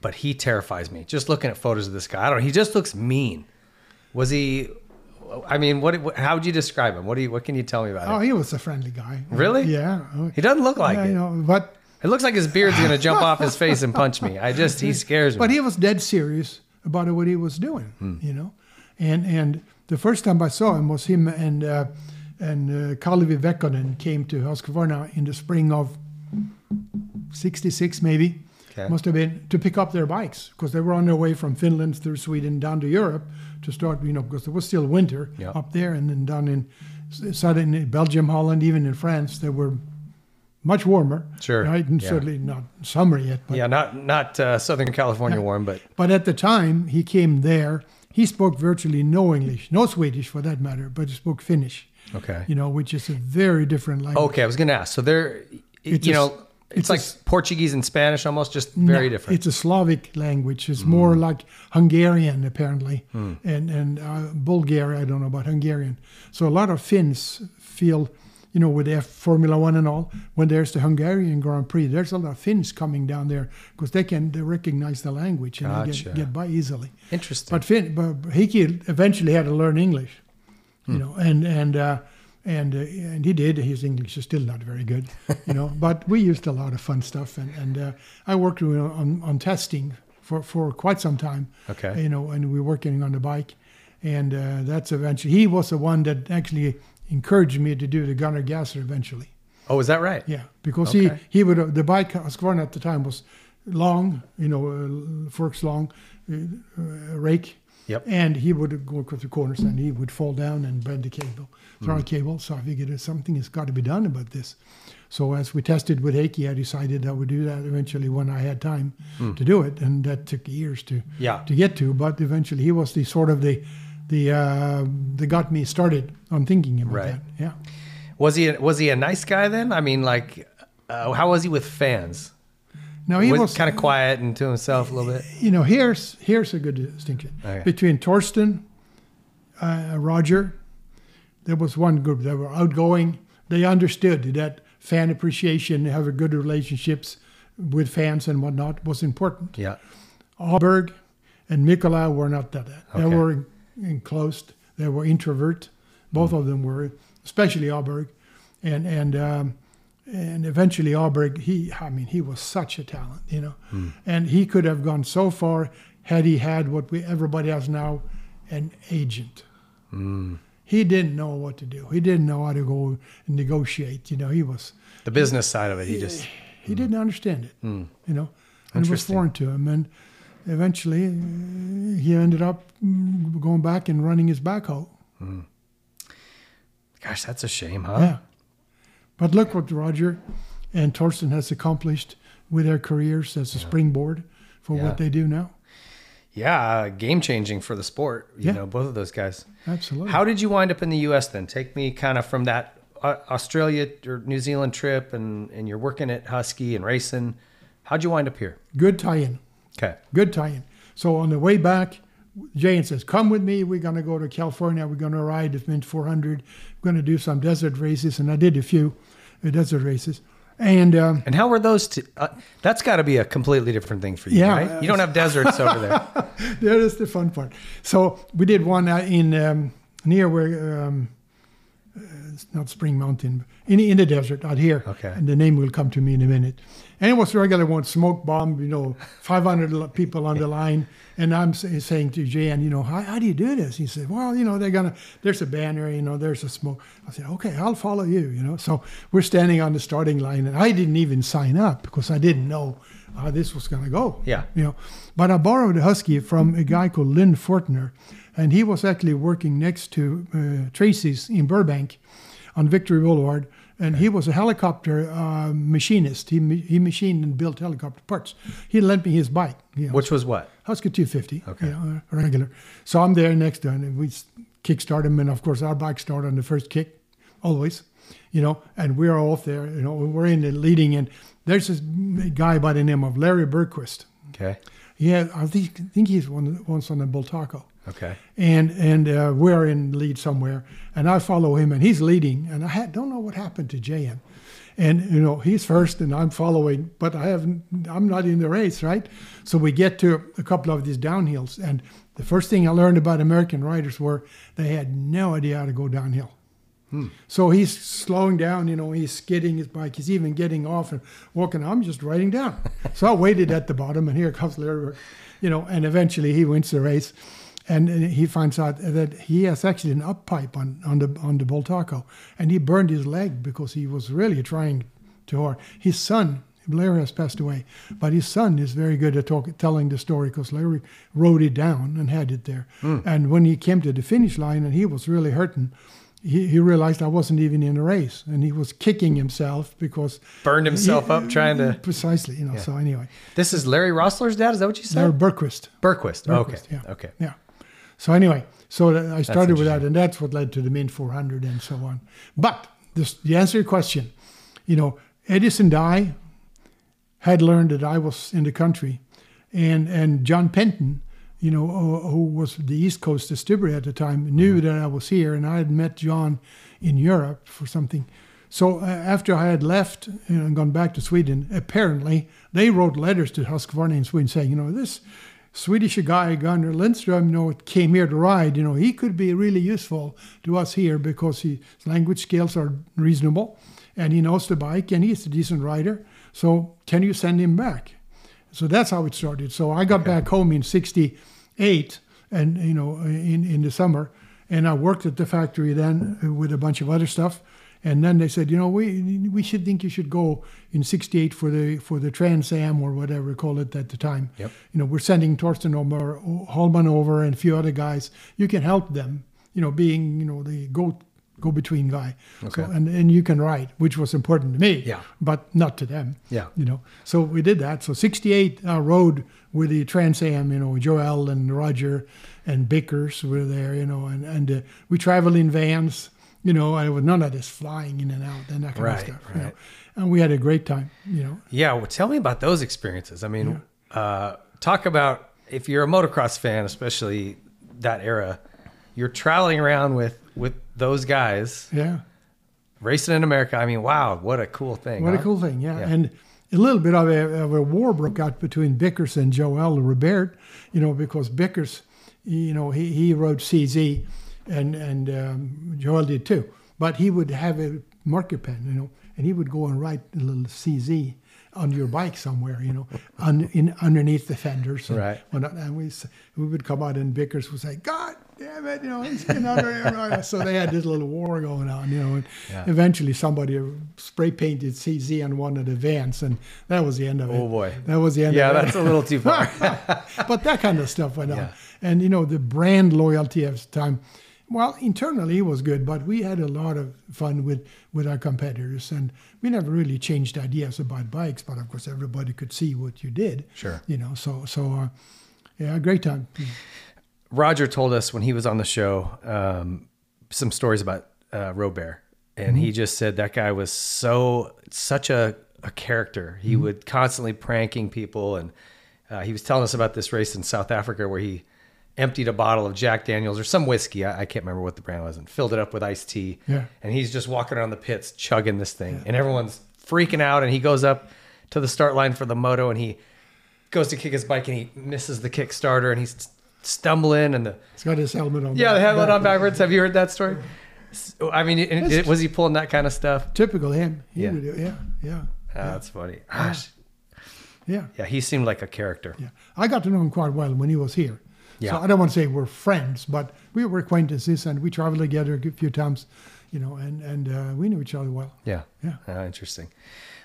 but he terrifies me. Just looking at photos of this guy, I don't. know. He just looks mean. Was he? I mean, what? how would you describe him? What do you? What can you tell me about him? Oh, he was a friendly guy. Really? Yeah. He doesn't look like yeah, it. you know, but It looks like his beard's gonna jump off his face and punch me. I just he scares me. But he was dead serious about what he was doing, you know. And and the first time I saw him was him and uh, and uh, Kalevi Vehkonen came to Husqvarna in the spring of '66, maybe. Okay. Must have been to pick up their bikes because they were on their way from Finland through Sweden down to Europe to start, you know, because it was still winter Yeah. up there, and then down in southern Belgium, Holland, even in France, they were much warmer. Sure, right, and yeah. certainly not summer yet. But yeah, not not uh, Southern California warm, but but at the time he came there, he spoke virtually no English, no Swedish for that matter, but he spoke Finnish. okay. You know, which is a very different language. Okay, I was gonna ask. So there, It's you a- know, it's, it's like s- Portuguese and Spanish, almost just very No, different. It's a Slavic language. It's more like Hungarian apparently, Hmm. and and uh, Bulgaria. I don't know about Hungarian. So a lot of Finns feel. You know, with F Formula One and all, when there's the Hungarian Grand Prix, there's a lot of Finns coming down there because they can they recognize the language and they Gotcha. get, get by easily. Interesting. But Finn, but Heikki eventually had to learn English, you Hmm. know, and and uh, and uh, and he did. His English is still not very good, you know. But we used a lot of fun stuff, and and uh, I worked with- on on testing for for quite some time. Okay. you know, and we were working on the bike, and uh, that's eventually he was the one that actually encouraged me to do the Gunnar Gasser eventually. oh, is that right? Yeah, because Okay. he he would uh, the bike Husqvarna at the time was long, you know, uh, forks long, uh, uh, rake. Yep. And he would go across the corners and he would fall down and bend the cable, throw a cable. So I figured something has got to be done about this. So as we tested with Heikki, I decided I would do that eventually when I had time to do it, and that took years to Yeah. to get to. But eventually, he was the sort of the the uh, that got me started on thinking about Right. that. Yeah. Was he was he a nice guy then? I mean, like, uh, how was he with fans? Now he was, kind of quiet and to himself a little bit. you know, here's here's a good distinction Okay. between Torsten, uh, Roger. There was one group that were outgoing. They understood that fan appreciation, having good relationships with fans and whatnot, was important. Yeah. Åberg and Mikkola were not that. They were enclosed. They were introvert. Both of them were, especially Åberg, and and um, and eventually Åberg. He, I mean, he was such a talent, you know, hmm. and he could have gone so far had he had what we everybody has now, an agent. Hmm. He didn't know what to do. He didn't know how to go and negotiate. You know, he was The business side of it, he just he didn't hmm. understand it, you know, and it was foreign to him. And eventually, uh, he ended up mm, going back and running his backhoe. gosh, that's a shame, huh? Yeah, but look what Roger and Torsten has accomplished with their careers as a springboard for Yeah. what they do now. Yeah, game changing for the sport. You Yeah. know, both of those guys. Absolutely. How did you wind up in the U.S. then? Take me kind of from that uh, Australia or New Zealand trip, and and you're working at Husky and racing. How'd you wind up here? Good tie-in. Okay. Good tie-in. So on the way back, Jane says, "Come with me. We're gonna go to California. We're gonna ride the Mint 400. We're gonna do some desert races." And I did a few uh, desert races. And um, And how were those? Two, uh, that's got to be a completely different thing for you, Yeah. right? You don't have deserts over there. that is the fun part. So we did one uh, in um, near where um, it's not Spring Mountain, in, in the desert out here. Okay. And the name will come to me in a minute. And it was regular one, smoke bomb, you know, 500 people on the line. And I'm say, saying to Jan, you know, how, how do you do this? He said, well, you know, they're going to, there's a banner, you know, there's a smoke. I said, okay, I'll follow you, you know. So we're standing on the starting line and I didn't even sign up because I didn't know how this was going to go. Yeah. You know, but I borrowed a Husky from a guy called Lynn Fortner, and he was actually working next to uh, Tracy's in Burbank on Victory Boulevard. And he was a helicopter uh, machinist. He, he machined and built helicopter parts. He lent me his bike. You know, Which was what? Husky 250, Okay. you know, regular. So I'm there next to him, and we kickstart him, and of course our bike start on the first kick, always, you know. And we're off there, you know. We're in the leading, and there's this guy by the name of Larry Bergquist. Okay. Yeah, I think think he's one once on the Bultaco, Okay. and and uh, we're in lead somewhere, and I follow him, and he's leading, and I had, don't know what happened to JM, and you know he's first, and I'm following, but I haven't, I'm not in the race, right? So we get to a couple of these downhills, and the first thing I learned about American riders were they had no idea how to go downhill. So he's slowing down, you know, he's skidding his bike, he's even getting off and walking. I'm just riding down. so I waited at the bottom, and here comes Larry, you know, and eventually he wins the race. And he finds out that he has actually an up pipe on, on the on the Bultaco, and he burned his leg because he was really trying too hard. His son, Larry has passed away, but his son is very good at talk, telling the story because Larry wrote it down and had it there. Hmm. And when he came to the finish line and he was really hurting, he, he realized I wasn't even in the race, and he was kicking himself because Burned himself he- up trying to. precisely, you know. So anyway, This is Larry Roeseler's dad. Is that what you said? Larry said? Berquist. Berquist. okay. Yeah. Okay. Yeah. So anyway, so I started with that, and that's what led to the Mint 400 and so on. But this, the answer to your question, you know, Edison Dye had learned that I was in the country, and and John Penton, you know, who, who was the East Coast distributor at the time, knew that I was here, and I had met John in Europe for something. So uh, after I had left and gone back to Sweden, apparently they wrote letters to Husqvarna in Sweden saying, you know, this Swedish guy, Gunnar Lindström, you know, came here to ride. You know, he could be really useful to us here because his language skills are reasonable, and he knows the bike, and he's a decent rider. So can you send him back? So that's how it started. So I got back home in '68, and you know, in in the summer, and I worked at the factory then with a bunch of other stuff. And then they said, you know, we we should think you should go in '68 for the for the Trans Am or whatever we call it at the time. Yep. You know, we're sending Torsten over, Hallman over, and a few other guys. You can help them. You know, being you know the go go between guy. Okay. So and and you can ride, which was important to me. Yeah. But not to them. Yeah. You know, so we did that. So '68 uh, rode with the Trans Am. You know, Joel and Roger and Bickers were there. You know, and and uh, we traveled in vans. You know, I was none of this flying in and out and that kind Right, of stuff. You know, and we had a great time. You know, Yeah, well, tell me about those experiences. I mean, uh, talk about if you're a motocross fan, especially that era, you're traveling around with with those guys yeah. racing in America. I mean, wow, what a cool thing! What a cool thing, yeah. Yeah. And a little bit of a, of a war broke out between Bickers and Joel Robert, you know, because Bickers, you know, he, he rode CZ and, and um, Joel did too. But he would have a marker pen, you know, and he would go and write a little CZ on your bike somewhere, you know, un, in, underneath the fenders. And, Right. and we, we would come out and Bickers would say, God damn it, you know, he's getting under. So they had this little war going on, you know. And Yeah. eventually somebody spray painted CZ on one of the vans, and that was the end of it. Oh, boy. That was the end Yeah, of it. that's a little too far. but that kind of stuff went on. And, you know, the brand loyalty of the time, well, internally it was good, but we had a lot of fun with, with our competitors. And we never really changed ideas about bikes, but of course everybody could see what you did. Sure. You know, so, so uh, yeah, great time. Roger told us when he was on the show um, some stories about uh, Robert, and he just said that guy was so such a, a character. He would constantly pranking people, and uh, he was telling us about this race in South Africa where he emptied a bottle of Jack Daniels or some whiskey. I, I can't remember what the brand was, and filled it up with iced tea. Yeah. And he's just walking around the pits chugging this thing, and everyone's freaking out. And he goes up to the start line for the moto, and he goes to kick his bike, and he misses the Kickstarter, and he's stumbling, and the He's got his helmet on. yeah, the helmet back- on backwards. Have you heard that story? So, I mean, it- was he pulling that kind of stuff? Typical him. He Yeah. would do- yeah, yeah, Ah, That's funny. Gosh. yeah, Yeah, he seemed like a character. yeah. I got to know him quite well when he was here. Yeah. So I don't want to say we're friends, but we were acquaintances and we traveled together a few times, you know, and and uh, we knew each other well. Yeah. Yeah. Ah, interesting.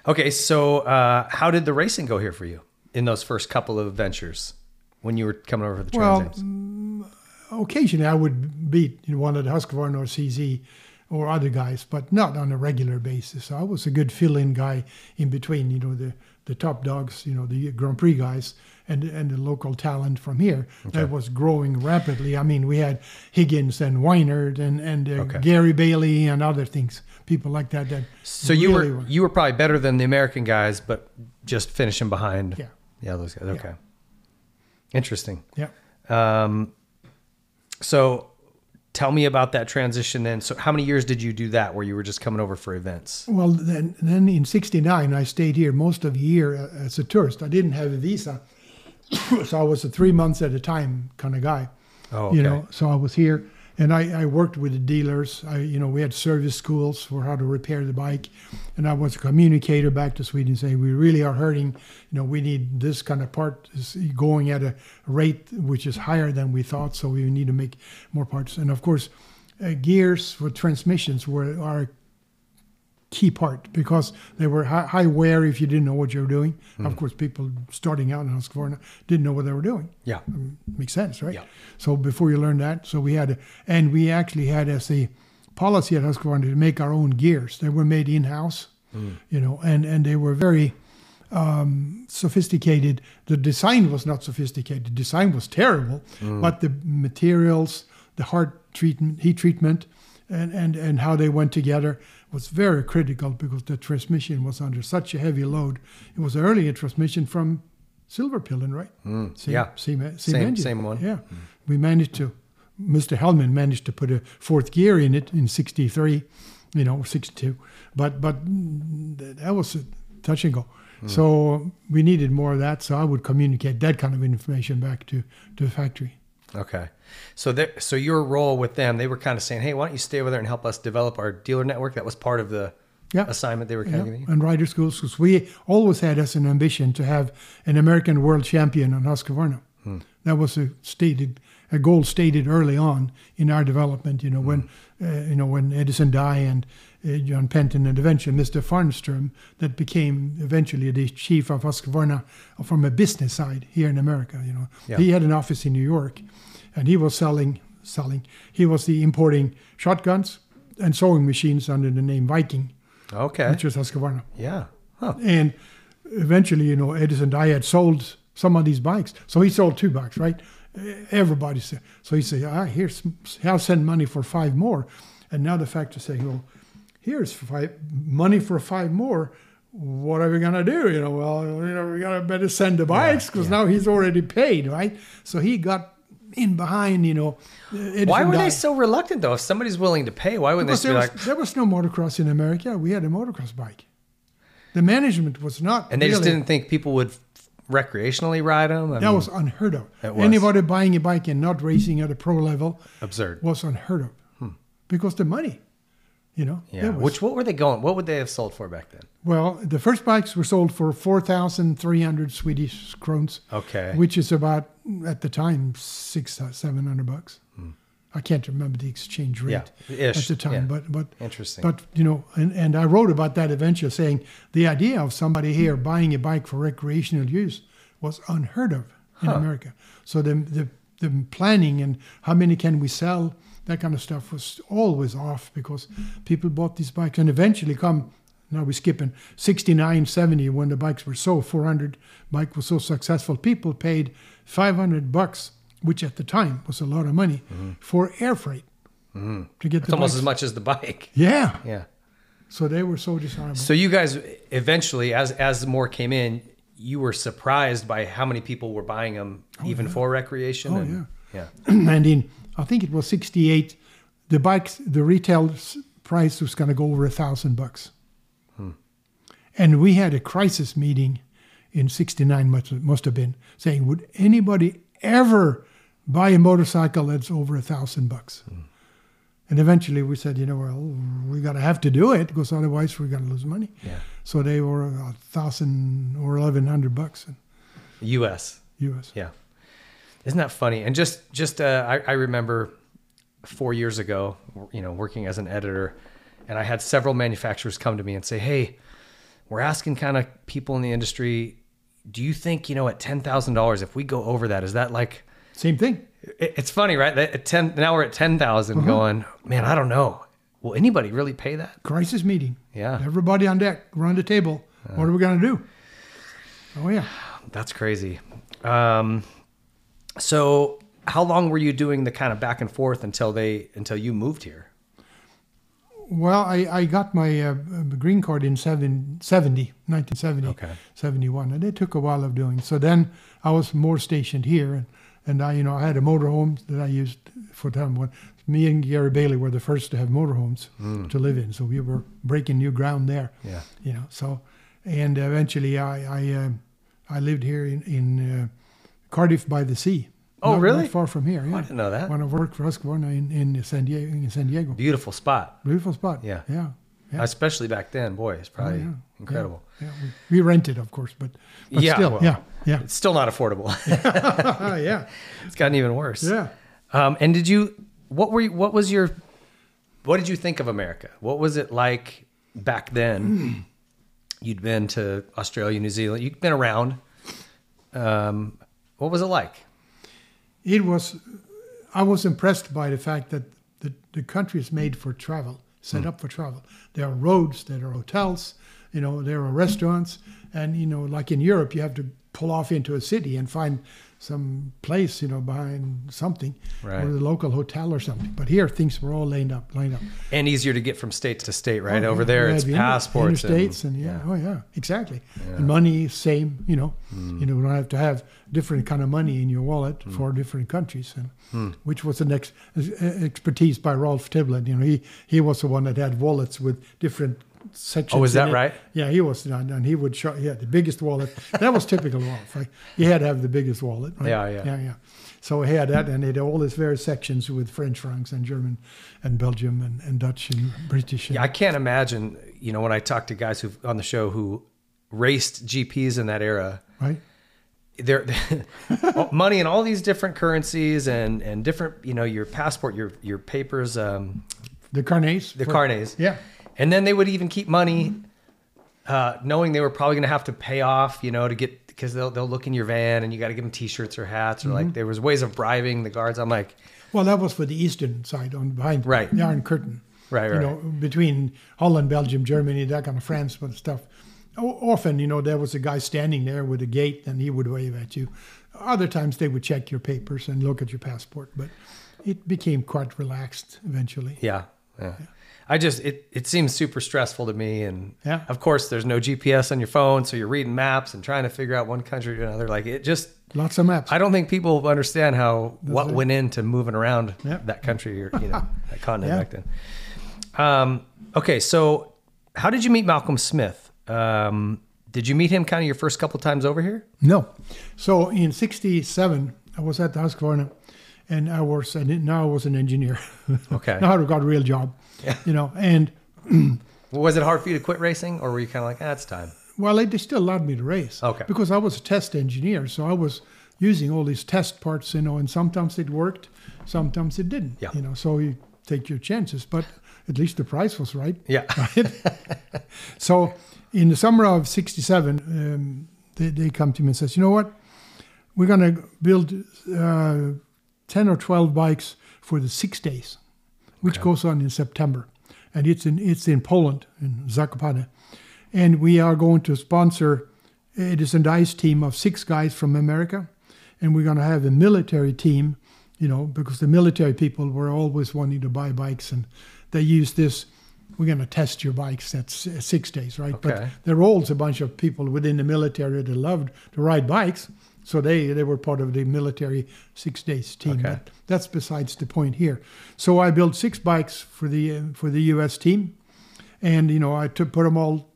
Okay, so uh, how did the racing go here for you in those first couple of ventures when you were coming over for the Well, Trans Ams? occasionally I would beat you know, one of the Husqvarna or CZ or other guys, but not on a regular basis. I was a good fill-in guy in between, you know, the, the top dogs, you know, the Grand Prix guys and and the local talent from here that was growing rapidly. I mean, we had Higgins and Weinert and and uh, Okay. Gary Bailey and other things, people like that. That So you really were you were probably better than the American guys, but just finishing behind. Yeah. Yeah, those guys. Okay. Interesting. yeah. Um, so tell me about that transition then. So how many years did you do that where you were just coming over for events? Well, then, then in '69, I stayed here most of the year uh, as a tourist. I didn't have a visa, so I was a three months at a time kind of guy. Oh, You know, so I was here, and I, I worked with the dealers. I, you know, we had service schools for how to repair the bike, and I was a communicator back to Sweden, saying we really are hurting. You know, we need this kind of part is going at a rate which is higher than we thought, so we need to make more parts. And of course, uh, gears for transmissions were are key part because they were high, high wear if you didn't know what you were doing. Hmm. Of course, people starting out in Husqvarna didn't know what they were doing. Yeah. Um, makes sense, right? Yeah. So before you learn that, so we had, a, and we actually had as a policy at Husqvarna to make our own gears. They were made in house, you know, and and they were very um, sophisticated. The design was not sophisticated. The design was terrible, but the materials, the hard treatment, heat treatment, and, and, and how they went together was very critical because the transmission was under such a heavy load. It was early a transmission from Silverpilen, right? Same, yeah. Same, same, Same- engine. same one. Yeah. We managed to, Mr. Hellman managed to put a fourth gear in it in 63, you know, 62. But, but mm, that was a touch and go. So we needed more of that. So I would communicate that kind of information back to, to the factory. Okay. So there, so your role with them, they were kind of saying, "Hey, why don't you stay over there and help us develop our dealer network?" That was part of the Yeah. assignment they were kind Yeah, of giving you. and rider schools, because we always had as an ambition to have an American world champion on Husqvarna. That was a stated a goal stated early on in our development. You know when uh, you know when Edison Dye and John Penton and eventually Mr. Farnstrom that became eventually the chief of Husqvarna from a business side here in America. You know Yeah. he had an office in New York, and he was selling selling. He was the importing shotguns and sewing machines under the name Viking Okay. which was Husqvarna. Yeah. Huh. And eventually, you know, Edison Dye had sold some of these bikes. So he sold two bikes, right? Everybody said, so he said, ah, here's, I'll send money for five more. And now the factory saying, well, here's five, money for five more. What are we going to do? You know, well, you know, we got to better send the bikes because now he's already paid, right? So he got in behind, you know. Why were they so reluctant though? If somebody's willing to pay, why wouldn't Because they there be was, like? there was no motocross in America. We had a motocross bike. The management was not. And they just didn't think people would recreationally ride them. I That mean, was unheard of. Was. Anybody buying a bike and not racing at a pro level absurd. was unheard of, hmm. because the money, you know. Yeah. was- Which what were they going? What would they have sold for back then? well, the first bikes were sold for four thousand three hundred Swedish crowns, Okay. which is about at the time six seven hundred bucks. I can't remember the exchange rate Hmm. Yeah, at the time, yeah. but but Interesting. But you know, and, and I wrote about that adventure, saying the idea of somebody here buying a bike for recreational use was unheard of in America. So the, the the planning and how many can we sell, that kind of stuff was always off because people bought these bikes and eventually come. Now we're skipping 69, 70 when the bikes were so 400 bike was so successful. People paid 500 bucks, which at the time was a lot of money, mm-hmm. for air freight mm-hmm. to get It's the almost bikes. as much as the bike. Yeah. Yeah. So they were so desirable. So you guys eventually, as as more came in, you were surprised by how many people were buying them, oh, even for recreation. Oh, and, yeah. and in, I think it was 68, the bikes, the retail price was going to go over a thousand bucks. Hmm. And we had a crisis meeting in 69, must, must have been, saying, would anybody ever buy a motorcycle that's over a thousand bucks? Hmm. And eventually we said, you know, well, we gotta have to do it because otherwise we're gonna lose money. Yeah. So they were a thousand or eleven hundred bucks in U.S. U.S. Yeah. Isn't that funny? And just just uh, I, I remember four years ago, you know, working as an editor, and I had several manufacturers come to me and say, "Hey, we're asking kind of people in the industry, do you think you know at ten thousand dollars if we go over that, is that like?" Same thing. it- It's funny, right? That At ten now we're at ten Going, man, I don't know. Will anybody really pay that? Crisis meeting. Yeah. Everybody on deck, around the table. What are we gonna do? Oh yeah. That's crazy. Um, so, how long were you doing the kind of back and forth until they until you moved here? Well, I, I got my uh, uh, green card in seven, 70, 1970, Okay. 71, and it took a while of doing. So then I was more stationed here, and, and I, you know, I had a motorhome that I used for time. When me and Gary Bailey were the first to have motorhomes to live in, so we were breaking new ground there. Yeah. You know, so and eventually I I, um I lived here in in uh, Cardiff by the sea. Oh, Not- really? Not far from here. Yeah. I didn't know that. When I worked for Husqvarna in, in San Diego, in San Diego. Beautiful spot, Beautiful spot. Yeah. Yeah. Yeah. especially back then. Boy, it's probably yeah. incredible. Yeah. We, we rented, of course, but, but Yeah, still, well, yeah. Yeah. It's still not affordable. Ah, yeah. it's gotten even worse. Yeah. Um, and did you? What were? You, what was your? What did you think of America? What was it like back then? You'd been to Australia, New Zealand. You'd been around. Um, what was it like? It was, I was impressed by the fact that the, the country is made for travel, set Hmm. up for travel. There are roads, there are hotels, you know, there are restaurants. And, you know, like in Europe, you have to pull off into a city and find some place, you know, behind something Right. or the local hotel or something. But here, things were all lined up, lined up. And easier to get from state to state, right? Oh, Over yeah. there, Yeah, it's the passports, interstates, and, yeah, oh yeah, exactly. And money, same, you know, Hmm. you know, you don't have to have different kind of money in your wallet Hmm. for different countries, and which was an ex- uh, expertise by Rolf Tiblin. You know, he he was the one that had wallets with different sections. Oh, is that it. right? Yeah, he was, and and he would show. Yeah, the biggest wallet. that was typical Rolf. Right? You had to have the biggest wallet. Right? Yeah, yeah. yeah, yeah. So he had that, and it had all his various sections with French francs and German, and Belgium and, and Dutch and British. And, Yeah, I can't imagine. You know, when I talk to guys who on the show who raced GPs in that era, right. there money in all these different currencies and and different. You know, your passport, your your papers, um, The carnets. the for- carnets. Yeah. And then they would even keep money, uh, knowing they were probably going to have to pay off, you know, to get because they'll they'll look in your van and you got to give them T-shirts or hats or Mm-hmm. like there was ways of bribing the guards. I'm like, Well, that was for the eastern side on behind Right. the Iron Curtain. Right, right, You know, between Holland, Belgium, Germany, that kind of France and stuff. Often, you know, there was a guy standing there with a gate and he would wave at you. Other times they would check your papers and look at your passport, but it became quite relaxed eventually. yeah, yeah. I just it it seems super stressful to me, and Yeah. of course there's no GPS on your phone, so you're reading maps and trying to figure out one country to another. Like it just, Lots of maps. I don't think people understand how what right. went into moving around Yeah. that country or you know that continent Yeah. back then. Um, okay, so how did you meet Malcolm Smith? Um, did you meet him kind of your first couple times over here? No. So in '67, I was at the Husqvarna, and I was and now I was an engineer. Okay. now I got a real job. You know, and Was it hard for you to quit racing, or were you kind of like, ah, it's time? well, they, still allowed me to race. Okay. Because I was a test engineer, so I was using all these test parts, you know, and sometimes it worked, sometimes it didn't. Yeah. You know, so you take your chances, but at least the price was right. Yeah. So in the summer of 67, um, they, they come to me and says, you know what? We're going to build uh, 10 or 12 bikes for the six days, which goes on in September. And it's in, it's in Poland, in Zakopane. And we are going to sponsor, it is a nice team of six guys from America. And we're going to have a military team, you know, because the military people were always wanting to buy bikes. And they use this, we're going to test your bikes. That's uh, six days, right? Okay. But there also a bunch of people within the military that loved to ride bikes. So they, they were part of the military six days team. Okay. But that's besides the point here. So I built six bikes for the uh, for the U.S. team, and you know I took put them all,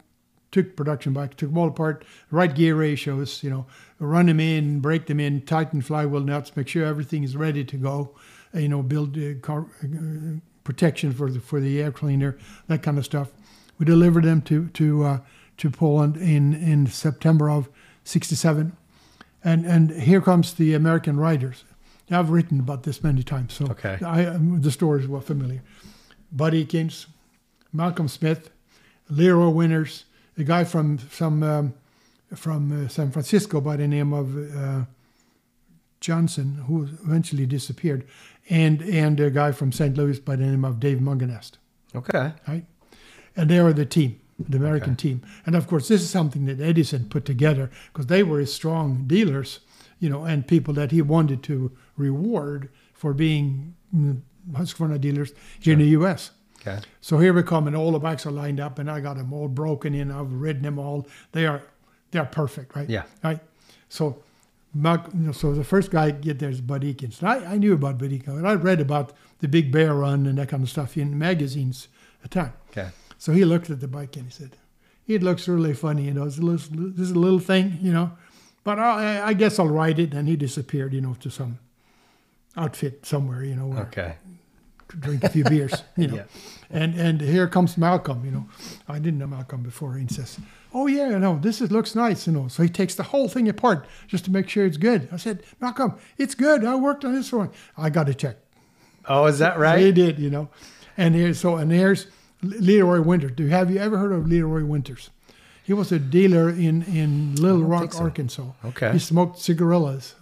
took production bikes, took them all apart, right gear ratios, you know, run them in, break them in, tighten flywheel nuts, make sure everything is ready to go, you know, build uh, car, uh, protection for the for the air cleaner, that kind of stuff. We delivered them to to uh, to Poland in in September of '67, and and here comes the American writers. I've written about this many times, so Okay. I, um, the stories were familiar. Bud Ekins, Malcolm Smith, Leroy Winters, a guy from some um, from uh, San Francisco by the name of uh, Johnson, who eventually disappeared, and and a guy from St. Louis by the name of Dave Mungenast, Okay. right? And they were the team, the American team. And of course, this is something that Edison put together because they were his strong dealers, you know, and people that he wanted to reward for being Husqvarna dealers here in the U.S. Okay. So here we come, and all the bikes are lined up, and I got them all broken in. I've ridden them all. They are, they are perfect, right? Yeah. Right. So, Mark, you know, so the first guy to get there is Bud Ekins. And I, I knew about Bud Ekins. And I read about the Big Bear Run and that kind of stuff in magazines at the time. Okay. So he looked at the bike and he said, "It looks really funny, you know. It's a little, this is a little thing, you know, but I, I guess I'll ride it." And he disappeared, you know, to some outfit somewhere, you know, where Okay. to drink a few beers, you know. Yeah. And and here comes Malcolm, you know. I didn't know Malcolm before. He says, "Oh yeah, you know, this is, looks nice, you know." So he takes the whole thing apart just to make sure it's good. I said, "Malcolm, it's good. I worked on this one. I got to check." Oh, is that right? He did, you know. And here's so and here's Leroy Winters. Do have you ever heard of Leroy Winters? He was a dealer in in Little Rock, so. Arkansas. Okay. He smoked cigarillas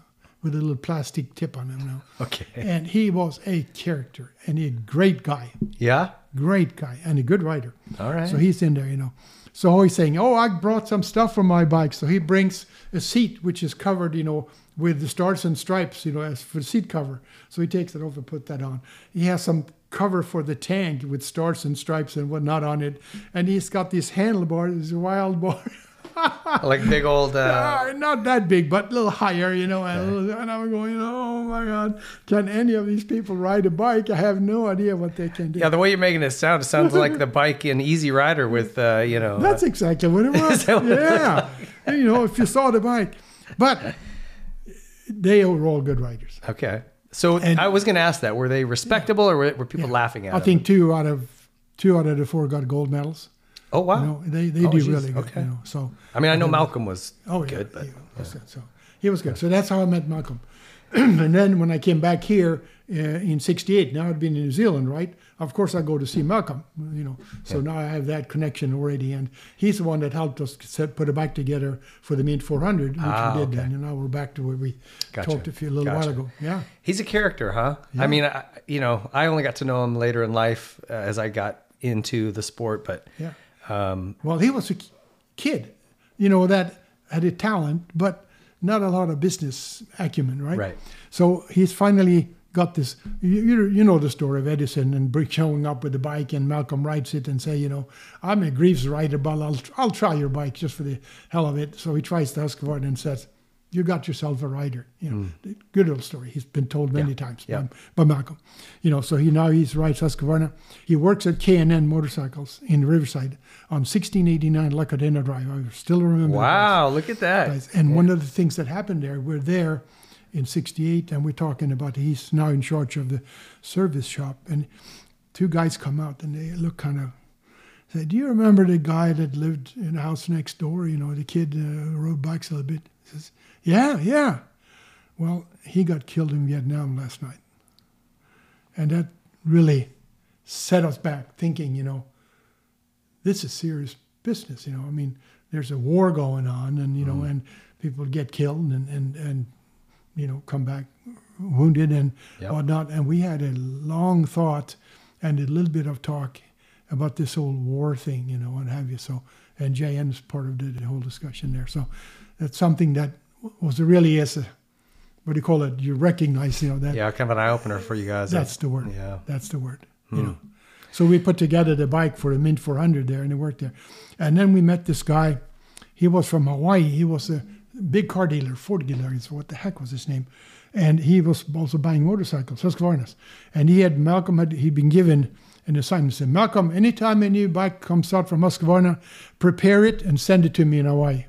with a little plastic tip on them now. Okay. And he was a character and a great guy, Yeah. great guy, and a good writer. All right. So he's in there, you know. So he's saying, "Oh, I brought some stuff for my bike." So he brings a seat which is covered, you know, with the stars and stripes, you know, as for the seat cover. So he takes it off and put that on. He has some cover for the tank with stars and stripes and whatnot on it, and he's got this handlebar, this wild bar. like big old. Uh, not that big, but a little higher, you know. And, little- and I'm going, oh my God, can any of these people ride a bike? I have no idea what they can do. yeah, the way you're making it sound, it sounds like the bike in Easy Rider with, uh, you know. That's exactly what it was. what it yeah. you know, if you saw the bike. But they were all good riders. uh, okay. So And- I was going to ask that. Were they respectable or were, were people laughing at I them? think two out of two out of the four got gold medals. Oh, wow. You know, they, they Oh, do geez, really good. okay. You know, so I mean, I know Malcolm was Oh, yeah, good, but. he was good. So he was good. So that's how I met Malcolm. and then when I came back here uh, in '68, now I'd been in New Zealand, right? Of course, I go to see Malcolm. You know, so now I have that connection already, and he's the one that helped us set, put a bike together for the Mint 400, which Ah, we did okay. then. And now we're back to where we Gotcha. talked a few a little Gotcha. while ago. Yeah. He's a character, huh? I mean, I, you know, I only got to know him later in life uh, as I got into the sport, but Yeah. um, Well, he was a k- kid, you know, that had a talent, but not a lot of business acumen, right? Right. So he's finally got this. You, you, you know the story of Edison and Brick showing up with the bike, and Malcolm rides it and say, you know, I'm a Greeves rider, but I'll, I'll try your bike just for the hell of it. So he tries the Husqvarna and says, you got yourself a rider. You know, good old story. He's been told many times Hmm. yeah. by, by Malcolm. You know, so he now he's rides Husqvarna. He works at K and N Motorcycles in Riverside on 1689 La Cadena Drive. I still remember. wow, look at that. And one of the things that happened there, we're there in 68 and we're talking about he's now in charge of the service shop. And two guys come out and they look kind of, say, do you remember the guy that lived in the house next door? You know, the kid uh, rode bikes a little bit. He says, yeah, yeah. Well, he got killed in Vietnam last night. And that really set us back thinking, you know, this is serious business. You know, I mean, there's a war going on, and you know, and people get killed and and and you know come back wounded and Yep. whatnot. And we had a long thought and a little bit of talk about this whole war thing, you know, what have you. So, and JN's part of the, whole discussion there. So, that's something that was really as a what do you call it? You recognize, you know, that Yeah, kind of an eye opener for you guys. that's the word. Yeah. That's the word. You hmm. know. So we put together the bike for the Mint 400 there, and it worked there. And then we met this guy. He was from Hawaii. He was a big car dealer, Ford dealer. So what the heck was his name? And he was also buying motorcycles, Husqvarnas. And he had Malcolm had he'd been given an assignment. Said Malcolm, anytime a new bike comes out from Husqvarna, prepare it and send it to me in Hawaii.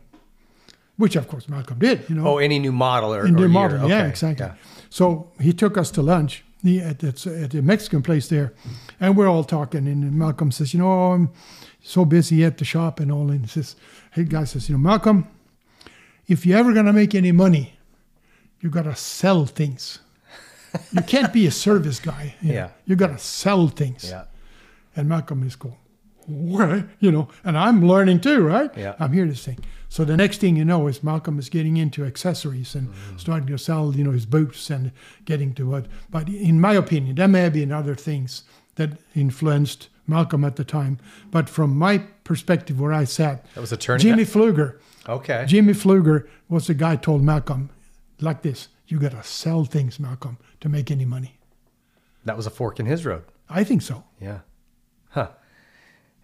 Which of course Malcolm did. You know, Oh, any new model or, or their year. model. Yeah, Okay, exactly. yeah. So he took us to lunch at, the, at the Mexican place there, and we're all talking. And Malcolm says, "You know, I'm so busy at the shop and all." And he says, "Hey, guy says, you know, Malcolm, if you're ever gonna make any money, you gotta sell things. you can't be a service guy. You Yeah. know. you gotta sell things." Yeah. And Malcolm is going, what? You know, and I'm learning too, right? Yeah. I'm here to sing. So the next thing you know is Malcolm is getting into accessories and mm. starting to sell, you know, his boots and getting to what. But in my opinion, there may have been other things that influenced Malcolm at the time. But from my perspective, where I sat, That was a turning. Jimmy Fluger, Okay. Jimmy Fluger was the guy told Malcolm like this: "You got to sell things, Malcolm, to make any money." That was a fork in his road. I think so. Yeah. Huh.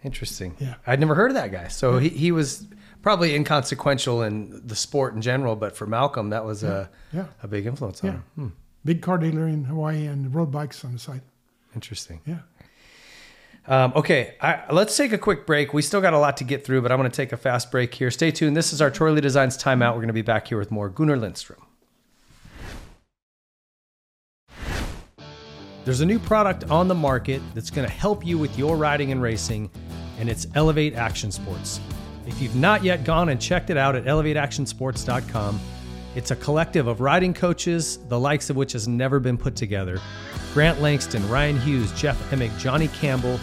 Interesting. Yeah. I'd never heard of that guy. So he, he was probably inconsequential in the sport in general, but for Malcolm, that was a, Yeah. a big influence on Yeah. him. Hmm. Big car dealer in Hawaii and road bikes on the side. Interesting. Yeah. Um, okay, I, let's take a quick break. We still got a lot to get through, but I'm going to take a fast break here. Stay tuned. This is our Troy Lee Designs timeout. We're going to be back here with more Gunnar Lindstrom. There's a new product on the market that's going to help you with your riding and racing, and it's Elevate Action Sports. If you've not yet gone and checked it out at elevateactionsports.com, it's a collective of riding coaches, the likes of which has never been put together. Grant Langston, Ryan Hughes, Jeff Emig, Johnny Campbell,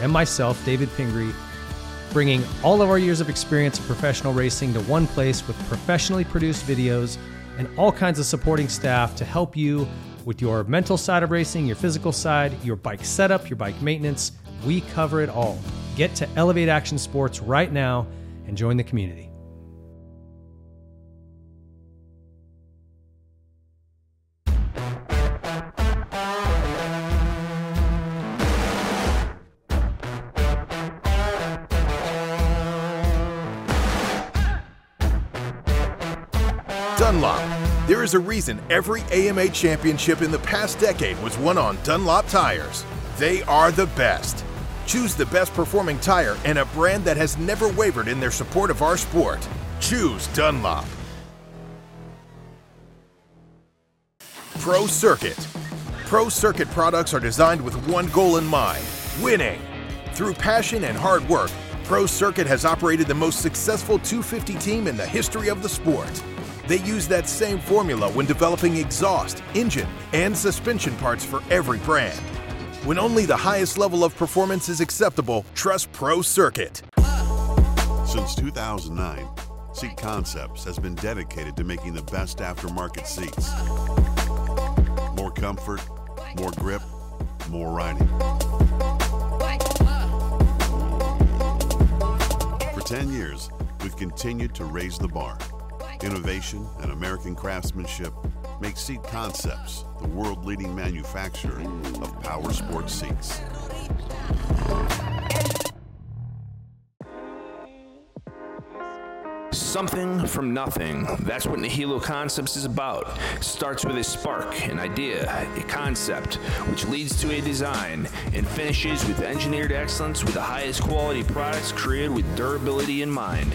and myself, David Pingree, bringing all of our years of experience in professional racing to one place with professionally produced videos and all kinds of supporting staff to help you with your mental side of racing, your physical side, your bike setup, your bike maintenance. We cover it all. Get to Elevate Action Sports right now and join the community. There is a reason every AMA championship in the past decade was won on Dunlop tires. They are the best. Choose the best performing tire and a brand that has never wavered in their support of our sport. Choose Dunlop. Pro Circuit. Pro Circuit products are designed with one goal in mind winning. Through passion and hard work, Pro Circuit has operated the most successful 250 team in the history of the sport. They use that same formula when developing exhaust, engine, and suspension parts for every brand. When only the highest level of performance is acceptable, trust Pro Circuit. Since 2009, Seat Concepts has been dedicated to making the best aftermarket seats. More comfort, more grip, more riding. For 10 years, we've continued to raise the bar. Innovation and American craftsmanship make Seat Concepts the world leading manufacturer of power sports seats. Something from nothing. That's what Nihilo Concepts is about. Starts with a spark, an idea, a concept, which leads to a design, and finishes with engineered excellence with the highest quality products created with durability in mind.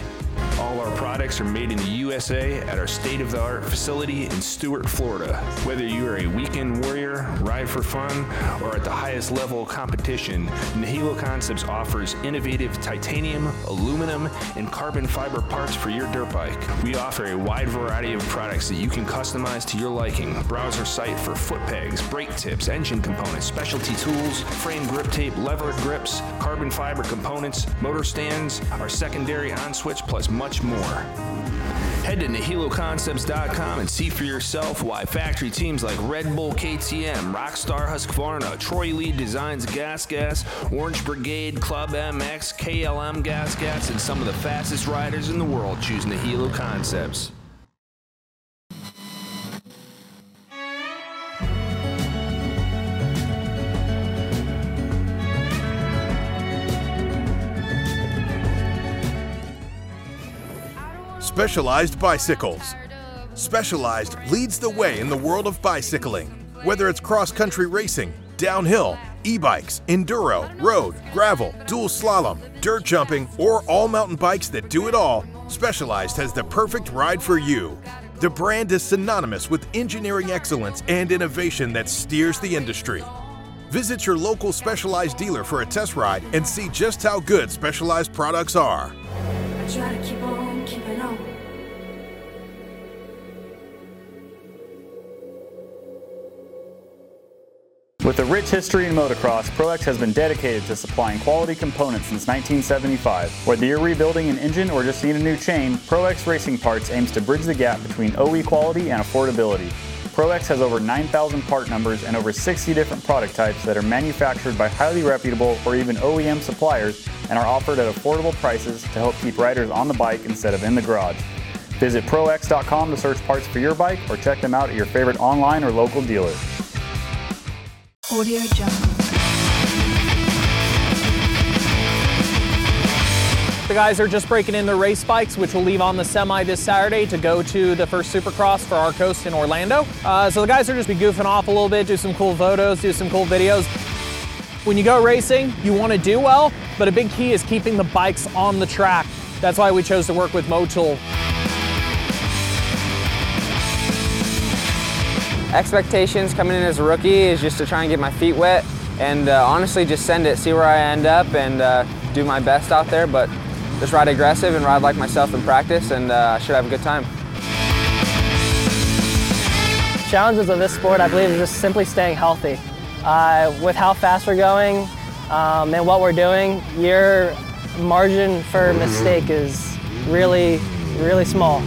All our products are made in the USA at our state of the art facility in Stuart, Florida. Whether you are a weekend warrior, ride for fun, or at the highest level of competition, Nihilo Concepts offers innovative titanium, aluminum, and carbon fiber parts for your dirt bike. We offer a wide variety of products that you can customize to your liking. Browse our site for foot pegs, brake tips, engine components, specialty tools, frame grip tape, lever grips, carbon fiber components, motor stands, our secondary on switch, plus much more. Head to NihiloConcepts.com and see for yourself why factory teams like Red Bull KTM, Rockstar Husqvarna, Troy Lee Designs Gas Gas, Orange Brigade, Club MX, KLM Gas Gas, and some of the fastest riders in the world choose Nihilo Concepts. Specialized Bicycles. Specialized leads the way in the world of bicycling. Whether it's cross country racing, downhill, e bikes, enduro, road, gravel, dual slalom, dirt jumping, or all mountain bikes that do it all, Specialized has the perfect ride for you. The brand is synonymous with engineering excellence and innovation that steers the industry. Visit your local Specialized dealer for a test ride and see just how good Specialized products are. With a rich history in motocross, ProX has been dedicated to supplying quality components since 1975. Whether you're rebuilding an engine or just need a new chain, ProX Racing Parts aims to bridge the gap between OE quality and affordability. ProX has over 9,000 part numbers and over 60 different product types that are manufactured by highly reputable or even OEM suppliers and are offered at affordable prices to help keep riders on the bike instead of in the garage. Visit ProX.com to search parts for your bike or check them out at your favorite online or local dealer. Audio. The guys are just breaking in their race bikes, which will leave on the semi this Saturday to go to the first Supercross for our coast in Orlando. Uh, so the guys are just be goofing off a little bit, do some cool photos, do some cool videos. When you go racing, you want to do well, but a big key is keeping the bikes on the track. That's why we chose to work with Motul. Expectations coming in as a rookie is just to try and get my feet wet and uh, honestly just send it, see where I end up, and uh, do my best out there. But just ride aggressive and ride like myself in practice, and uh, I should have a good time. Challenges of this sport, I believe, is just simply staying healthy. Uh, with how fast we're going um, and what we're doing, your margin for mistake is really, really small.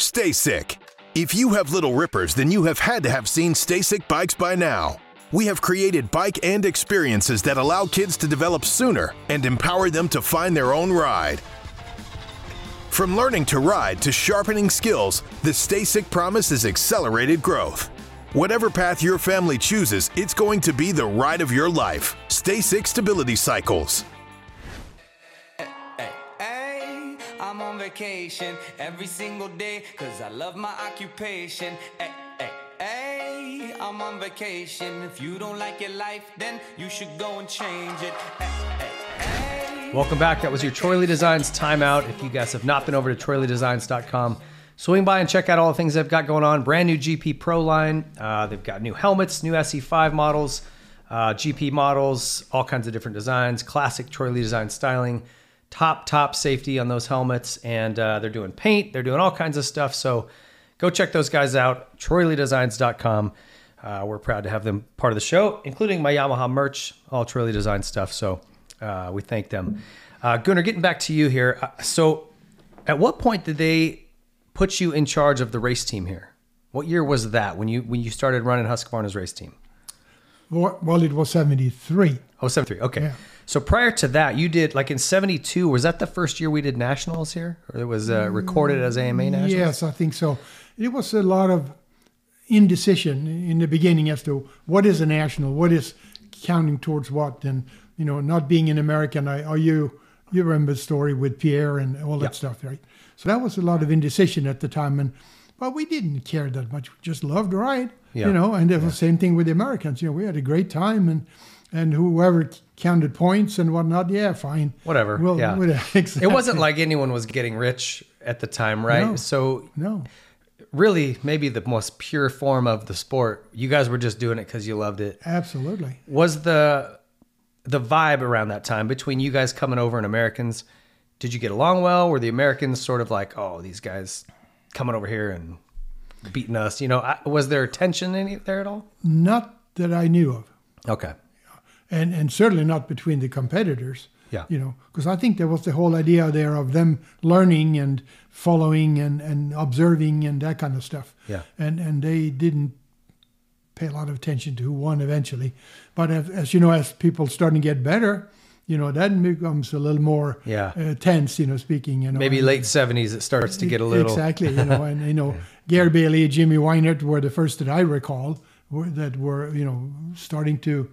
Stay sick. If you have little rippers, then you have had to have seen Stay Sick bikes by now. We have created bike and experiences that allow kids to develop sooner and empower them to find their own ride. From learning to ride to sharpening skills, the Stay Sick promise is accelerated growth. Whatever path your family chooses, it's going to be the ride of your life. Stay Sick Stability Cycles. On vacation every single day because I love my occupation. Hey, hey, hey, I'm on vacation. If you don't like your life, then you should go and change it. Hey. Welcome back. That was your Troy Lee Designs timeout. If you guys have not been over to troyleedesigns.com, swing by and check out all the things they've got going on. Brand new GP Pro line. Uh, they've got new helmets, new SE5 models, uh, GP models, all kinds of different designs, classic Troy Lee Design styling, top, top safety on those helmets. And uh, they're doing paint, they're doing all kinds of stuff. So go check those guys out. troyleedesigns.com. Uh, we're proud to have them part of the show, including my Yamaha merch, all Troy Lee Design stuff. So uh, we thank them. Uh, Gunnar, getting back to you here. Uh, so, at what point did they put you in charge of the race team here? What year was that when you when you started running Husqvarna's race team? Well, well, it was 73. Oh, 73. Okay. Yeah. So prior to that, you did like in 72, was that the first year we did nationals here? Or it was uh, recorded as AMA nationals? Yes, I think so. It was a lot of indecision in the beginning as to what is a national, what is counting towards what, and you know, not being an American. I, are you? You remember the story with Pierre and all that Yeah. stuff, right? So that was a lot of indecision at the time, and but we didn't care that much. We just loved to ride, Yeah. you know. And it was the same thing with the Americans. You know, we had a great time, and and whoever counted points and whatnot, yeah, fine, Whatever. Well, yeah. with- It wasn't like anyone was getting rich at the time, right? No. So no. really, maybe the most pure form of the sport. You guys were just doing it because you loved it. Absolutely. Was the the vibe around that time between you guys coming over and Americans? Did you get along well? Were the Americans sort of like, oh, these guys coming over here and beating us? You know, I- was there tension any there at all? Not that I knew of. Okay. And and certainly not between the competitors. Yeah. You know, because I think there was the whole idea there of them learning and following and, and observing and that kind of stuff. Yeah. And and they didn't pay a lot of attention to who won eventually. But as, as you know, as people starting to get better, you know, that becomes a little more Yeah. uh, tense. You know, speaking. You know, Maybe and- late seventies, it starts to get a little exactly. You know, and you know, Gary Bailey, Jimmy Weinert were the first that I recall were, that were you know starting to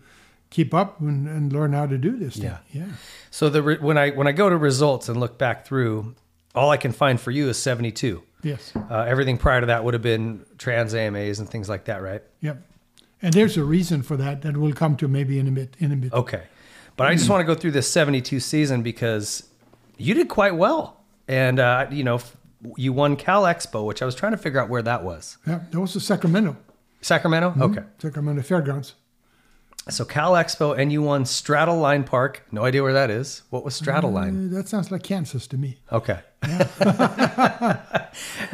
keep up and, and learn how to do this. Thing. Yeah. yeah. So the re- when I when I go to results and look back through, all I can find for you is seventy two. Yes. Uh, everything prior to that would have been trans AMAs and things like that, right? Yep. And there's a reason for that that we'll come to maybe in a bit. In a bit. Okay. But I just want to go through this 72 season because you did quite well. And, uh, you know, you won Cal Expo, which I was trying to figure out where that was. Yeah, that was the Sacramento. Sacramento? Mhm. Okay. Sacramento Fairgrounds. So Cal Expo, and you won Straddle Line Park. No idea where that is. What was Straddle Line? Uh, that sounds like Kansas to me. Okay.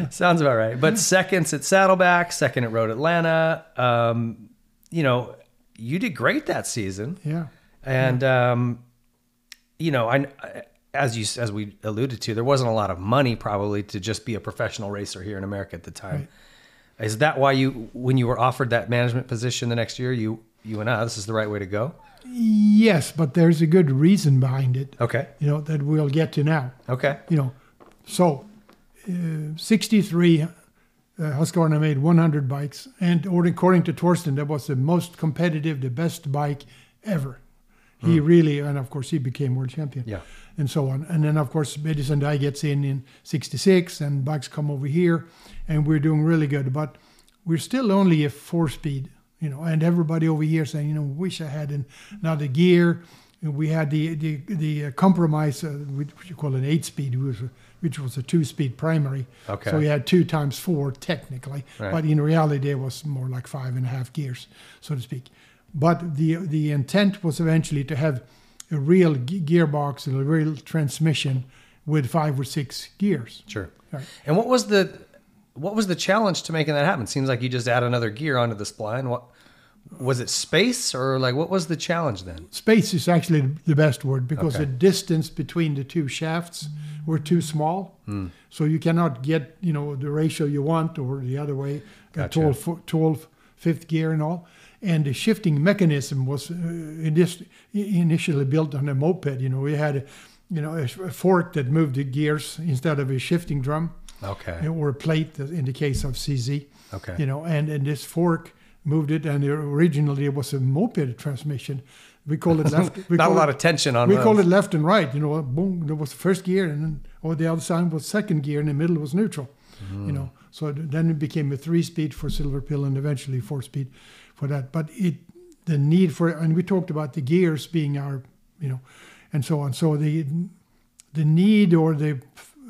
Sounds about right. But seconds at Saddleback, second at Road Atlanta. Um, you know, you did great that season. Yeah. And um, you know, I as you as we alluded to, there wasn't a lot of money probably to just be a professional racer here in America at the time. Is that why you, when you were offered that management position the next year, you you and I, this is the right way to go? Yes, but there's a good reason behind it. Okay. You know that we'll get to now. Okay. You know, so uh, 63, uh, Husqvarna made 100 bikes, and or according to Torsten, that was the most competitive, the best bike ever. He Hmm. really, and of course, he became world champion. Yeah. And so on. And then, of course, Edison Dye gets in in 66, and bikes come over here, and we're doing really good. But we're still only a four speed, you know, and everybody over here saying, you know, wish I had an, another gear. We had the the, the uh, compromise, uh, which you call an eight speed, which was, which was a two speed primary. Okay. So we had two times four technically, Right. but in reality it was more like five and a half gears, so to speak. But the the intent was eventually to have a real gearbox and a real transmission with five or six gears. Sure. Right. And what was the what was the challenge to making that happen? Seems like you just add another gear onto the spline. What was it space or like what was the challenge then? Space is actually the best word because Okay. the distance between the two shafts were too small. Hmm. So you cannot get, you know, the ratio you want or the other way, Gotcha. 12, 12 fifth gear and all. And the shifting mechanism was uh, initially built on a moped. You know, we had, a, you know, a, a fork that moved the gears instead of a shifting drum. Okay. Or a plate in the case of CZ. Okay. You know, and, and this fork moved it, and originally it was a moped transmission. We call it left. We Not a lot it- of tension on We call it left and right. You know, boom, there was the first gear, and then or the other side was second gear, and the middle was neutral. Mm. You know, so then it became a three-speed for Silverpilen, and eventually four-speed for that. But it, the need for, and we talked about the gears being our, you know, and so on. So the the need or the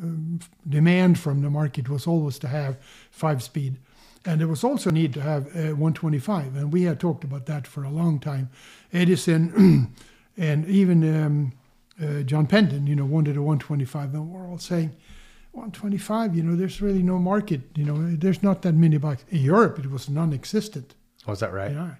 um, demand from the market was always to have five speed. And there was also a need to have uh, 125. And we had talked about that for a long time. Edison and even um, uh, John Penton, you know, wanted a 125. And we're all saying, 125, you know, there's really no market. You know, there's not that many bikes. In Europe, it was non existent. Was that right? Yeah.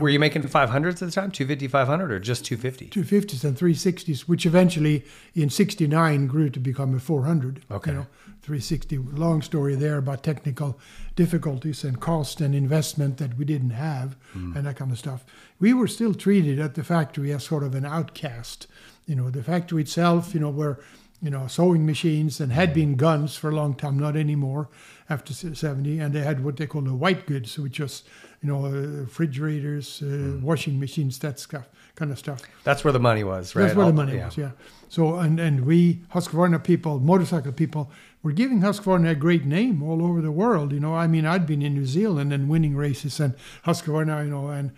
Were you making 500s at the time? 250, 500 or just 250? 250s and 360s, which eventually in 69 grew to become a 400. Okay. You know, 360. Long story there about technical difficulties and cost and investment that we didn't have Hmm. and that kind of stuff. We were still treated at the factory as sort of an outcast. You know, the factory itself, you know, were, you know, sewing machines and had been guns for a long time, not anymore after 70. And they had what they call the white goods, which was, you know, uh, refrigerators, uh, Hmm. washing machines, that stuff, kind of stuff. That's where the money was, right? That's where All- the money was, yeah. So, and, and we, Husqvarna people, motorcycle people, were giving Husqvarna a great name all over the world. You know, I mean, I'd been in New Zealand and winning races and Husqvarna, you know, and,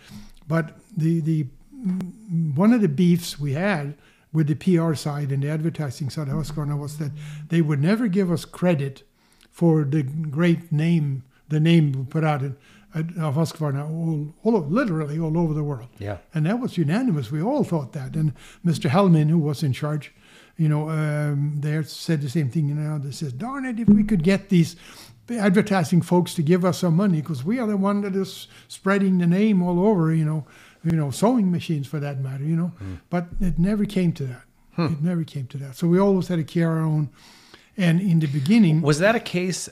but the, the, mm, one of the beefs we had with the PR side and the advertising side of Husqvarna was that they would never give us credit for the great name, the name we put out in, of uh, Husqvarna all, all literally all over the world. Yeah. And that was unanimous. We all thought that. And Mr. Hellman, who was in charge, you know, um, there said the same thing. You know, they says, darn it, if we could get these advertising folks to give us some money, because we are the one that is spreading the name all over, you know, you know, sewing machines for that matter, you know. Hmm. But it never came to that. Hmm. It never came to that. So we always had to carry our own. And in the beginning, Was that a case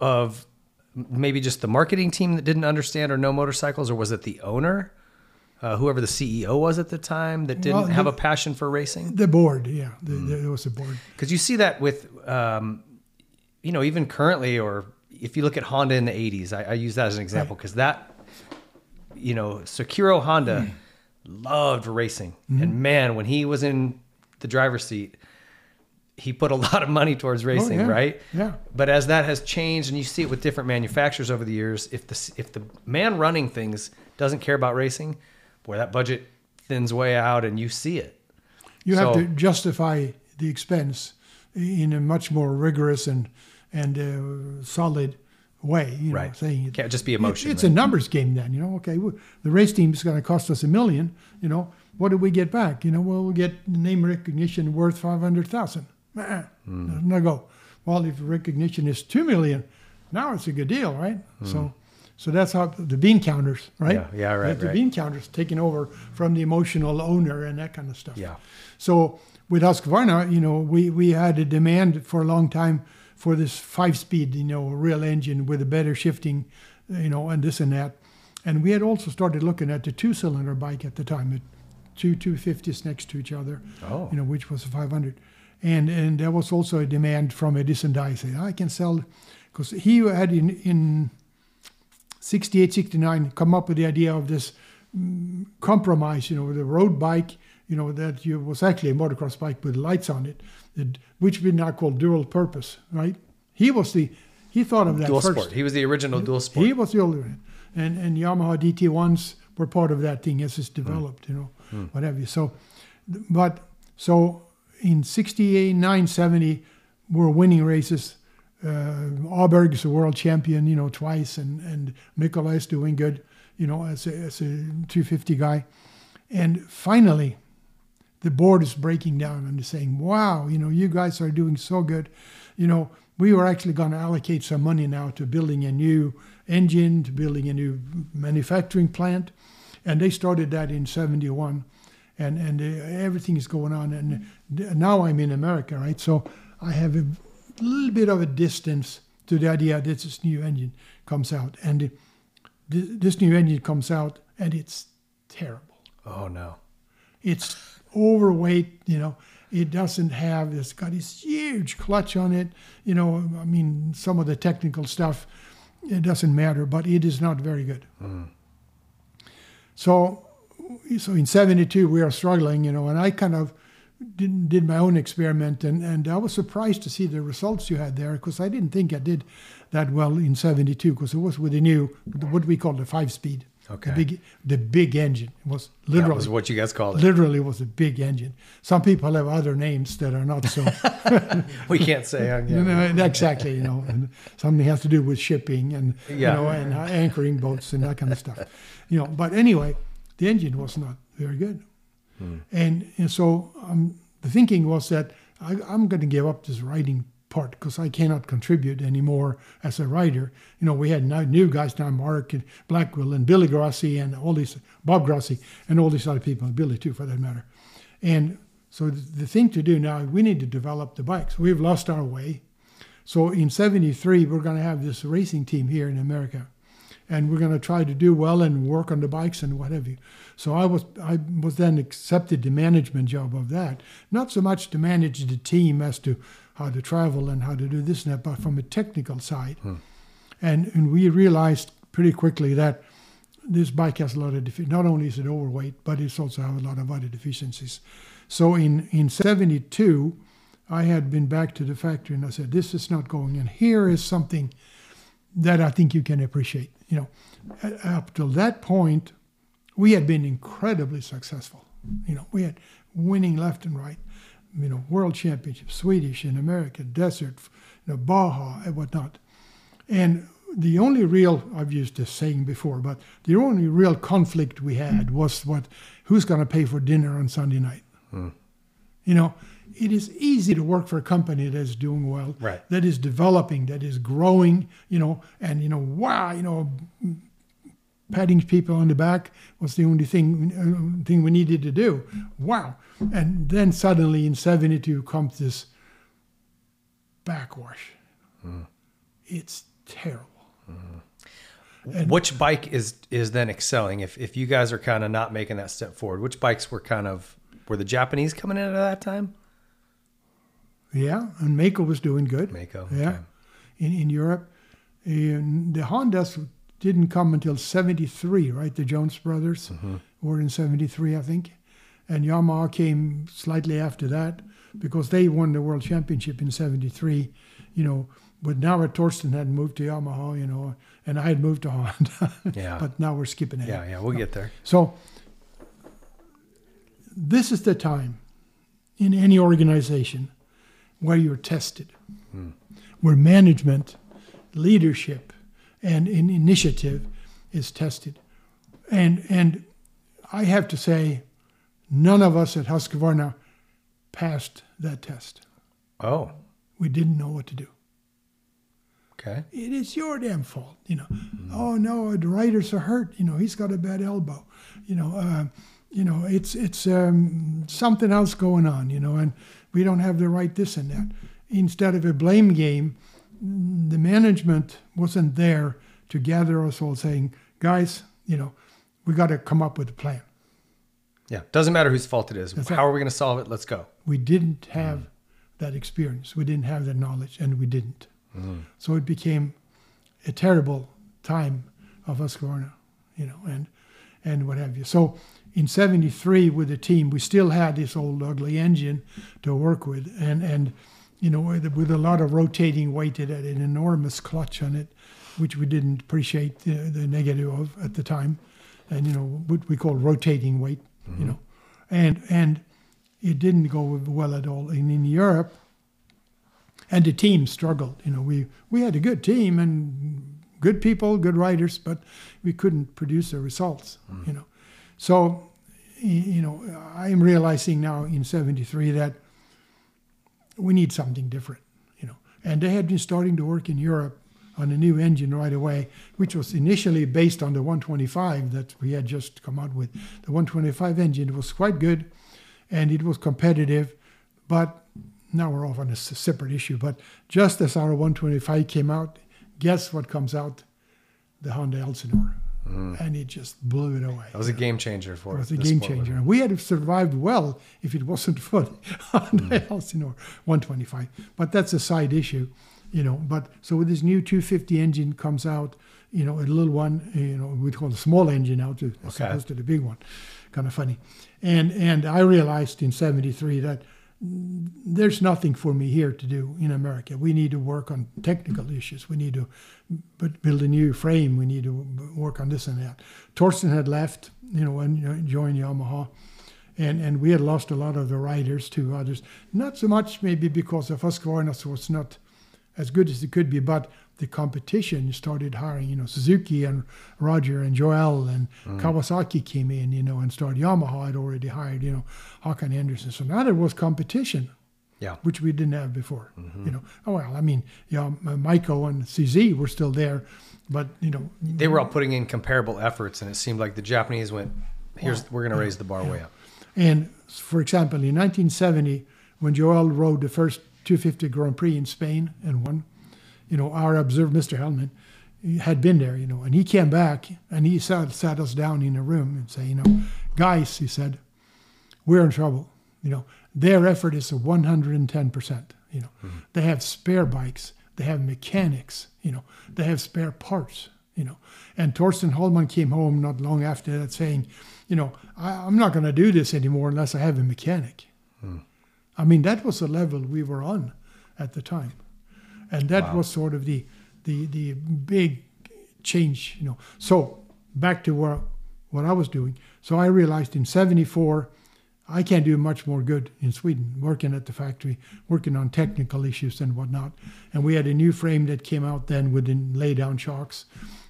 of maybe just the marketing team that didn't understand or know motorcycles, or was it the owner, uh, whoever the CEO was at the time, that didn't Well, have a passion for racing? the board, yeah, the, there was a board. Because you see that with, um, you know, even currently, or if you look at Honda in the 80s, I, I use that as an example because that, you know, Soichiro Honda loved racing. Mhm. And man, when he was in the driver's seat, he put a lot of money towards racing, Oh, yeah. right? Yeah. But as that has changed, and you see it with different manufacturers over the years, if the if the man running things doesn't care about racing, boy, that budget thins way out, and you see it. You have to justify the expense in a much more rigorous and and uh, solid way. You know, Right. saying it Can't just be it- emotion, it's a numbers game then. You know, okay, the race team is going to cost us a million. You know, what do we get back? You know, well, we get name recognition worth five hundred thousand. Hmm. No go. Well, if recognition is two million, now it's a good deal, right? So. So that's how the bean counters, right? Yeah, yeah, right, The right. bean counters taking over from the emotional owner and that kind of stuff. Yeah. So with Husqvarna, you know, we, we had a demand for a long time for this five speed, you know, real engine with a better shifting, you know, and this and that. And we had also started looking at the two cylinder bike at the time, two 250s next to each other, Oh. you know, which was a 500. And and there was also a demand from Edison Dye saying, I can sell, because he had in, in 68, 69 come up with the idea of this mm, compromise, you know, with a road bike, you know, that you, was actually a motocross bike with lights on it, which we now call dual purpose, right? He was the, he thought of that Dual first. sport. He was the original dual sport. He was the one. And, and Yamaha DT1s were part of that thing as it's developed, you know, Hmm. what have you. So, but, so in 68, 9, 70, we're winning races. Uh, Åberg's a world champion, you know, twice, and, and Mikkola is doing good, you know, as a, as a 250 guy. And finally, the board is breaking down and saying, wow, you know, you guys are doing so good. You know, we were actually going to allocate some money now to building a new engine, to building a new manufacturing plant. And they started that in 71. And, and uh, everything is going on. And now I'm in America, right? So I have a little bit of a distance to the idea that this new engine comes out. And this new engine comes out and it's terrible oh no. it's overweight you know it doesn't have it's got this huge clutch on it you know i mean some of the technical stuff it doesn't matter but it is not very good hmm. so so in 72 we are struggling you know and i kind of did, did my own experiment and, and i was surprised to see the results you had there because i didn't think i did that well in 72 because it was with the new what we call the five speed Okay. the big the big engine it was literally That was what you guys called it. literally was a big engine. Some people have other names that are not so. We can't say on You yeah. know, exactly, you know, and something has to do with shipping and Yeah. you know and uh, anchoring boats and that kind of stuff, you know. But anyway, the engine was not very good, and, and so um, the thinking was that I, I'm going to give up this writing part because I cannot contribute anymore as a writer. You know, we had new guys now, Mark and Blackwell and Billy Grossi and all these, Bob Grossi and all these other people, and Billy too for that matter. And so the, the thing to do now, we need to develop the bikes. We've lost our way. So in 73, we're going to have this racing team here in America. And we're going to try to do well and work on the bikes and what have you. So I was I was then accepted the management job of that. Not so much to manage the team as to how to travel and how to do this and that, but from a technical side. Hmm. And and we realized pretty quickly that this bike has a lot of defi- not only is it overweight, but it's also have a lot of other deficiencies. So in in '72, I had been back to the factory and I said, "This is not going." And here is something that I think you can appreciate. You know, up till that point, we had been incredibly successful. You know, we had winning left and right. You know, world championships, Swedish and American, desert, you know, Baja and whatnot. And the only real, I've used this saying before, but the only real conflict we had was what, who's going to pay for dinner on Sunday night? Hmm. You know, it is easy to work for a company that is doing well, Right. that is developing, that is growing, you know, and, you know, wow, you know, patting people on the back was the only thing uh, thing we needed to do. Wow. And then suddenly in 72 comes this backwash. It's terrible. And- which bike is is then excelling? If if you guys are kind of not making that step forward, which bikes were kind of were the Japanese coming in at that time? Yeah, and Maico was doing good. Maico, yeah, okay. in in Europe, and the Hondas didn't come until '73, right? The Jones brothers Mm-hmm. were in '73, I think, and Yamaha came slightly after that because they won the world championship in '73. You know, but now Torsten had moved to Yamaha, you know, and I had moved to Honda. Yeah. but now we're skipping ahead. Yeah, yeah, we'll get there. So this is the time in any organization where you're tested, where management, leadership, and in initiative is tested. And and I have to say, none of us at Husqvarna passed that test. Oh, We didn't know what to do. okay. It is your damn fault, you know. Oh no, the writers are hurt. You know, he's got a bad elbow. You know, uh, you know, it's it's um, something else going on. You know, and we don't have the right this and that. Instead of a blame game, the management wasn't there to gather us all, saying, "Guys, you know, we got to come up with a plan." Yeah, doesn't matter whose fault it is. That's How right. are we going to solve it? Let's go. We didn't have that experience. We didn't have that knowledge, and we didn't. Mm-hmm. So it became a terrible time of Husqvarna, you know, and and what have you. So in '73 with the team, we still had this old ugly engine to work with, and and you know with, with a lot of rotating weight, it had an enormous clutch on it, which we didn't appreciate the, the negative of at the time, and you know what we call rotating weight, you know, mm-hmm. and and it didn't go well at all. And in Europe, and the team struggled. You know, we we had a good team and good people, good writers, but we couldn't produce the results. Mm-hmm. You know, so you know, I am realizing now in '73 that we need something different. You know, and they had been starting to work in Europe on a new engine right away, which was initially based on the 125 that we had just come out with. The 125 engine was quite good, and it was competitive, but now we're off on a separate issue. But just as our 125 came out, guess what comes out? The Honda Elsinore. And it just blew it away. That was a game changer for us. It was a game changer. And we had survived well if it wasn't for the Honda Hmm. Elsinore 125. But that's a side issue, you know. But so with this new 250 engine comes out, you know, a little one, you know, we call the small engine now to as Okay. opposed to the big one. Kind of funny. And and I realized in 73 that mm, there's nothing for me here to do in America. We need to work on technical issues. We need to build a new frame. We need to work on this and that. Torsten had left, you know, and joined Yamaha, and and we had lost a lot of the riders to others. Not so much maybe because of Husqvarna was not as good as it could be, but the competition started hiring. You know, Suzuki and Roger and Joel and mm. Kawasaki came in. You know, and started. Yamaha had already hired. You know, Håkan Andersson. So now there was competition Yeah. which we didn't have before. Mm-hmm. You know, oh well, I mean, yeah, Maico uh, and CZ were still there, but you know, They were all putting in comparable efforts, and it seemed like the Japanese went, "Here's we're going to raise the bar way up." and for example, in 1970, when Joel rode the first 250 Grand Prix in Spain and won, you know, our observer, Mr. Hellman, had been there, you know, and he came back and he sat, sat us down in a room and say, you know, guys, he said, we're in trouble. You know, their effort is 110%. You know, mm-hmm. they have spare bikes, they have mechanics, you know, they have spare parts, you know. And Torsten Hallman came home not long after that saying, you know, I, I'm not going to do this anymore unless I have a mechanic. Hmm. I mean, that was the level we were on at the time. And that was sort of the, the, the big change, you know. So back to where, what I was doing. So I realized in 74, I can't do much more good in Sweden, working at the factory, working on technical issues and whatnot. And we had a new frame that came out then with the lay down shocks.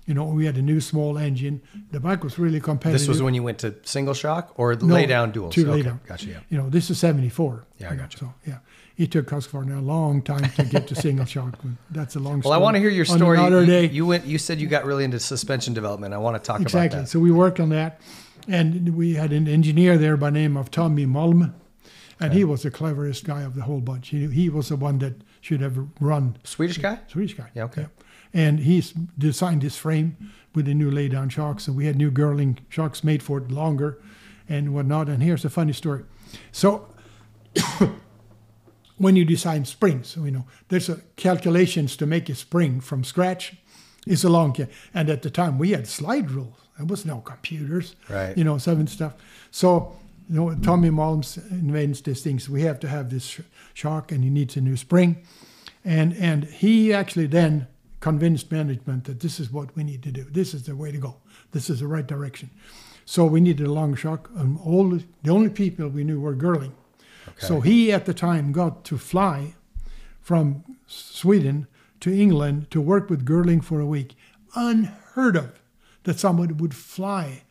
You know, we had a new small engine. The bike was really competitive. This was when you went to single shock or No, lay down duals. Two lay down. Gotcha. Yeah. You know, this is 74. Yeah, I gotcha. So, yeah. It took Husqvarna a long time to get to single shock. That's a long Story. Well. I want to hear your On story. Another You- day. You went. You said you got really into suspension development. I want to talk exactly. about that. Exactly. So we worked on that. And we had an engineer there by name of Tommy Malm. And he was the cleverest guy of the whole bunch. He, he was the one that should have run Swedish guy. Swedish guy. Yeah, okay. And he designed this frame with the new lay down shocks. And we had new girling shocks made for it longer and whatnot. And here's a funny story. So when you design springs, you know, there's a calculations to make a spring from scratch. It's a long and at the time we had slide rules. There was no computers, Right. You know, seven stuff. So you know, Tommy Malms invents these things. We have to have this sh- shock, and he needs a new spring, and and he actually then convinced management that this is what we need to do. This is the way to go. This is the right direction. So we needed a long shock. And all the, only people we knew were So he at the time got to fly from Sweden to England to work with Girling for a week. Unheard of that somebody would fly,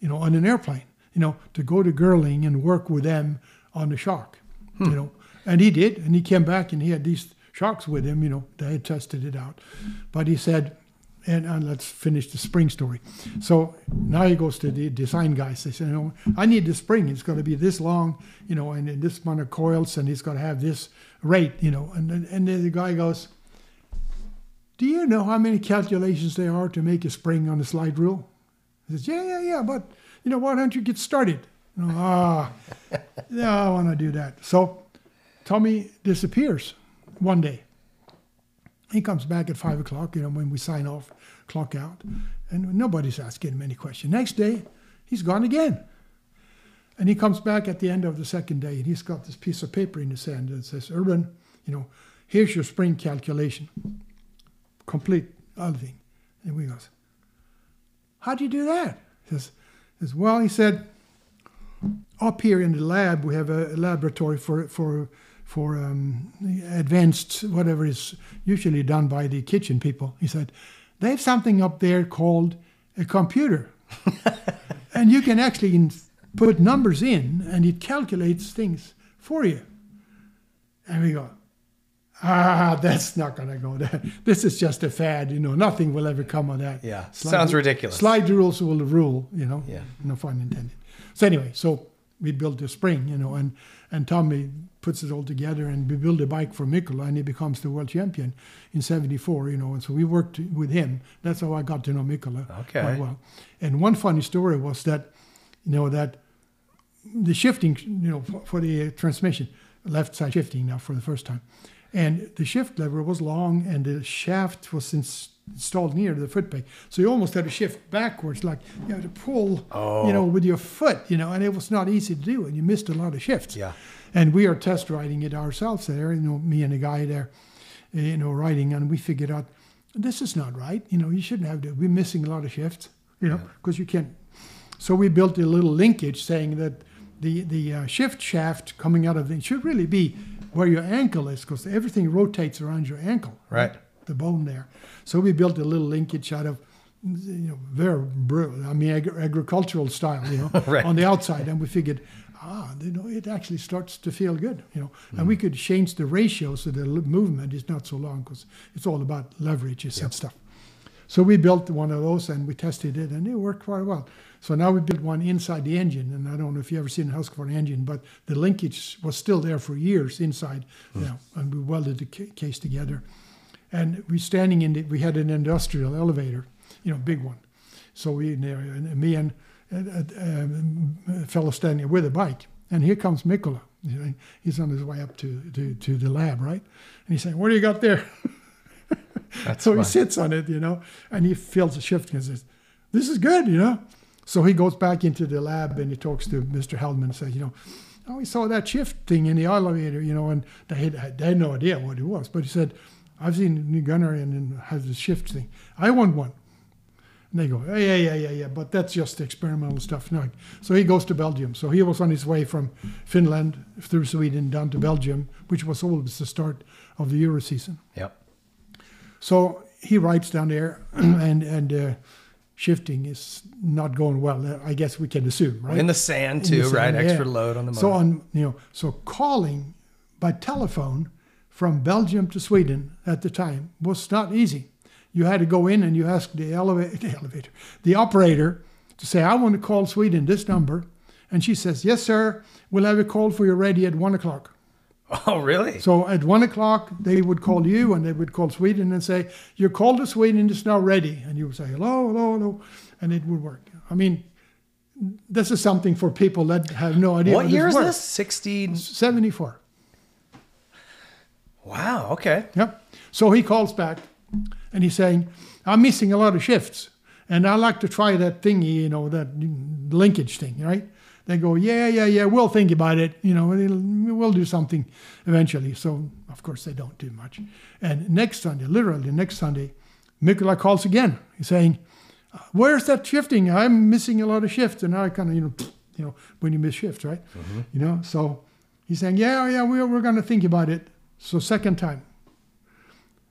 you know, on an airplane, you know, to go to Girling and work with them on the shock, you hmm. know. And he did, and he came back and he had these sharks with him, you know, they had tested it out. But he said, and, and let's finish the spring story. So now he goes to the design guys. They say, you know, I need the spring. It's going to be this long, you know, and, and this amount of coils, and it's going to have this rate, you know. And then- and then the guy goes, "Do you know how many calculations there are to make a spring on a slide rule?" He says, "Yeah, yeah, yeah, but you know, why don't you get started?" You know, ah, yeah, I want to do that. So Tommy disappears one day. He comes back at five o'clock, you know, when we sign off, clock out, and nobody's asking him any question. Next day, he's gone again. And he comes back at the end of the second day, and he's got this piece of paper in his hand that says, Urban, you know, here's your spring calculation. Complete other thing. And we goes, How'd you do that? He says, says, Well, he said, up here in the lab, we have a laboratory for for for um, advanced whatever is usually done by the kitchen people. He said they have something up there called a computer, and you can actually put numbers in, and it calculates things for you. And we go, ah, that's not going to go there. This is just a fad, you know. Nothing will ever come of that. Yeah, sounds ridiculous. Slide rules will rule, you know. Yeah. No fun intended. So anyway, so we built the spring, you know, and and Tommy puts it all together, and we build a bike for Mikkola, and he becomes the world champion in '74, you know. And so we worked with him. That's how I got to know Mikkola Okay. quite well. And one funny story was that, you know, that the shifting, you know, for, for the uh, transmission, left side shifting now for the first time. And the shift lever was long and the shaft was ins- installed near the foot peg. So you almost had to shift backwards, like you had to pull, you know, with your foot, you know, and it was not easy to do. And you missed a lot of shifts. Yeah. And we are test riding it ourselves there, you know, me and a guy there, uh, you know, riding, and we figured out this is not right. You know, you shouldn't have to. We're missing a lot of shifts, you know, because you can't so we built a little linkage saying that the the uh, shift shaft coming out of it should really be where your ankle is because everything rotates around your ankle, Right. The bone there. So we built a little linkage out of you know very bru- I mean agri- agricultural style, you know, Right. on the outside, and we figured. Ah, you know, it actually starts to feel good, you know, and we could change the ratio so the movement is not so long because it's all about leverages and stuff. So we built one of those and we tested it and it worked quite well. So now we built one inside the engine, and I don't know if you ever seen a Husqvarna engine, but the linkage was still there for years inside, you know, and we welded the ca- case together. And we standing in the, we had an industrial elevator, you know, big one. So we in there, and me and um, a fellow standing with a bike, and here comes Mikkola. He's on his way up to, to, to the lab, right? And he's saying, "What do you got there?" So he sits on it, you know, and he feels the shift and says, "This is good," you know. So he goes back into the lab and he talks to Mr. Heldman and says, "You know, oh, we saw that shift thing in the elevator, you know, and they had, they had no idea what it was, but he said, I've seen New Gunnar and, and has the shift thing. I want one." And they go, "Yeah, yeah, yeah, yeah, yeah, but that's just experimental stuff." No. So he goes to Belgium. So he was on his way from Finland through Sweden down to Belgium, which was always the start of the Euro season. Yep. So he writes down there, and and uh, shifting is not going well. I guess we can assume, right? In the sand In the too, right? sand, Extra load on the So on you know, so calling by telephone from Belgium to Sweden at the time was not easy. You had to go in and you ask the elevator, the elevator, the operator to say, "I want to call Sweden this number," and she says, "Yes, sir. We'll have a call for you ready at one o'clock." Oh, really? So at one o'clock, they would call you and they would call Sweden and say, Your call to Sweden is now ready. And you would say, Hello, hello, hello. And it would work. I mean, this is something for people that have no idea. what year is works. this? 60. 74. Wow. Okay. Yeah. So he calls back and he's saying, I'm missing a lot of shifts. And I like to try that thingy, you know, that linkage thing, right? They go, yeah, yeah, yeah, we'll think about it. You know, we'll do something eventually. So, of course, they don't do much. And next Sunday, literally next Sunday, Mikkola calls again. He's saying, uh, Where's that shifting? I'm missing a lot of shifts, and I kind of you know, you know, when you miss shifts, right? Mm-hmm. You know, so he's saying, yeah, yeah, we're we're going to think about it. So second time,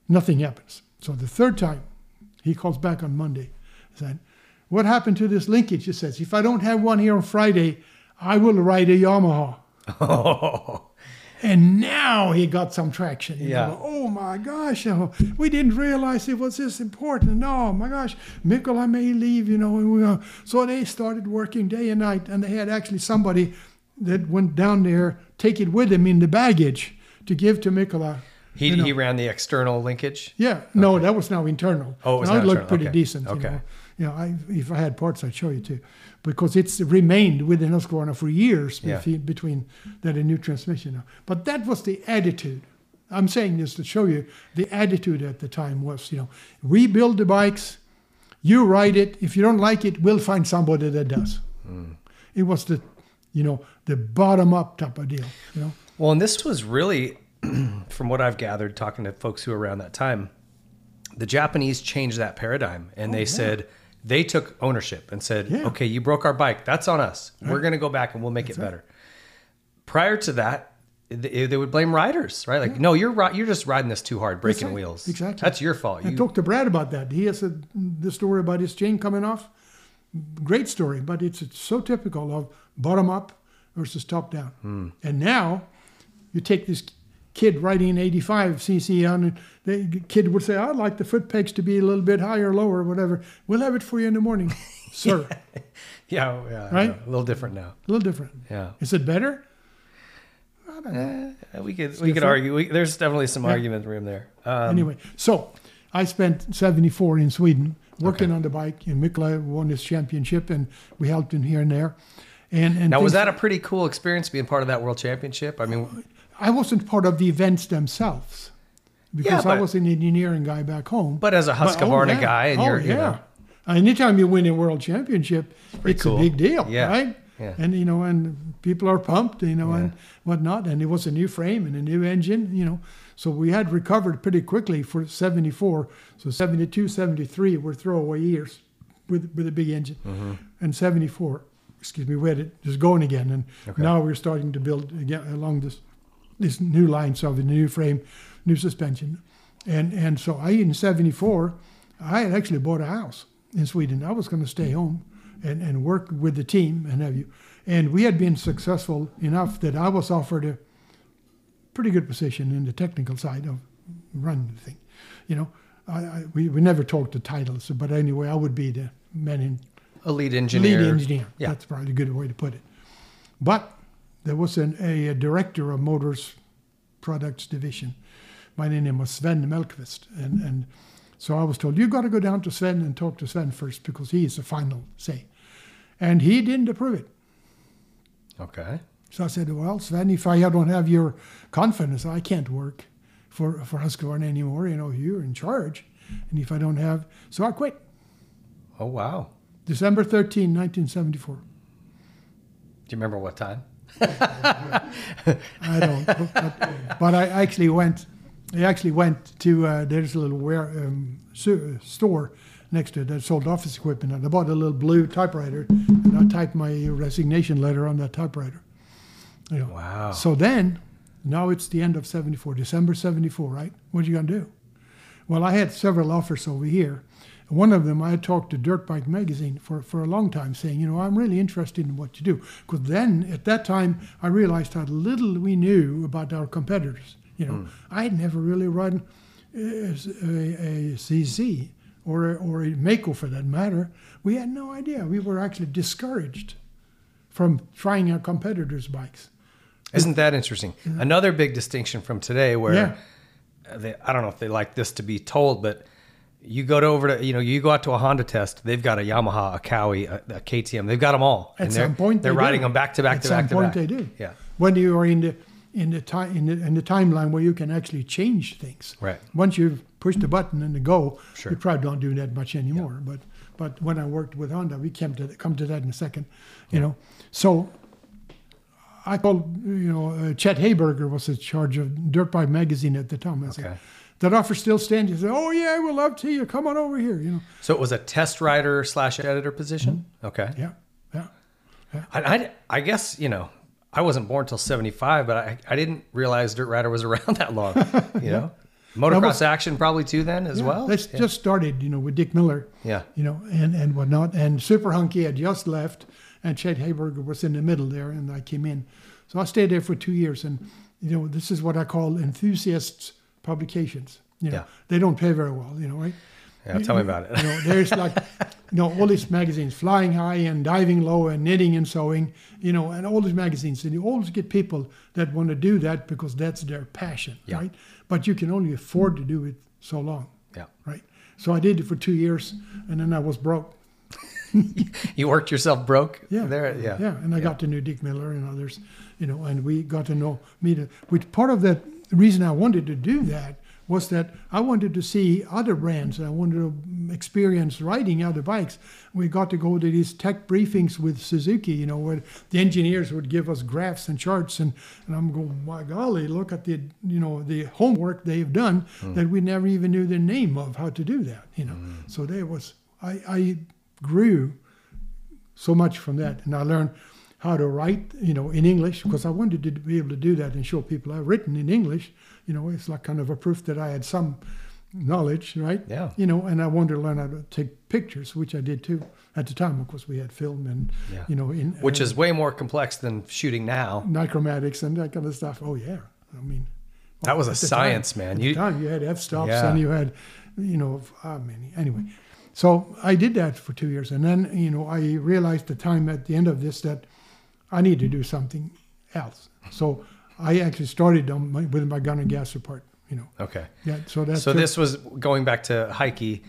nothing happens. So the third time, he calls back on Monday, said, "What happened to this linkage?" He says, "If I don't have one here on Friday, I will ride a Yamaha." And now he got some traction. you Yeah. know. Oh my gosh, oh, we didn't realize it was this important. Oh my gosh, Mikkola may leave, you know. And we, uh, so they started working day and night, and they had actually somebody that went down there, take it with him in the baggage to give to Mikkola. He, you know. he ran the external linkage. Yeah, no, that was now internal. Oh, it was now it looked pretty Okay. decent. Okay. You know, you know I, if I had parts, I'd show you too, because it's remained within Husqvarna for years Yeah. between, between that and new transmission. Now. But that was the attitude. I'm saying this to show you the attitude at the time was, you know, we build the bikes, you ride it. If you don't like it, we'll find somebody that does. Hmm. It was the, you know, the bottom up type of deal. You know. Well, and this was really, from what I've gathered, talking to folks who were around that time, the Japanese changed that paradigm and they said they took ownership and said, Oh, Yeah. okay, you broke our bike. That's on us. We're going to go back and we'll make it better. Prior to that, they, they would blame riders, right? Like, no, you're you're just riding this too hard, breaking Exactly. wheels. Exactly. That's your fault. I You, talked to Brad about that. He has a, the story about his chain coming off. Great story, but it's, it's so typical of bottom up versus top down. Hmm. And now you take this kid riding 85 cc on, and the kid would say, I'd like the foot pegs to be a little bit higher, lower, whatever. We'll have it for you in the morning, sir. yeah, yeah, Right? a little different now. A little different. Yeah. Is it better? Eh, we could we could argue. We, there's definitely some Yeah. argument room there. Um, anyway, so I spent 74 in Sweden working on the bike, and Mikkola won his championship, and we helped him here and there. And, and now, was that a pretty cool experience being part of that world championship? I mean, I wasn't part of the events themselves because Yeah, I was an engineering guy back home. But as a Husqvarna yeah. guy and oh, you're- you yeah. know. Anytime you win a world championship, it's cool. a big deal, Yeah. right? Yeah. And you know, and people are pumped, you know, and whatnot. And it was a new frame and a new engine, you know. So we had recovered pretty quickly for 74. So 72, 73 were throwaway years with with a big engine. Mm-hmm. And 74, excuse me, we had it just going again. And Okay. now we're starting to build again along this this new lines of the new frame, new suspension. And and so I in 74, I had actually bought a house in Sweden. I was going to stay home and, and work with the team and have you. And we had been successful enough that I was offered a pretty good position in the technical side of running the thing. You know, I, I, we, we never talked the titles, but anyway, I would be the man in a lead engineer. Lead engineer. Yeah. That's probably a good way to put it. But there was an, a, director of Motors Products Division. My name was Sven Melkvist. And, and so I was told, you got to go down to Sven and talk to Sven first because he is the final say. And he didn't approve it. Okay. So I said, well, Sven, if I don't have your confidence, I can't work for, for Husqvarna anymore. You know, you're in charge. And if I don't have, so I quit. Oh wow. December 13, 1974. Do you remember what time? I don't. But, but I actually went. I actually went to uh, there's a little ware, um, su- store next to it that sold office equipment, and I bought a little blue typewriter, and I typed my resignation letter on that typewriter. You know. Wow. So then, now it's the end of '74, December '74, right? What are you gonna do? Well, I had several offers over here. One of them, I had talked to Dirt Bike Magazine for, for a long time, saying, you know, I'm really interested in what you do. Because then, at that time, I realized how little we knew about our competitors. You know, hmm. I had never really run uh, a, a, a CZ or a, or a Maico for that matter. We had no idea. We were actually discouraged from trying our competitors' bikes. Isn't that interesting? Another big distinction from today, where Yeah. they, I don't know if they like this to be told, but you go to over to you know you go out to a Honda test, they've got a Yamaha, a Cowie, a, a KTM, they've got them all, At and they're some point, they're they riding do. them back to back At to some back to point, they do. Yeah. When you are in the in the time in the, in the timeline where you can actually change things. Right. Once you've pushed the button and the go, Sure. you probably don't do that much anymore. But but when I worked with Honda, we came to come to that in a second. You know, so I called you know uh, Chet Hayberger was in charge of Dirt Bike magazine at the time. I said, Okay. That offer still stands. You say, "Oh yeah, we'll love to you. Come on over here." You know. So it was a test writer slash editor position. Mm-hmm. Okay. Yeah. Yeah. I, I, I guess you know I wasn't born till '75, but I, I didn't realize Dirt Rider was around that long. You know, motocross was- action probably too then as Yeah, well. That's Yeah. just started, you know, with Dick Miller. Yeah. You know, and and whatnot, and Super Hunky had just left, and Chet Hayberger was in the middle there, and I came in, so I stayed there for two years, and you know, this is what I call enthusiasts publications. You know, Yeah. they don't pay very well, you know, right? Yeah, tell me about it. You know, there's like, you know, all these magazines, Flying High and Diving Low and Knitting and Sewing, you know, and all these magazines. And you always get people that want to do that because that's their passion, Yeah. right? But you can only afford to do it so long, Yeah. right? So I did it for two years and then I was broke. You worked yourself broke. Yeah. There. Yeah. Yeah. And I got to know Dick Miller and others, you know, and we got to know me. To, which part of that the reason I wanted to do that was that I wanted to see other brands. I wanted to experience riding other bikes. We got to go to these tech briefings with Suzuki, you know, where the engineers would give us graphs and charts, and, and I'm going, my golly, look at the you know the homework they've done hmm. that we never even knew the name of how to do that, you know. Hmm. So there was I, I grew so much from that. And I learned how to write, you know, in English because I wanted to be able to do that and show people I've written in English. You know, it's like kind of a proof that I had some knowledge, right? Yeah. You know, and I wanted to learn how to take pictures, which I did too. At the time, of course, we had film and, Yeah. you know, in Which uh, is way more complex than shooting now. nichromatics and that kind of stuff. Oh yeah, I mean, That was a science, time, man. At You- the time, you had f stops Yeah. and you had, you know, I mean, anyway. So I did that for two years, and then you know I realized the time at the end of this that I need to do something else. So I actually started my, with my gun and gas report. You know. Okay. Yeah. So that's So this was going back to Heikki,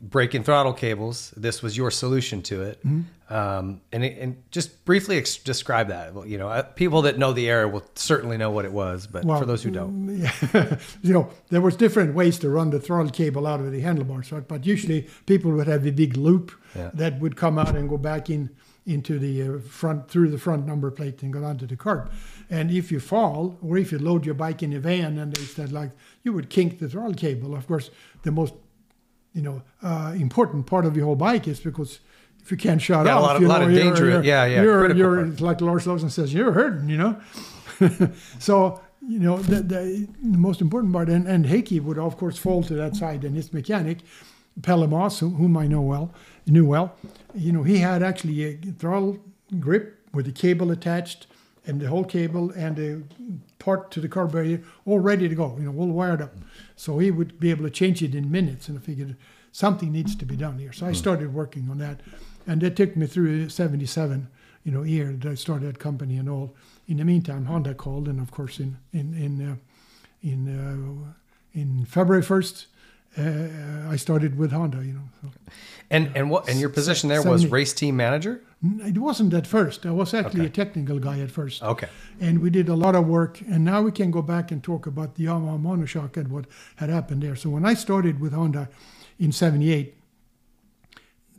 breaking throttle cables. This was your solution to it. Mm-hmm. Um, and, it- and just briefly ex- describe that. Well, You know, uh, people that know the era will certainly know what it was, but Well, for those who don't, you know, there was different ways to run the throttle cable out of the handlebars, right? But usually people would have a big loop Yeah. that would come out and go back in into the uh, front through the front number plate and go onto the curb. And if you fall, or if you load your bike in a van and they said like you would kink the throttle cable. Of course, the most you know uh, important part of your whole bike is because if you can't shut Yeah, a off, lot of- you lot know, of you're- danger- you're- yeah, yeah, You're, you're like Lars Lawson says, you're hurting, you know. so you know the, the, the most important part, and, and Heikki would of course fall to that side, and his mechanic, Pelle Moss, whom I know well, knew well, you know, he had actually a throttle grip with the cable attached, and the whole cable and the part to the carburetor all ready to go, you know, all wired up. So he would be able to change it in minutes, and I figured something needs to be done here. So I started working on that, and that took me through '77, you know, year that I started that company and all. In the meantime, Honda called, and of course, in in in uh, in uh, in February first, uh, I started with Honda. You know, so. and and what and your position there was race team manager. It wasn't at first. I was actually Okay. a technical guy at first. Okay. And we did a lot of work. And now we can go back and talk about the Yamaha monoshock and what had happened there. So when I started with Honda in 78,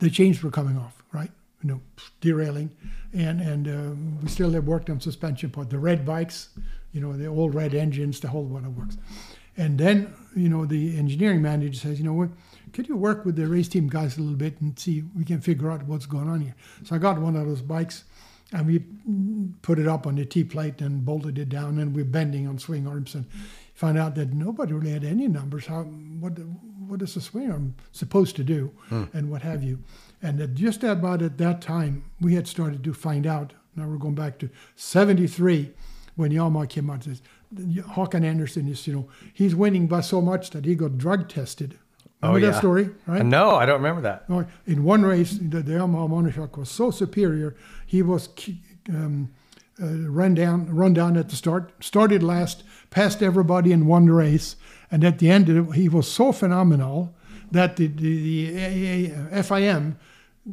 the chains were coming off, right? You know, derailing. And and um, we still have worked on suspension part. The red bikes, you know, the old red engines, the whole one of works. And then, you know, the engineering manager says, you know what, could you work with the race team guys a little bit and see if we can figure out what's going on here? So I got one of those bikes and we put it up on the T plate and bolted it down and we're bending on swing arms and found out that nobody really had any numbers. How what what is a swing arm supposed to do hmm. and what have you. And that just about at that time we had started to find out. Now we're going back to 73 when Yamaha came out and says Håkan Andersson is, you know, he's winning by so much that he got drug tested. Remember that story, right? No, I don't remember that. Oh, In one race, the, the Yamaha monoshock was so superior, he was um, uh, run down, run down at the start, started last, passed everybody won the race, and at the end, it- he was so phenomenal that the the, the AA FIM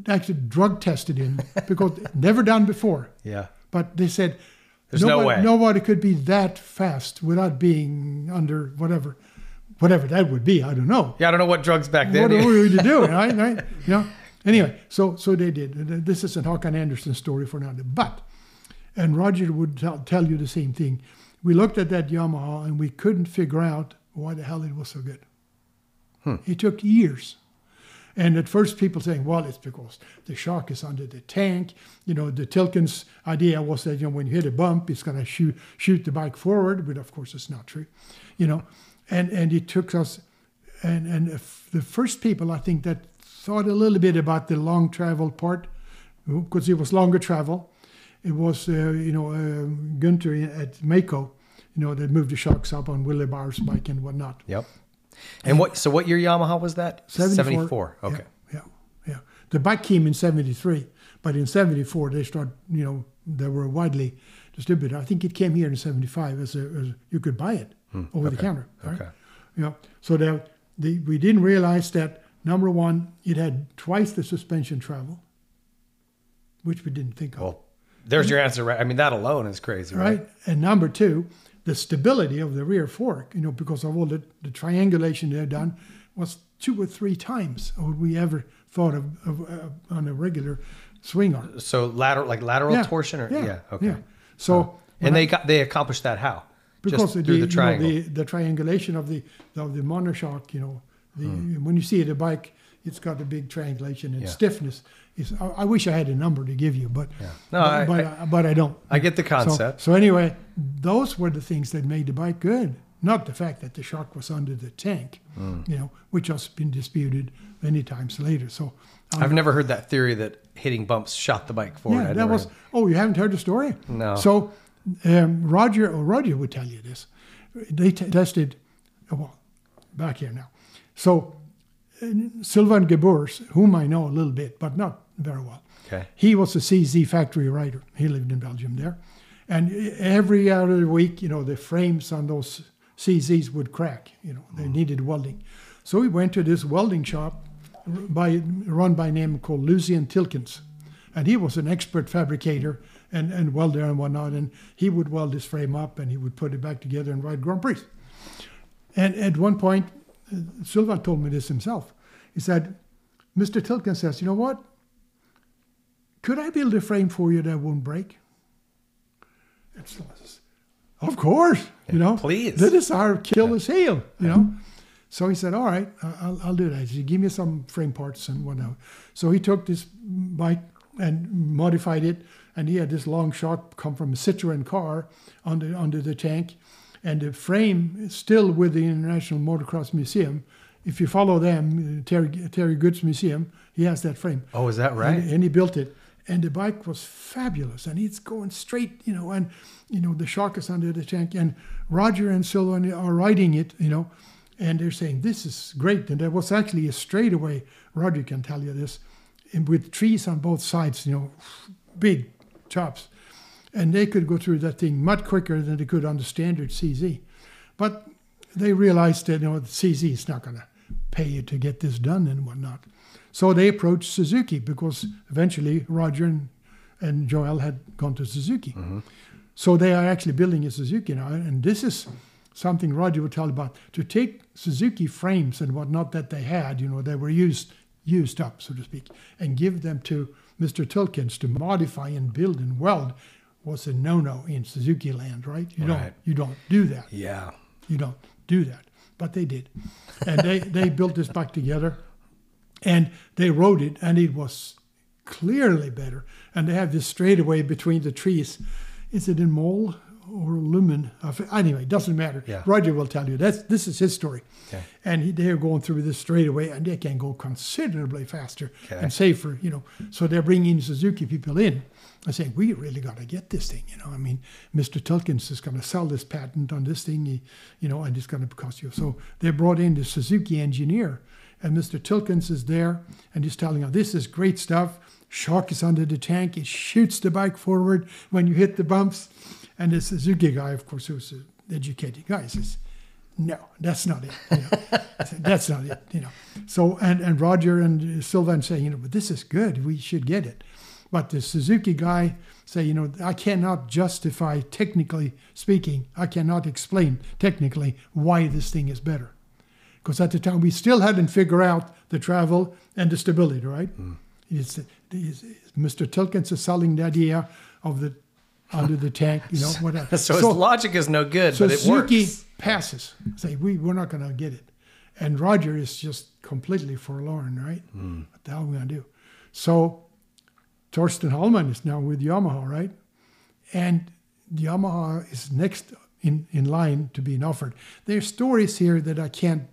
actually drug tested him because never done before. Yeah. But they said There's no nobody, way. nobody could be that fast without being under whatever, whatever that would be. I don't know Yeah, I don't know what drugs back then. what were we to do, right? right? You know. Anyway, so so they did. This is a Håkan Andersson story for now. But, and Roger would tell, tell you the same thing. We looked at that Yamaha and we couldn't figure out why the hell it was so good. Hmm. It took years. And at first, people saying, "Well, it's because the shock is under the tank." You know, the Tilkens idea was that you know when you hit a bump, it's going to shoot shoot the bike forward, but of course, it's not true. You know, and and it took us, and and the first people I think that thought a little bit about the long travel part, because it was longer travel. It was uh, you know uh, Günther at Maico, you know, that moved the shocks up on Willy Bauer's bike and whatnot. Yep. And what? So what year Yamaha was that? 74. Okay. Yeah, yeah. The bike came in 73, but in 74 they start, you know, they were widely distributed. I think it came here in 75 as, as you could buy it hmm, over the counter. Right? okay. Yeah. So that the, we didn't realize that number one, it had twice the suspension travel, which we didn't think of. Well, there's your answer, right? I mean, that alone is crazy, right? right? And number two, the stability of the rear fork, you know, because of all the, the triangulation they've done, was two or three times what we ever thought of, of uh, on a regular swing arm. So lateral, like lateral Yeah, torsion, or yeah, yeah, okay. yeah. So and when they got they accomplished that how? because Just through the, the you know, the, the triangulation of the of the monoshock, you know, the, Hmm. when you see the bike, it's got a big triangulation and stiffness. Is I, I wish I had a number to give you, but No, but, I- but, I- I, but I don't. I get the So- concept. So, anyway, those were the things that made the bike good, not the fact that the shark was under the tank, Hmm. you know, which has been disputed many times later. So um, I've never heard that theory that hitting bumps shot the bike forward. yeah, I'd that never was. heard- Oh, you haven't heard the story? No. So, um, Roger, or Roger would tell you this. They t- tested, oh, well, back here now. So, uh, Sylvain Geboers, whom I know a little bit, but not very well. Okay. He was a CZ factory rider. He lived in Belgium there, and every other week, you know, the frames on those CZs would crack. You know, they needed welding. So we went to this welding shop by run by a name called Lucien Tilkens. and he was an expert fabricator and, and welder and whatnot. And he would weld this frame up and he would put it back together and ride Grand Prix. And at one point, uh, Sylvain told me this himself. He said, "Mr. Tilkens says, you know what? Could I build a frame for you that won't break?" Says, "Of course, you know, please. That is our Achilles heel, you know." So he said, "All right, I'll, I'll do that." He said, "Give me some frame parts and whatnot." So he took this bike and modified it, and he had this long shock come from a Citroen car under under the tank, and the frame is still with the International Motocross Museum. If you follow them, uh, Terry Terry Goods Museum, he has that frame. Oh, is that right? And, and he built it, and the bike was fabulous, and it's going straight, you know, and you know the shock is under the tank, and Roger and Sylvain are riding it, you know, and they're saying this is great, and there was actually a straightaway. Roger can tell you this, with trees on both sides, you know, big chops, and they could go through that thing much quicker than they could on the standard CZ, but they realized that you know the CZ is not going to pay you to get this done and whatnot. So they approached Suzuki because eventually Roger and, and Joel had gone to Suzuki. Mm-hmm. So they are actually building a Suzuki now, and this is something Roger would tell about to take Suzuki frames and whatnot that they had, you know, they were used used up, so to speak, and give them to Mr. Tilkens to modify and build and weld was a no-no in Suzuki land, right? You Right. don't you don't do that. Yeah. You don't do that. But they did. And they, they built this bike together and they rode it and it was clearly better. And they have this straightaway between the trees. Is it in Mol or Lommel? Anyway, it doesn't matter. Yeah. Roger will tell you. That's this is his story. Okay. And he, they're going through this straightaway and they can go considerably faster Okay. and safer, you know. So they're bringing Suzuki people in and saying, we really got to get this thing, you know. I mean, Mr. Tilkens is going to sell this patent on this thing, you know, and it's going to cost you. So they brought in the Suzuki engineer and Mr. Tilkens is there and he's telling them, this is great stuff. Shock is under the tank. It shoots the bike forward when you hit the bumps. And the Suzuki guy, of course, who's an educated guy, says, no, that's not it. You know, that's not it. You know. So and and Roger and Sylvain say, you know, but this is good. We should get it. But the Suzuki guy say, you know, I cannot justify technically speaking. I cannot explain technically why this thing is better, because at the time we still hadn't figured out the travel and the stability. Right? It's, it's, Mr. Tilkens is selling the idea of the under the tank, you know, whatever. So his logic is no good, so but it Suzuki works. passes. Say we we're not going to get it, and Roger is just completely forlorn, right? Hmm. What the hell are we going to do? So Torsten Hallman is now with Yamaha, right? And Yamaha is next in, in line to being offered. There's stories here that I can't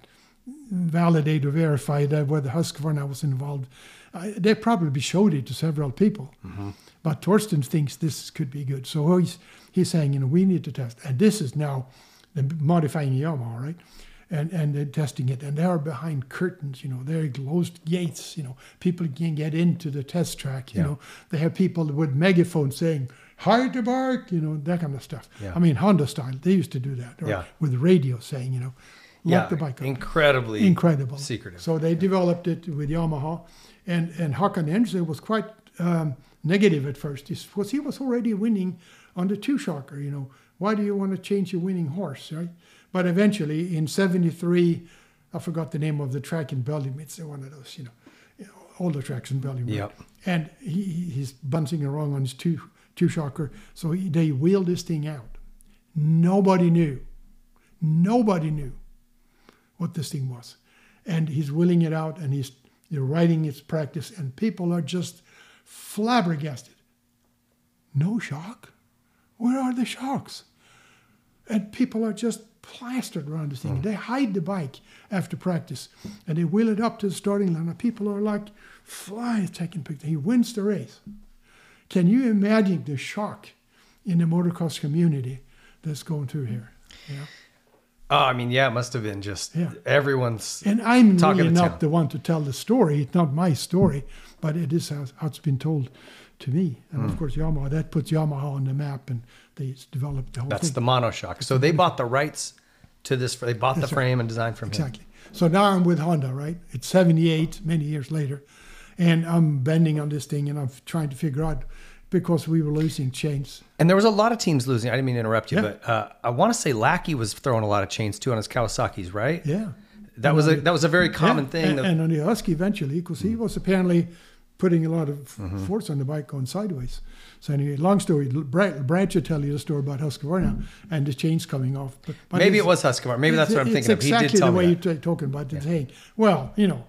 validate or verify that whether Husqvarna was involved. I, they probably showed it to several people, mm-hmm. but Torsten thinks this could be good. So he's he's saying, you know, we need to test, and this is now the modifying Yamaha, right? And and they're testing it, and they are behind curtains, you know, they're closed gates, you know, people can get into the test track, you Yeah. know. They have people with megaphones saying, "Hide the bark," you know, that kind of stuff. Yeah. I mean, Honda style, they used to do that, or Yeah. with radio saying, you know, lock Yeah, the bike up incredibly incredible secretive. So they developed it with Yamaha, and and Håkan Andersson was quite um, negative at first because he was already winning on the two shocker. You know, why do you want to change your winning horse, right? But eventually, in '73, I forgot the name of the track in Belgium. It's one of those, you know, you know all the tracks in Belgium. right? Yep. And he, he- he's bouncing around on his two two shocker, so he, they wheeled this thing out. Nobody knew. Nobody knew what this thing was. And he's wheeling it out and he's you know, writing its practice, and people are just flabbergasted. No shock? Where are the shocks? And people are just plastered around the thing. Mm. They hide the bike after practice and they wheel it up to the starting line, and people are like flies taking pictures. He wins the race. Can you imagine the shock in the motocross community that's going through here? Yeah. Oh, I mean, yeah, it must have been just Yeah. everyone's And I'm talking really the not town. the one to tell the story. It's not my story, but it is how, how it's been told to me. And Hmm. of course, Yamaha, that puts Yamaha on the map and they developed the whole That's thing. the monoshock. So they bought the rights to this. They bought the That's right. frame and design from him. Exactly. So now I'm with Honda, right? It's 78, many years later. And I'm bending on this thing and I'm trying to figure out because we were losing chains. And there was a lot of teams losing. I didn't mean to interrupt you, Yeah. but uh, I want to say Lackey was throwing a lot of chains too on his Kawasaki's, right? Yeah. That was a that was a very common Yeah, thing. And, that- and on the Husky eventually, because he was apparently putting a lot of Mm-hmm. force on the bike going sideways. So anyway, long story. Brad, Brad should tell you the story about Husqvarna and the chains coming off. But, but Maybe it was Husqvarna. Maybe that's what I'm thinking of. He did exactly tell the way you're talking about it. Saying, well, you know,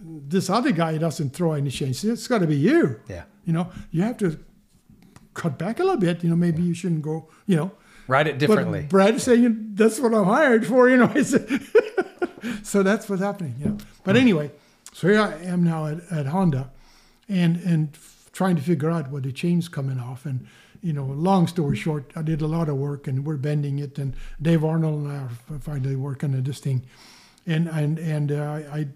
this other guy doesn't throw any chains. It's got to be you. Yeah. You know, you have to cut back a little bit. You know, maybe you shouldn't go. You know, write it differently. But Brad saying that's what I'm hired for. You know, so that's what's happening. You know. But anyway, so here I am now at, at Honda, and and trying to figure out what the chain's coming off. And you know, long story short, I did a lot of work, and we're bending it. And Dave Arnold and I are finally working on this thing, and and and uh, I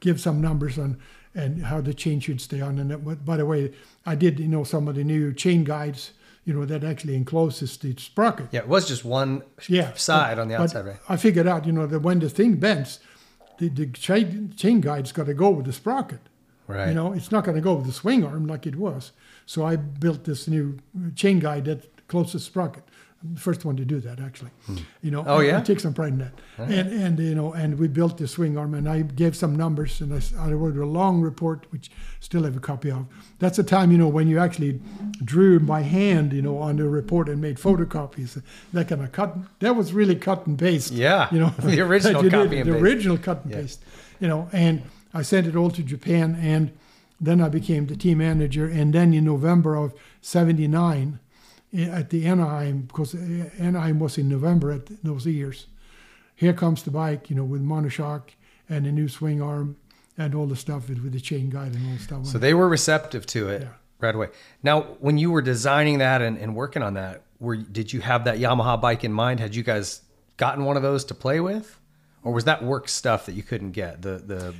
give some numbers on and how the chain should stay on. And that, but by the way, I did you know some of the new chain guides. You know that actually encloses the sprocket. yeah, it was just one Yeah, side but- on the outside, right? I figured out, you know, that when the thing bends, the, the chain, chain guide's got to go with the sprocket. Right. You know, it's not going to go with the swing arm like it was. So I built this new chain guide that closes sprocket. I'm the first one to do that, actually. Hmm. You know, Oh, I- yeah? I take some pride in that. And and you know, and we built the swing arm, and I gave some numbers, and I wrote a long report, which still have a copy of. That's the time, you know, when you actually drew by hand, you know, on the report and made photocopies. Uh, that kind of cut. That was really cut and paste. Yeah, you know, the original you did, copy and the paste. original cut and Yeah. paste. You know, and I sent it all to Japan, and then I became the team manager. And then in November of '79, Eh, at the Anaheim, because eh, Anaheim was in November at those years. Here comes the bike, you know, with monoshock and a new swing arm and all the stuff with, with the chain guide and all the stuff. So they were receptive to it Yeah. right away. Now, when you were designing that and, and working on that, were did you have that Yamaha bike in mind? Had you guys gotten one of those to play with, or was that work stuff that you couldn't get? The the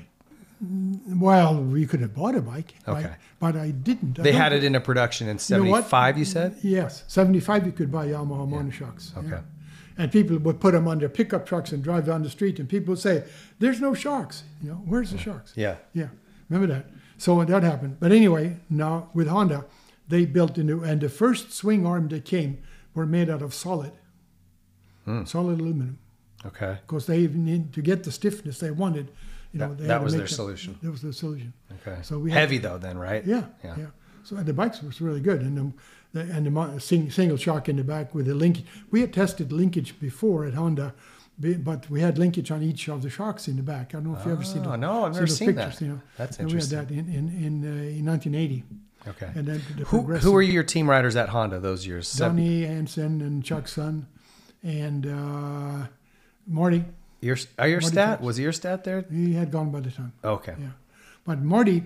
well, we could have bought a bike, right? Okay. but I didn't. I they had it in a production in You know? '75. You said. Yes, 75 you could buy Yamaha monoshocks. Okay. yeah. And people would put them on their pickup trucks and drive down the street, and people would say, "There's no sharks. You know, where's the sharks? Yeah. Yeah, remember that. So that happened. But anyway, now with Honda, they built a new, and the first swing arm that came were made out of solid, Hmm. solid aluminum, Okay. because they even need to get the stiffness they wanted. You know, That- they that was their that- solution. That was the solution. Okay. So we had, heavy though, then, right? Yeah, Yeah. yeah. So the bikes was really good, and the, the and the sing, single shock in the back with the linkage. We had tested linkage before at Honda, but we had linkage on each of the shocks in the back. I don't know if you ever seen. Oh no, I've never those seen that. You know, That's And We had that in in in, uh, in 1980. Okay. And then the Who, who were your team riders at Honda those years? Donnie Hansen and Chuck Sun, and uh, Marty. Your, are your Marty stat? Phillips. Was your stat there? He had gone by the time. Okay. Yeah. But Marty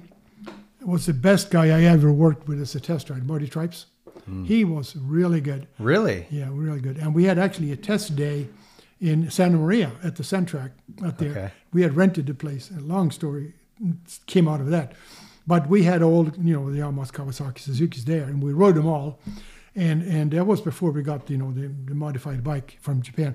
was the best guy I ever worked with as a test rider, Marty Tripes. Hmm. He was really good. Really? Yeah, really good. And we had actually a test day in Santa Maria at the Centrac out there. Okay. We had rented the place. A long story came out of that. But we had all, you know, the Yamaha, Kawasaki, Suzuki's there, and we rode them all. And and that was before we got, you know, the, the modified bike from Japan.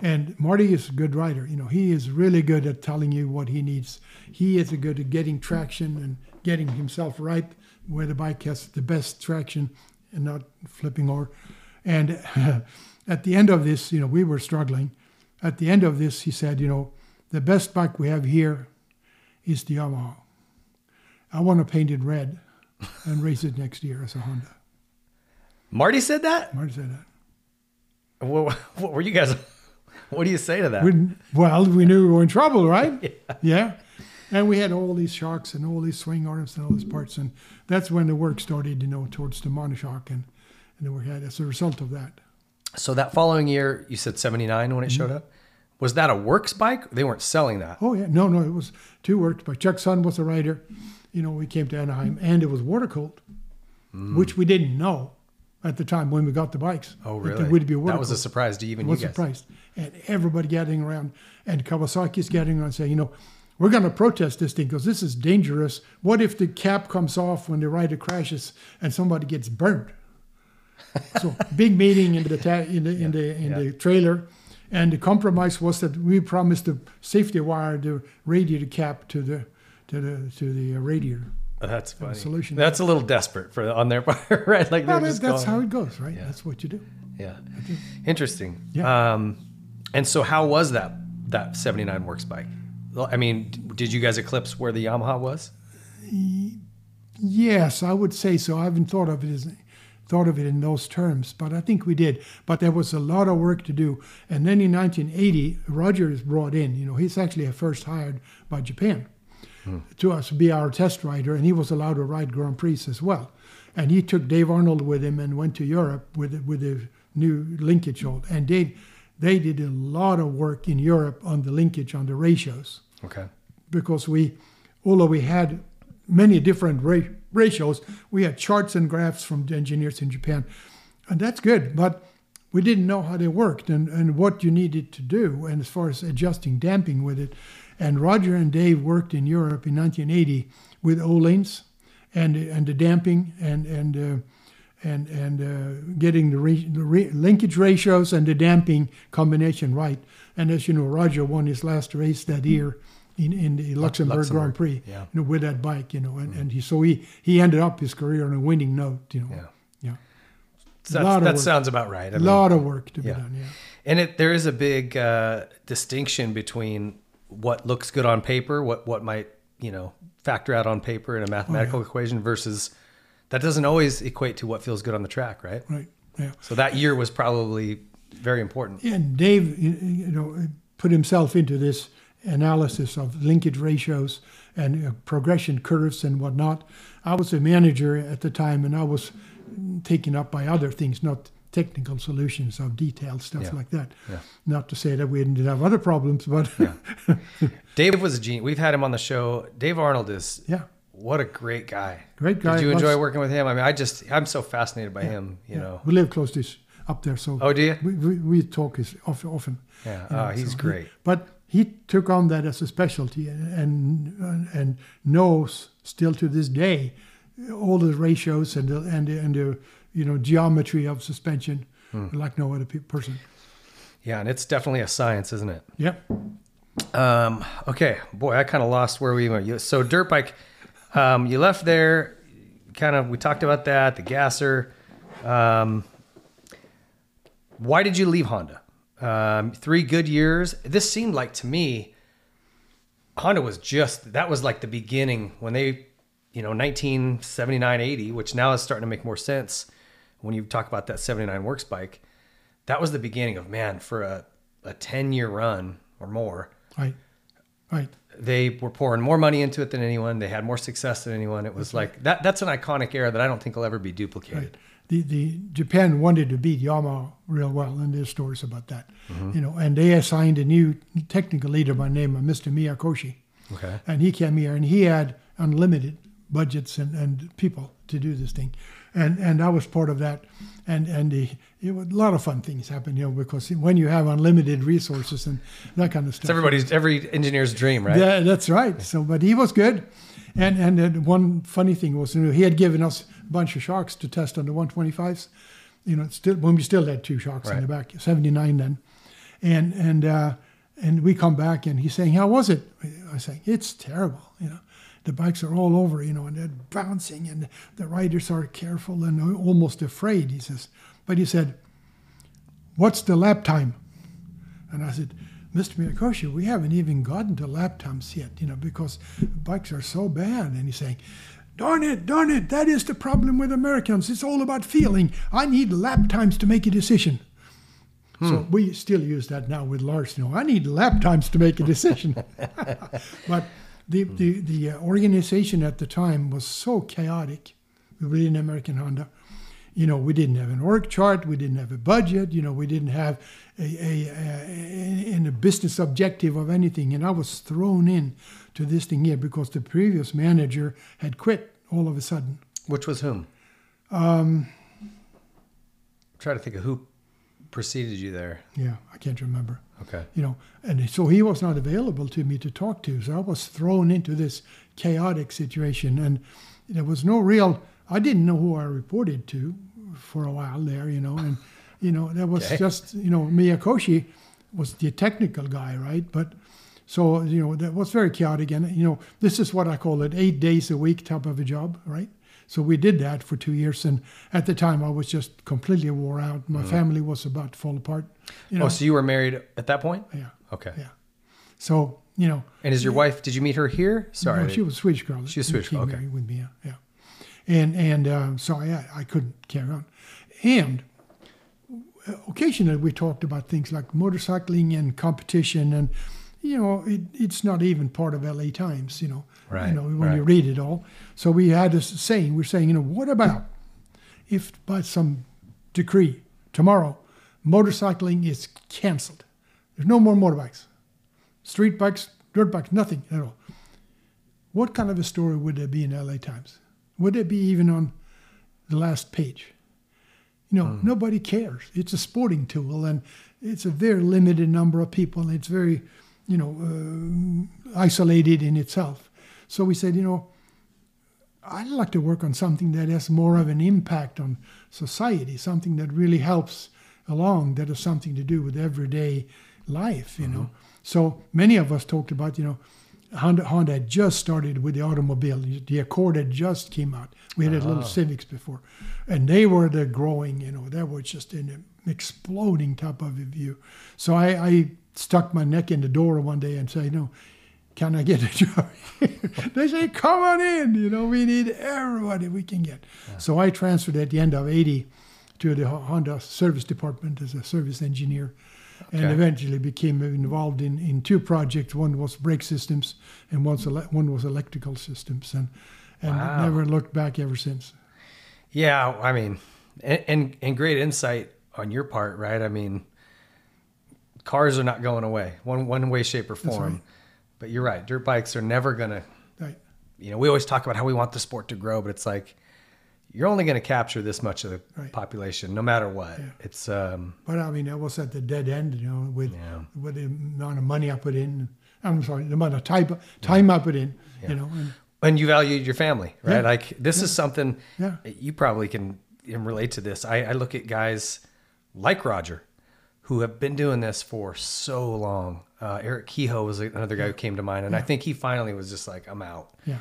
And Marty is a good rider. You know, he is really good at telling you what he needs. He is good at getting traction and getting himself right where the bike has the best traction and not flipping over. And at the end of this, you know, we were struggling. At the end of this, he said, you know, the best bike we have here is the Yamaha. I want to paint it red and race it next year as a Honda. Marty said that? Marty said that. What, what were you guys? What do you say to that? We, well, we knew we were in trouble, right? yeah. yeah. And we had all these shocks and all these swing arms and all these parts. And that's when the work started, you know, towards the monoshock. And, and we had, as a result of that. So that following year, you said 79 when it showed Mhm. up. Was that a works bike? They weren't selling that. Oh, yeah. No, no, it was two worked by Chuck Sun was a rider. You know, we came to Anaheim and it was water cooled, which we didn't know at the time when we got the bikes. Oh, really? It would be water That was a surprise to even was you guys. surprised. And everybody gathering around, and Kawasaki is gathering around saying, you know, we're going to protest this thing because this is dangerous. What if the cap comes off when the rider crashes and somebody gets burned? so big meeting in the ta- in the in the in the trailer, and the compromise was that we promised the safety wire the radiator cap to the to the to the radiator. Oh, That's funny. solution. That's a little desperate for on their part, right? Like Well, that's going- how it goes, right? That's what you do. Yeah. Interesting. Yeah. Um, and so how was that that 79 works bike? I mean, did you guys eclipse where the Yamaha was? Yes, I would say so. I haven't thought of it as thought of it in those terms, but I think we did. But there was a lot of work to do. And then in 1980, Roger is brought in. You know, he's actually first hired by Japan hmm. to us be our test rider, and he was allowed to ride Grand Prix as well. And he took Dave Arnold with him and went to Europe with with the new linkage hold. And they they did a lot of work in Europe on the linkage on the ratios Okay. because we, although we had many different ra- ratios, we had charts and graphs from the engineers in Japan, and that's good. But we didn't know how they worked and, and what you needed to do, and as far as adjusting damping with it. And Roger and Dave worked in Europe in 1980 with O-lanes and and the damping and and uh, and and uh, getting the, ra- the ra- linkage ratios and the damping combination right. And as you know, Roger won his last race that year in, in the Luxembourg, Luxembourg, Grand Prix, yeah. you know, with that bike, you know, and, and he so he he ended up his career on a winning note, you know. Yeah. Yeah. So that work. sounds about right. A lot of work to be done, yeah. And it, there is a big uh, distinction between what looks good on paper, what what might you know factor out on paper in a mathematical equation, versus that doesn't always equate to what feels good on the track, right? Right. Yeah. So that year was probably very important. And Dave, you know, put himself into this analysis of linkage ratios and uh, progression curves and whatnot. I was a manager at the time, and I was taken up by other things, not technical solutions of detailed stuff Yeah. like that. Yeah. Not to say that we didn't have other problems, but Dave was a genius. We've had him on the show. Dave Arnold is Yeah. What a great guy. Great guy. Did you enjoy working with him? I mean, I just I'm so fascinated by him. You Yeah. know. we live close to up there, so Oh, do you? We, we, we talk is often. Yeah. Oh, he's he- great. but he took on that as a specialty and and, and knows still to this day all the ratios and the, and the, and the you know geometry of suspension Hmm. like no other pe- person. Yeah, and it's definitely a science, isn't it? Yeah. Um, okay, boy, I kind of lost where we went. So dirt bike, um, you left there. Kind of, we talked about that. The gasser. Um, why did you leave Honda? Um, three good years. This seemed like to me, Honda was just that was like the beginning when they, you know 1979 80 which now is starting to make more sense when you talk about that 79 works bike that was the beginning of man for a, a 10 year run or more Right. Right. They were pouring more money into it than anyone they had more success than anyone it was like that that's an iconic era that i don't think will ever be duplicated The, the Japan wanted to beat Yamaha real well, and there's stories about that. Mhm. You know, and they assigned a new technical leader by name of Mr. Miyakoshi. Okay. And he came here, and he had unlimited budgets and, and people to do this thing, and and I was part of that, and and the, it was, a lot of fun things happen, you know, because when you have unlimited resources and that kind of stuff, it's everybody's every engineer's dream right yeah, that's right. So, but he was good, and and one funny thing was, you know, he had given us a bunch of sharks to test on the 125s. You know, still when we still had two shocks in the back, 79 then, and and uh, and we come back and he's saying, "How was it?" I say, "It's terrible." You know, the bikes are all over, you know, and they're bouncing, and the riders are careful and almost afraid. He says, but he said, "What's the lap time?" And I said, Mr. Miyakoshi, we haven't even gotten to lap times yet, you know, because bikes are so bad. And he's saying, darn it, darn it, that is the problem with Americans. It's all about feeling. I need lap times to make a decision. So we still use that now with Lars. Know, I need lap times to make a decision. but the, the, the uh, organization at the time was so chaotic within American Honda you know, we didn't have an org chart, we didn't have a budget, you know, we didn't have a, a, a, a, a business objective of anything. And I was thrown in to this thing here because the previous manager had quit all of a sudden. which was whom Um, try to think of who preceded you there yeah, I can't remember. okay You know, and so he was not available to me to talk to. So I was thrown into this chaotic situation. And there was no real, I didn't know who I reported to for a while there, you know, and, you know, that was Okay. just, you know, Miyakoshi was the technical guy, right? But so, you know, that was very chaotic. And, you know, this is what I call it eight days a week type of a job, right? So we did that for two years. And at the time, I was just completely wore out. My Mhm. family was about to fall apart. You know, oh so you were married at that point Yeah. okay Yeah. so, you know. and is your wife did you meet her here sorry No, she was a Swedish girl. she was Swedish She okay with me, yeah. And and uh, so I I couldn't carry on. And occasionally we talked about things like motorcycling and competition, and you know it, it's not even part of LA Times, you know. Right, You know when you read it all. So we had this saying. We're saying, you know, what about if by some decree tomorrow motorcycling is canceled? There's no more motorbikes, street bikes, dirt bikes, nothing at all. What kind of a story would there be in LA Times? Would it be even on the last page? You know, nobody cares. It's a sporting tool, and it's a very limited number of people. And it's very, you know, uh, isolated in itself. So we said, you know, I'd like to work on something that has more of an impact on society, something that really helps along, that has something to do with everyday life, you know. So many of us talked about, you know, Honda, Honda had just started with the automobile. The Accord had just came out. We had a little Ah. Civics before, and they were the growing. You know, they were just in an exploding top of a view. So I, I stuck my neck in the door one day and said, "No, can I get a job?" they say, "Come on in." You know, we need everybody we can get. So I transferred at the end of '80 to the Honda service department as a service engineer and eventually became involved in, in two projects. One was brake systems, and one's ele- one was electrical systems, and and Wow. never looked back ever since. Yeah, I mean, and, and and great insight on your part, right? I mean, cars are not going away one one way, shape, or form. right. But you're right, dirt bikes are never gonna. Right. You know, we always talk about how we want the sport to grow, but it's like you're only going to capture this much of the Right. population, no matter what. It's um, But I mean, I was at the dead end, you know, with with the amount of money I put in. I'm sorry, the amount of time time I put in, Yeah. you know. And, and you value your family, right? Yeah. Like this Yeah. is something Yeah. you probably can, relate to this. I, I look at guys like Roger who have been doing this for so long. Uh, Eric Kehoe was another guy who came to mind, and I think he finally was just like, "I'm out." Yeah.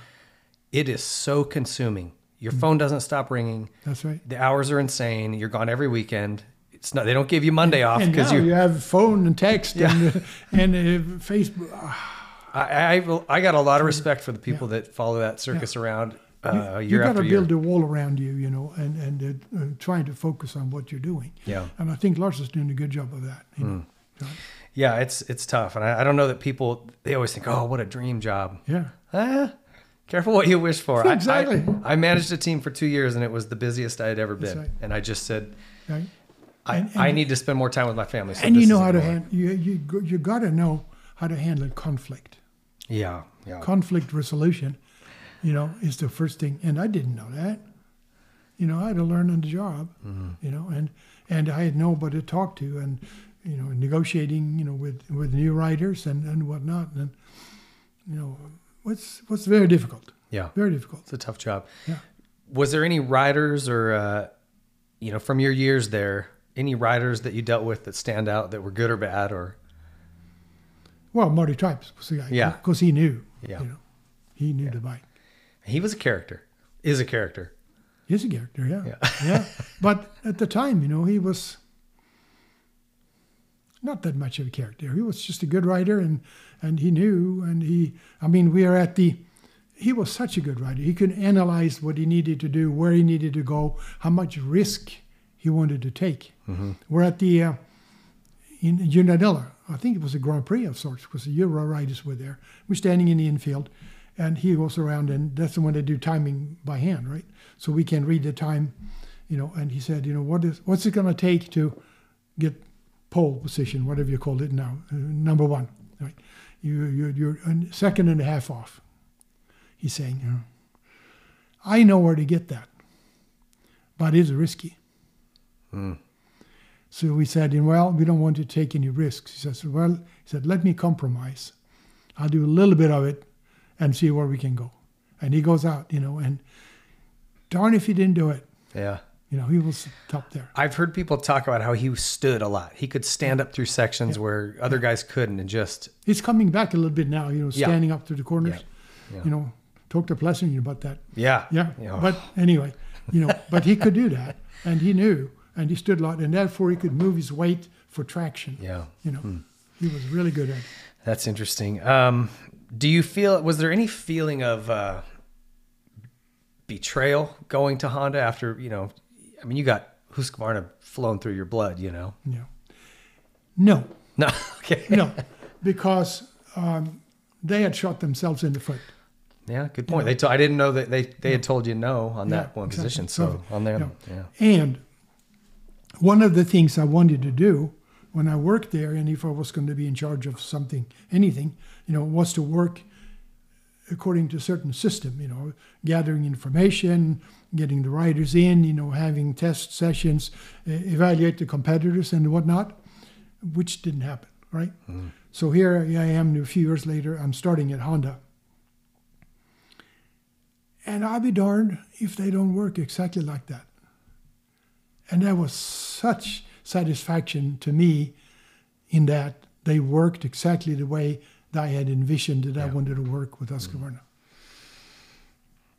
It is so consuming. Your phone doesn't stop ringing. That's right. The hours are insane. You're gone every weekend. It's not. They don't give you Monday off because you. you have phone and text Yeah. and and uh, Facebook. Ah, I, I I got a lot of respect for the people that follow that circus around. uh, you year got to build a wall around you, you know, and and uh, uh, trying to focus on what you're doing. Yeah. And I think Lars is doing a good job of that. You know? Yeah, it's it's tough, and I, I don't know that people they always think, oh, what a dream job. Yeah. Eh, careful what you wish for. I- Exactly. I, I, managed a team for two years, and it was the busiest I had ever been. right. And I just said, Right. I, And- I and- need to spend more time with my family. So and you know how to handle you you you got to know how to handle conflict. Yeah, yeah. Conflict resolution, you know, is the first thing. And I didn't know that. You know, I had to learn on the job. Mm-hmm. You know, and and I had nobody to talk to, and you know, negotiating, you know, with with new writers and and whatnot, and you know, what's what's very difficult. Yeah. Very difficult. It's a tough job. Yeah. Was there any riders or, uh, you know, from your years there, any riders that you dealt with that stand out that were good or bad or? Well, Marty Tripes was the guy. Yeah. Because he knew. Yeah. You know, he knew the bike. He was a character. Is a character. He's a character, yeah. Yeah. But at the time, you know, he was not that much of a character. He was just a good writer and and he knew and he I mean, we are at the he was such a good writer. He could analyze what he needed to do, where he needed to go, how much risk he wanted to take. We're at the uh, in Unadilla. I think it was a Grand Prix of sorts because the Euro riders were there. We're standing in the infield, and he goes around, and that's the one they do timing by hand, right? So we can read the time, you know. And he said, you know, what is what's it going to take to get pole position, whatever you call it now, uh, number one, right? You you you're a second and a half off. He's saying, you know, I know where to get that, but it's risky. So we said, well, we don't want to take any risks. He says, well, he said, let me compromise. I'll do a little bit of it and see where we can go. And he goes out, you know, and darn if he didn't do it. Yeah. You know, he was top there. I've heard people talk about how he stood a lot. He could stand up through sections where other guys couldn't and just, He's coming back a little bit now, you know, Yeah. standing up through the corners. Yeah. Yeah. You know, talk to Plessinger about that. Yeah. Yeah. Yeah. But anyway, you know, but he could do that. And he knew. And he stood a lot. And therefore he could move his weight for traction. yeah. You know, he was really good at it. That's interesting. Um, do you feel, was there any feeling of uh, betrayal going to Honda after, you know, I mean, you got Husqvarna flowing through your blood, you know? Yeah. No. No. okay. No. Because um, they had shot themselves in the foot. Yeah, good point. They told, I didn't know that they, they had told you no on that one exactly. position. So on there, yeah. yeah. And one of the things I wanted to do when I worked there, and if I was going to be in charge of something, anything, you know, was to work according to a certain system, you know, gathering information, getting the riders in, you know, having test sessions, evaluate the competitors and whatnot, which didn't happen, right? Mm-hmm. So here I am a few years later, I'm starting at Honda. And I'll be darned if they don't work exactly like that. And that was such satisfaction to me in that they worked exactly the way that I had envisioned that I wanted to work with Husqvarna.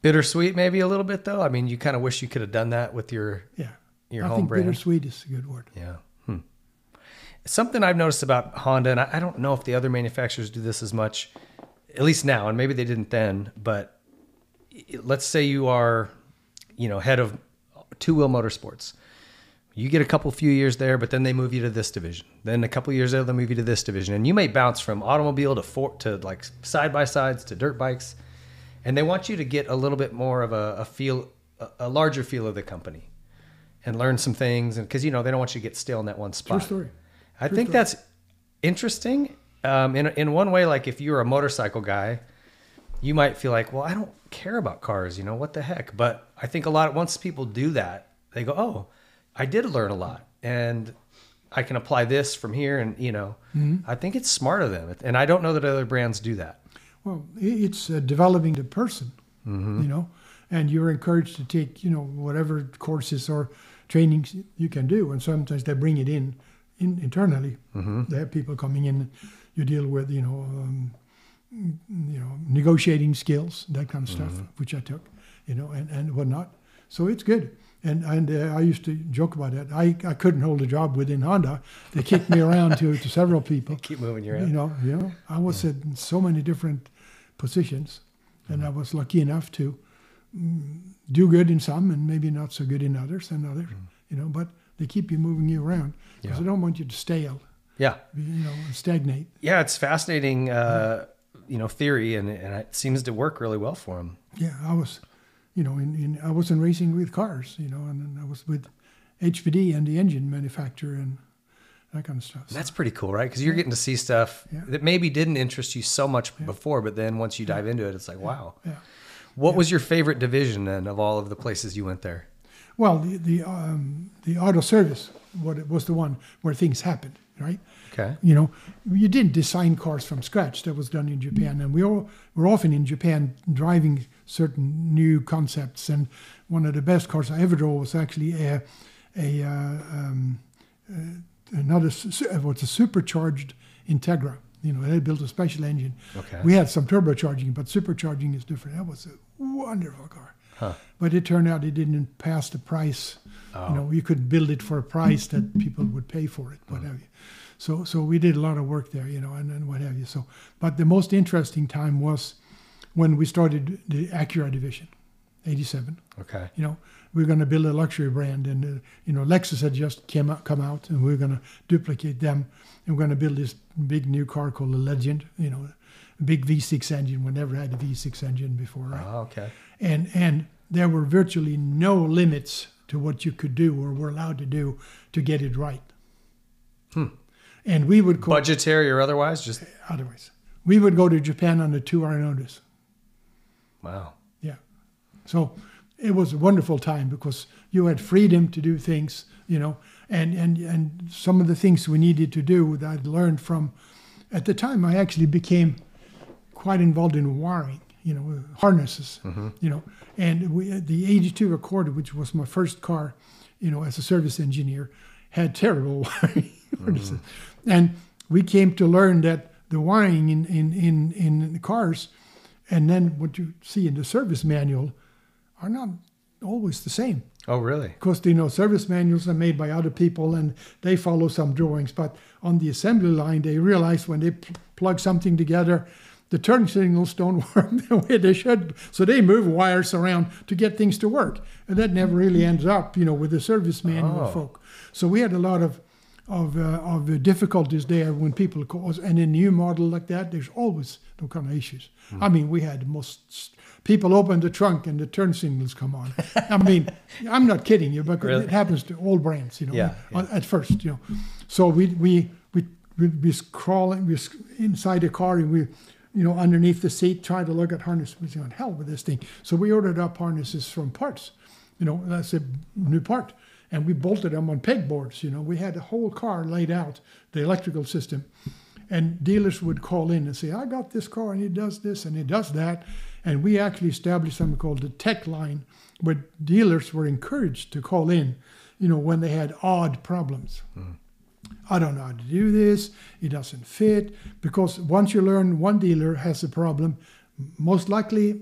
Bittersweet, maybe a little bit though. I mean, you kind of wish you could have done that with your Yeah. your I home think brand. bittersweet is a good word. Yeah. Hmm. Something I've noticed about Honda, and I, I don't know if the other manufacturers do this as much, at least now, and maybe they didn't then, but let's say you are, you know, head of two wheel motorsports. You get a couple few years there, but then they move you to this division. Then a couple years there, they move you to this division, and you may bounce from automobile to four, to like side by sides to dirt bikes, and they want you to get a little bit more of a, a feel, a, a larger feel of the company, and learn some things, and because you know they don't want you to get stale in that one spot. True story. I True think story. that's interesting. Um, in in one way, like if you're a motorcycle guy, you might feel like, well, I don't care about cars, you know, what the heck? But I think a lot of once people do that, they go, oh, I did learn a lot, and I can apply this from here, and you know, Mhm. I think it's smart of them, and I don't know that other brands do that. Well, it's uh, developing the person, Mhm. you know, and you're encouraged to take, you know, whatever courses or trainings you can do. And sometimes they bring it in, in internally. Mhm. They have people coming in, you deal with, you know, um, you know, negotiating skills, that kind of stuff, Mhm. which I took, you know, and, and whatnot. So it's good. And and uh, I used to joke about that. I, I couldn't hold a job within Honda. They kicked me around to, to several people. Keep moving your You know, you know, I was in so many different positions, and I was lucky enough to mm, do good in some and maybe not so good in others and others, you know, but they keep you moving you around because Yeah. I don't want you to stale, Yeah. you know, and stagnate. Yeah, it's fascinating, uh, you know, theory, and, and it seems to work really well for him. Yeah, I was, you know, in, in I wasn't racing with cars, you know, and then I was with HPD and the engine manufacturer and that kind of stuff. That's pretty cool, right? Because you're getting to see stuff Yeah. that maybe didn't interest you so much before, but then once you dive into it, it's like, wow. Yeah. What was your favorite division then of all of the places you went there? Well, the the um, the auto service what it was the one where things happened, right? Okay. You know, you didn't design cars from scratch. That was done in Japan, and we all were often in Japan driving certain new concepts. And one of the best cars I ever drove was actually a a uh, um, uh, another su- su- it was a supercharged Integra. You know, they built a special engine. Okay. We had some turbocharging, but supercharging is different. That was a wonderful car. Huh. But it turned out it didn't pass the price. Oh. You know, you could build it for a price that people would pay for it, what hmm. have you. So, so we did a lot of work there, you know, and, and what have you. So, but the most interesting time was when we started the Acura division, '87. Okay. You know, we are going to build a luxury brand, and uh, you know, Lexus had just came out, come out, and we are going to duplicate them, and we're going to build this big new car called the Legend. You know, a big V6 engine. We never had a V6 engine before, right? Oh, okay. and and there were virtually no limits to what you could do or were allowed to do to get it right. Hmm. And we would go Budgetary or otherwise, just otherwise. We would go to Japan on a two-hour notice. wow. So it was a wonderful time because you had freedom to do things, you know, and and and some of the things we needed to do that I'd learned from. At the time, I actually became quite involved in wiring, you know, harnesses, mm-hmm. you know, and we the 82 Accord, which was my first car, you know, as a service engineer, had terrible wiring harnesses, mm-hmm. and we came to learn that the wiring in in in in the cars, and then what you see in the service manual, are not always the same. Oh, really? because you know service manuals are made by other people and they follow some drawings but on the assembly line they realize when they pl- plug something together the turn signals don't work the way they should. So they move wires around to get things to work. And that never really ends up you know with the service manual Oh. folk. So we had a lot of of, uh, of uh, difficulties there when people cause and in a new model like that. There's always no kind of issues. I mean we had most people open the trunk and the turn signals come on. I mean i'm not kidding you because Really? it happens to all brands you know Yeah, on- at first you know. So we we we we we crawling we inside the car and we you know underneath the seat trying to look at harness we said hell with this thing? So we ordered up harnesses from parts you know that's a new part and we bolted them on pegboards you know. We had the whole car laid out the electrical system and dealers would call in and say i got this car and it does this and it does that and we actually established something called the tech line where dealers were encouraged to call in you know when they had odd problems hmm. I don't know how to do this. It doesn't fit. Because once you learn one dealer has a problem, most likely a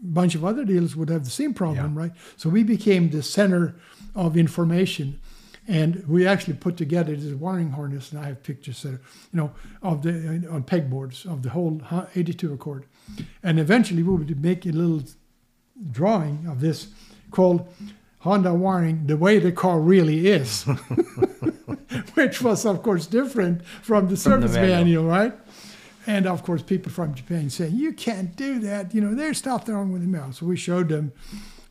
bunch of other dealers would have the same problem, right? So we became the center of information. And we actually put together this wiring harness, and I have pictures that, are, you know, of the on pegboards of the whole 82 Accord. And eventually we would make a little drawing of this called Honda wiring the way the car really is, which was of course different from the service manual. manual, right? And of course, people from Japan saying you can't do that. You know, there's stuff wrong with the manual. So we showed them,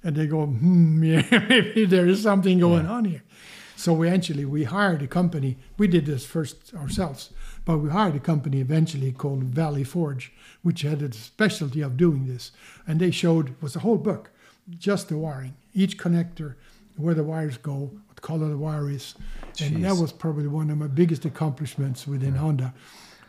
and they go, hmm, yeah, maybe there is something going on here. So we eventually we hired a company. We did this first ourselves, but we hired a company eventually called Valley Forge, which had a specialty of doing this. And they showed was a whole book, just the wiring, each connector, where the wires go, what color the wire is, and that was probably one of my biggest accomplishments within Honda,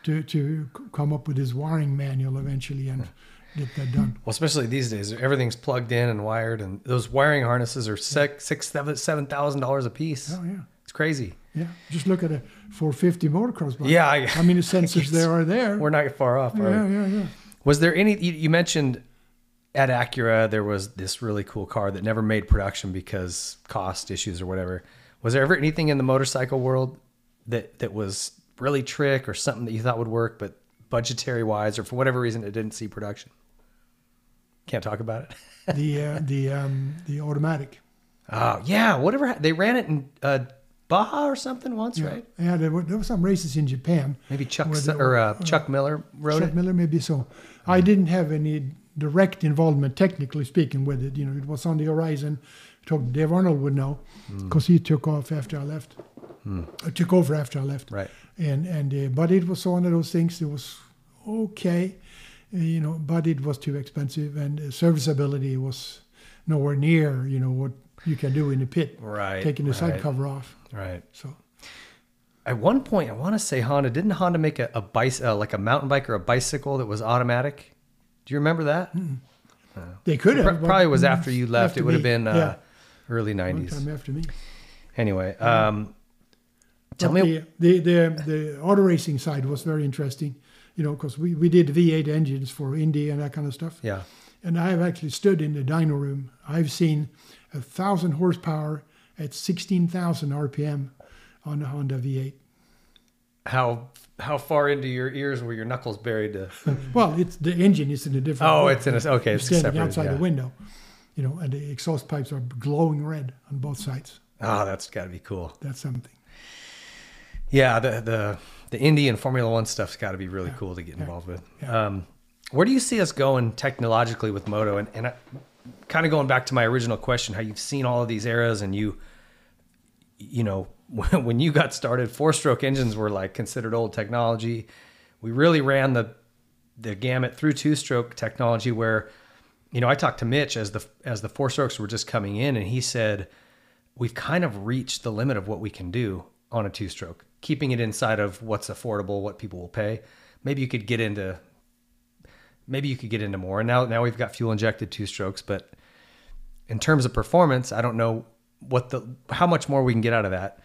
to to come up with this wiring manual eventually and get that done. Well, especially these days, everything's plugged in and wired, and those wiring harnesses are six, six, seven, seven thousand dollars a piece. Oh yeah. It's crazy. Yeah, just look at a 450 motocross bike. Yeah, I- how many sensors there are there? We're not far off. Yeah, we? yeah, yeah. Was there any? You, you mentioned at Acura there was this really cool car that never made production because cost issues or whatever. Was there ever anything in the motorcycle world that that was really trick or something that you thought would work, but budgetary wise or for whatever reason it didn't see production? Can't talk about it. the uh, the um, the automatic. Oh yeah, whatever. They ran it in uh, Baja or something once, right? Yeah, there were, there were some races in Japan. Maybe Chuck there or uh, Chuck Miller rode Chuck it. Miller, maybe so. I didn't have any direct involvement, technically speaking, with it. You know, it was on the horizon. Talk Dave Arnold would know because he took off after I left. Hmm. I took over after I left. Right. And and uh, but it was one of those things. It was okay, uh, you know, but it was too expensive, and uh, serviceability was nowhere near you know what you can do in the pit. Right, Taking the side cover off. Right. So At one point, I want to say Honda didn't Honda make a, a uh, like a mountain bike or a bicycle that was automatic. Do you remember that? they could have. probably was after you left. after it would have been uh, yeah. early One '90s. time after me. Anyway, um, tell But me. the, the the the auto racing side was very interesting, you know, because we, we did V8 engines for Indy and that kind of stuff. Yeah. And I've actually stood in the dyno room. I've seen a thousand horsepower at sixteen thousand RPM on the Honda V8. how how far into your ears were your knuckles buried? To... Well, it's the engine is in a different. Oh, room. it's in a- okay, it's standing separated, outside yeah. the window, you know, and the exhaust pipes are glowing red on both sides. Oh, that's got to be cool. That's something. Yeah, the the the Indy and Formula One stuff's got to be really cool to get involved with. Um, where do you see us going technologically with moto? And, and I, kind of going back to my original question, how you've seen all of these eras, and you, you know, when, you got started, four-stroke engines were like considered old technology. We really ran the the gamut through two-stroke technology, where, you know, I talked to Mitch as the as the four strokes were just coming in, and he said we've kind of reached the limit of what we can do on a two stroke, keeping it inside of what's affordable, what people will pay. Maybe you could get into maybe you could get into more. And now now we've got fuel injected two strokes, but in terms of performance, I don't know what the how much more we can get out of that.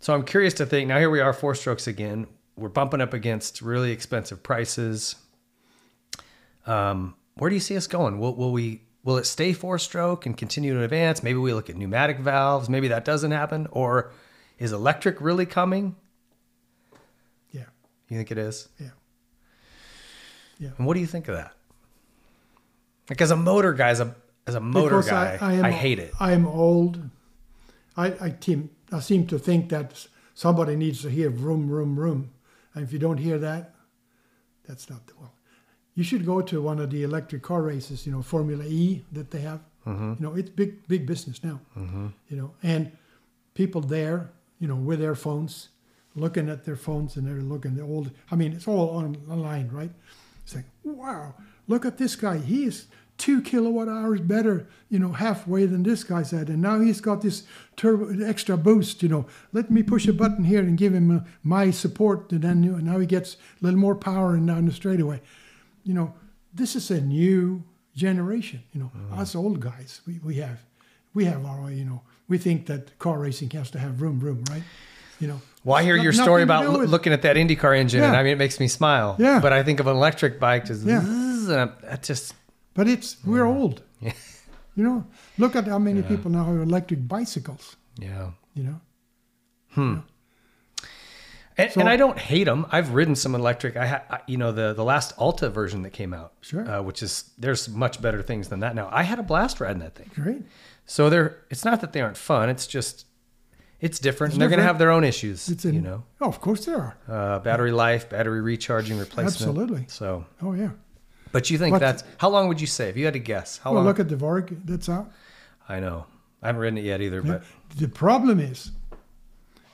So I'm curious to think now here we are four strokes again. We're bumping up against really expensive prices. Um, where do you see us going? Will, will we will it stay four stroke and continue to advance? Maybe we look at pneumatic valves. Maybe that doesn't happen. Or is electric really coming? Yeah. You think it is? Yeah. Yeah. And what do you think of that? Like as a motor guy, as a as a motor Because guy, I, am, hate it. I am old. I I, team, I seem to think that somebody needs to hear vroom, vroom, vroom. And if you don't hear that, that's not the well. You should go to one of the electric car races, you know, Formula E that they have. Mhm. You know, it's big, big business now. Mhm. You know, and people there, you know, with their phones, looking at their phones and they're looking at old. I mean, it's all on, online, right? It's like, wow, look at this guy. He is two kilowatt hours better, you know, halfway than this guy's at, and now he's got this turbo extra boost. You know, let me push a button here and give him uh, my support, and then you know, now he gets a little more power and down the straightaway. You know, this is a new generation. You know, us old guys, we, we have, we have our, you know, we think that car racing has to have room, room, right? You know. Well, I hear It's your story about with- looking at that IndyCar engine, and I mean, it makes me smile. Yeah. But I think of an electric bike, just Yeah. zzz, and I'm- that just. But it's we're old. Yeah. You know, look at how many Yeah. people now have electric bicycles. Yeah. You know. Hmm. And, So- and I don't hate them. I've ridden some electric. I, ha- I you know, the the last Alta version that came out, Sure. uh, which is there's much better things than that now. I had a blast riding that thing. Great. So they're it's not that they aren't fun. It's just it's different, It's and they're going to have their own issues. It's in, you know, Oh, of course there are. uh, battery life, battery recharging, replacement. Absolutely. So, Oh yeah. But you think that's how long would you say if you had to guess? How well, long? look at the Varg that's out. I know. I haven't ridden it yet either, Yeah. but The problem is,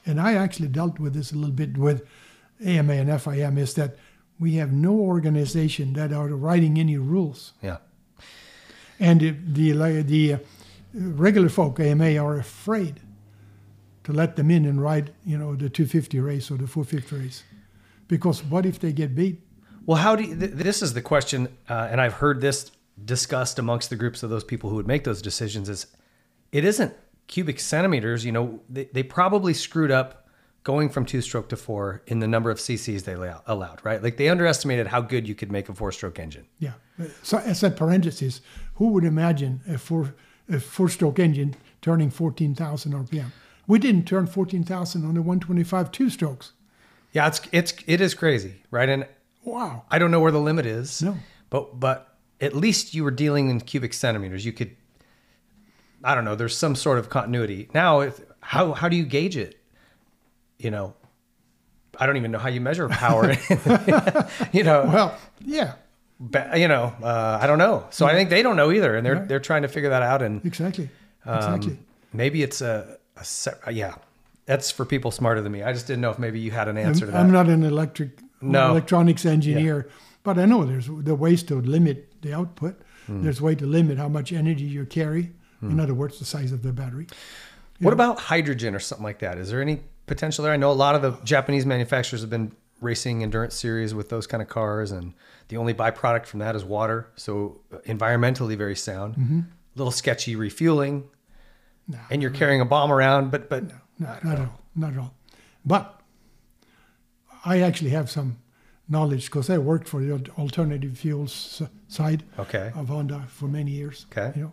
and I actually dealt with this a little bit with AMA and FIM, is that we have no organization that are writing any rules. yeah. And the the, the uh, regular folk AMA are afraid to let them in and ride, you know, the 250 race or the 450 race, because what if they get beat? Well, how do you, th- this is the question, uh, and I've heard this discussed amongst the groups of those people who would make those decisions. Is it isn't cubic centimeters? You know, they, they probably screwed up going from two stroke to four in the number of CCs they allow- allowed, right? Like they underestimated how good you could make a four stroke engine. Yeah. So as a parenthesis, who would imagine a four a four stroke engine turning 14,000 RPM? We didn't turn 14,000 on the 125 two strokes. Yeah, it's it's it is crazy, right? And Wow. I don't know where the limit is. No. But but at least you were dealing in cubic centimeters. You could, I don't know, there's some sort of continuity. Now, if, how how do you gauge it? You know, I don't even know how you measure power. you know, Well, yeah, ba- you know, uh, I don't know. So I think they don't know either, and they're they're trying to figure that out. And exactly. um, Exactly. maybe it's a, a yeah. That's for people smarter than me. I just didn't know if maybe you had an answer I'm, to that. I'm not an electric No. electronics engineer, but I know there's the ways to limit the output. Hmm. There's way to limit how much energy you carry. In other words, the size of the battery. What about hydrogen or something like that? Is there any potential there? I know a lot of the Japanese manufacturers have been racing endurance series with those kind of cars, and the only byproduct from that is water. So environmentally very sound. Mm-hmm. A little sketchy refueling, and you're carrying a bomb around. But but No, not at all. Not at all. But I actually have some knowledge because I worked for the alternative fuels side Okay. of Honda for many years. Okay. You know,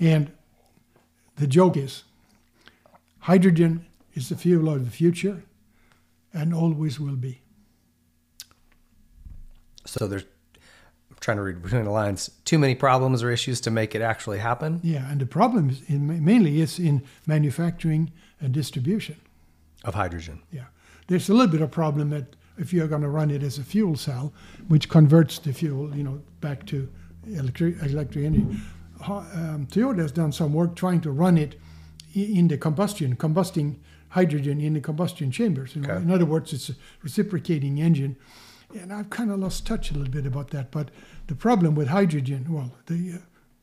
and the joke is, hydrogen is the fuel of the future, and always will be. so there's I'm trying to read between the lines. Too many problems or issues to make it actually happen Yeah, and the problem is in, mainly is in manufacturing and distribution. of hydrogen. Yeah, there's a little bit of problem that if you're going to run it as a fuel cell, which converts the fuel, you know, back to electric electric energy. Um, Toyota has done some work trying to run it in the combustion, combusting hydrogen in the combustion chambers. You know? Okay. In other words, it's a reciprocating engine. And I've kind of lost touch a little bit about that. But the problem with hydrogen, well, the, uh,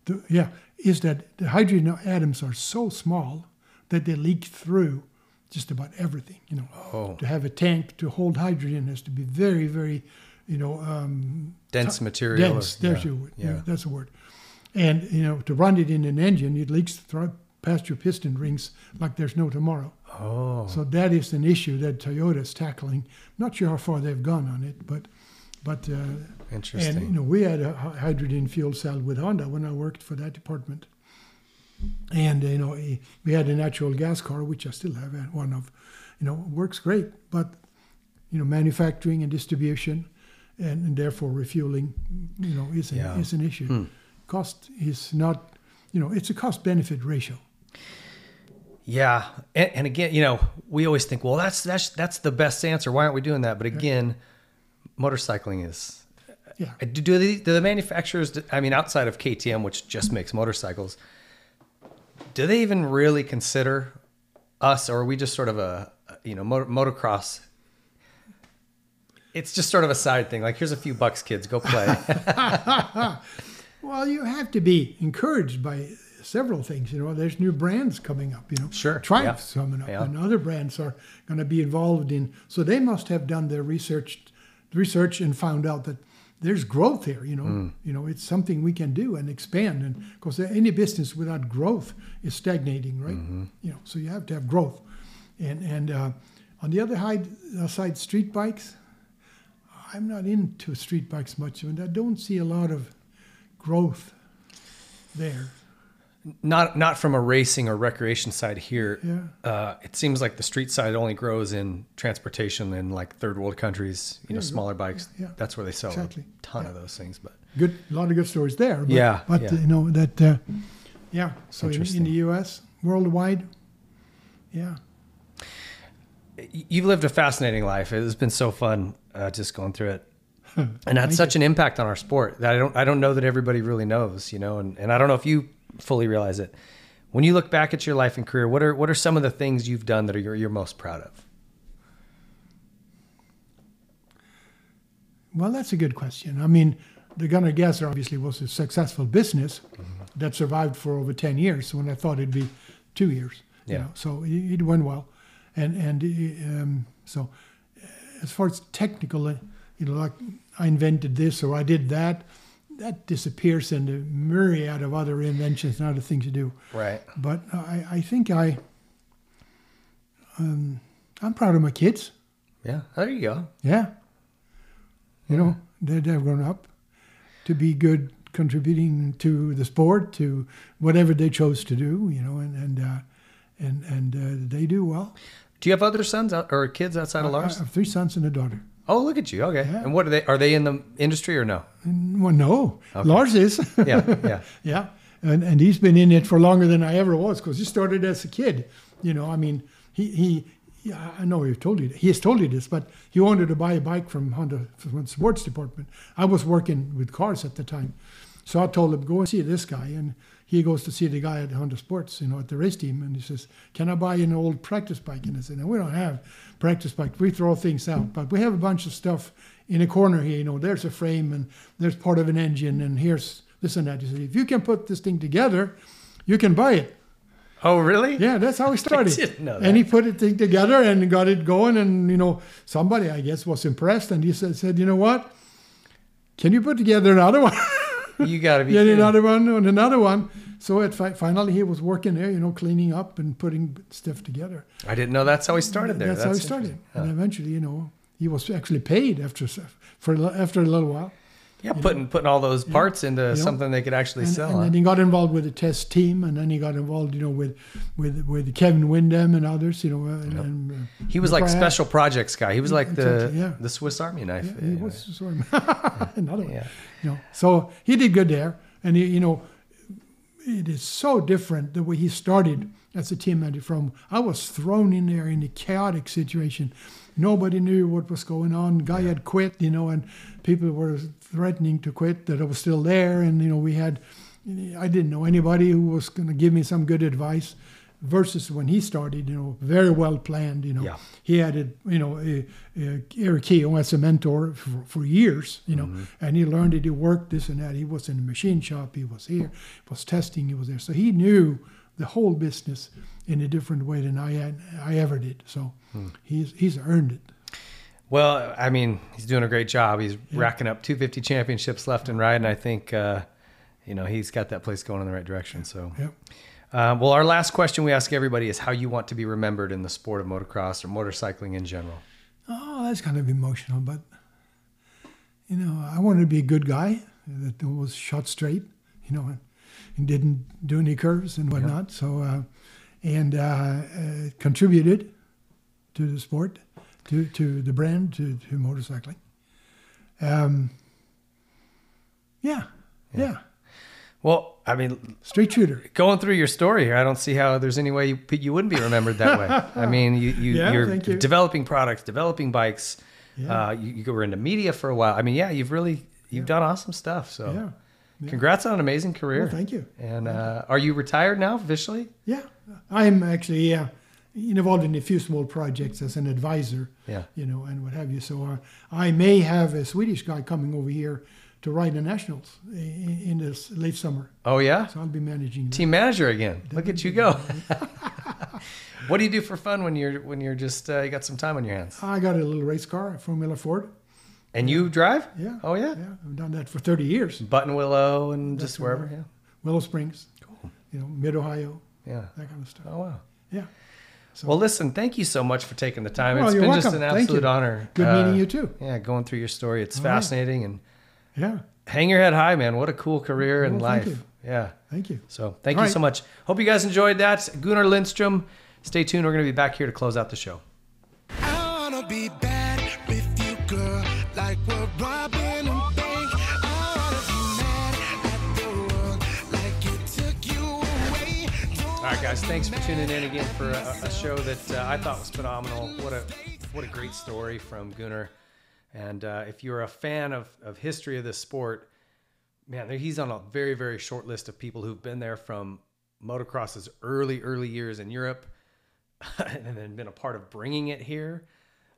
the yeah, is that the hydrogen atoms are so small that they leak through just about everything. You know, Oh. to have a tank to hold hydrogen has to be very, very, you know, um, Dense ti- material Dense. There's yeah, your word. yeah. Yeah, that's a word. And you know, to run it in an engine, it leaks through past your piston rings like there's no tomorrow. Oh. So that is an issue that Toyota's tackling. Not sure how far they've gone on it, but but uh, Interesting. And you know, we had a hydrogen fuel cell with Honda when I worked for that department. And you know, eh, we had a natural gas car, which I still have uh, one of. You know, works great, but you know, manufacturing and distribution, and, and therefore refueling, you know, is an, Yeah. is an issue. Hmm. Cost is not, you know, it's a cost benefit ratio. Yeah, and, and again, you know, we always think, well, that's that's that's the best answer. Why aren't we doing that? But again, motorcycling is. Yeah. Do, do, the, do the manufacturers? I mean, outside of KTM, which just makes motorcycles, do they even really consider us, or are we just sort of a you know motor, motocross? It's just sort of a side thing. Like, here's a few bucks, kids, go play. Well, you have to be encouraged by several things. You know, there's new brands coming up. You know, Sure, Triumph's yeah, coming up, yeah. and other brands are going to be involved in. So they must have done their research, research, and found out that there's growth here. You know, Hmm. you know, it's something we can do and expand. And because any business without growth is stagnating, right? Mm-hmm. You know, so you have to have growth. And and uh, on the other side, uh, side, street bikes. I'm not into street bikes much, and I don't see a lot of growth there. Not not from a racing or recreation side here. Yeah. Uh, it seems like the street side only grows in transportation in like third world countries. You know, smaller bikes. yeah, That's where they sell exactly. a ton of those things. But Good, a lot of good stories there. But, Yeah, but yeah. you know that, uh, yeah. So in, in the U.S., worldwide, yeah. you've lived a fascinating life. It's been so fun uh, just going through it. And had such an impact on our sport that I don't I don't know that everybody really knows, you know, and, and I don't know if you fully realize it. When you look back at your life and career, what are what are some of the things you've done that are you're, you're most proud of? Well, that's a good question. I mean, the Gunnar Gasser obviously was a successful business Mm-hmm. that survived for over ten years when I thought it'd be two years. you Yeah. know, so it, it went well, and and uh, um, so as far as technical, uh, you know, like I invented this or I did that, that disappears in the myriad of other inventions and other things you do. Right. But I, I think I, um, I'm proud of my kids. Yeah. There you go. Yeah. You know, they, they've grown up to be good, contributing to the sport, to whatever they chose to do, you know, and, and, uh, and, and uh, they do well. Do you have other sons or kids outside of I- I have three sons and a daughter. Oh, look at you. Okay. And what are they? Are they in the industry or no? Well, no, Lars is. Yeah, yeah. yeah. And and he's been in it for longer than I ever was because he started as a kid. You know, I mean, he he. Yeah, I know he told you. He has told you this, but he wanted to buy a bike from Honda from the sports department. I was working with cars at the time, so I told him go and see this guy, and he goes to see the guy at Honda Sports, you know, at the race team, and he says, "Can I buy an old practice bike?" And I said, "No, we don't have practice bike. We throw things out, but we have a bunch of stuff in a corner here. You know, there's a frame, and there's part of an engine, and here's this and that." He said, "If you can put this thing together, you can buy it." Oh, really? Yeah, that's how he started. And he put it thing together and got it going, and you know, somebody I guess was impressed, and he said, "said You know what? Can you put together another one?" You got to be. Yet kidding. another one and another one. So at fi- finally, he was working there, you know, cleaning up and putting stuff together. I didn't know that's how he started there. That's, how he started. And eventually, you know, he was actually paid after for a after a little while. Yeah, putting putting all those parts into You know, something they could actually and, sell. And huh? then he got involved with the test team, and then he got involved, you know, with with with Kevin Windham and others, you know. And, and, uh, He was like special projects guy. He was like the Exactly, yeah. the Swiss Army knife. Yeah, he was sort of another one. Yeah. You know, so he did good there, and he, you know, it is so different the way he started as a team manager. From I was thrown in there in a chaotic situation. Nobody knew what was going on. Guy had quit, you know, and people were threatening to quit. That I was still there, and you know, we had. I didn't know anybody who was going to give me some good advice. Versus when he started, you know, very well planned. You know, Yeah. he had it, you know, uh, uh, Erik Kehoe as a mentor for, for years, you know, and he learned it. He worked this and that. He was in the machine shop. He was here. He was testing. He was there. So he knew the whole business in a different way than I had, I ever did. So he's he's earned it. Well, I mean, he's doing a great job. He's racking up 250 championships left and right, and I think uh, you know he's got that place going in the right direction. So, Yep. Uh, well, our last question we ask everybody is how you want to be remembered in the sport of motocross or motorcycling in general. Oh, that's kind of emotional, but you know, I wanted to be a good guy that was shot straight, you know, and, didn't do any curves and whatnot. So, uh, and uh, uh, contributed to the sport, to, to the brand, to, to motorcycling. Um, yeah, yeah, Well, I mean, straight shooter. going through your story here, I don't see how there's any way you, you wouldn't be remembered that way. I mean, you, you Yeah, you're thank you. developing products, developing bikes. Yeah. Uh, you, you were into media for a while. I mean, yeah, you've really you've done awesome stuff. So, Yeah. Yeah. congrats on an amazing career. Well, thank you. And uh, are you retired now officially? Yeah, I'm actually uh, involved in a few small projects as an advisor. Yeah. You know, and what have you. So uh, I may have a Swedish guy coming over here to ride the nationals in, in this late summer. Oh yeah, So I'll be managing. that. team manager again. Look at you go. what do you do for fun when you're when you're just uh, you got some time on your hands? I got a little race car, a Formula Ford. And you drive? Yeah. Oh yeah. Yeah, I've done that for 30 years. Button Willow and That's just wherever. Yeah. Willow Springs. Cool. You know, Mid Ohio, Yeah. that kind of stuff. Oh wow. Yeah. Well, listen, thank you so much for taking the time. Well, it's you're been just welcome. an Thank absolute you. honor. Good Uh, meeting you too. Yeah, going through your story. It's All right. fascinating and Yeah. hang your head high, man. What a cool career and Well, thank life. you. Yeah. Thank you. So thank All you right. so much. Hope you guys enjoyed that. Gunnar Lindstrom. Stay tuned. We're going to be back here to close out the show. I wanna be bad with you, girl, like we're robbing a bank. I wanna be mad at the world, like it took you away. All right, guys. Thanks for tuning in again for a, a show that uh, I thought was phenomenal. What a what a great story from Gunnar. And uh, if you're a fan of, of history of this sport, man, he's on a very very short list of people who've been there from motocross's early early years in Europe, and then been a part of bringing it here.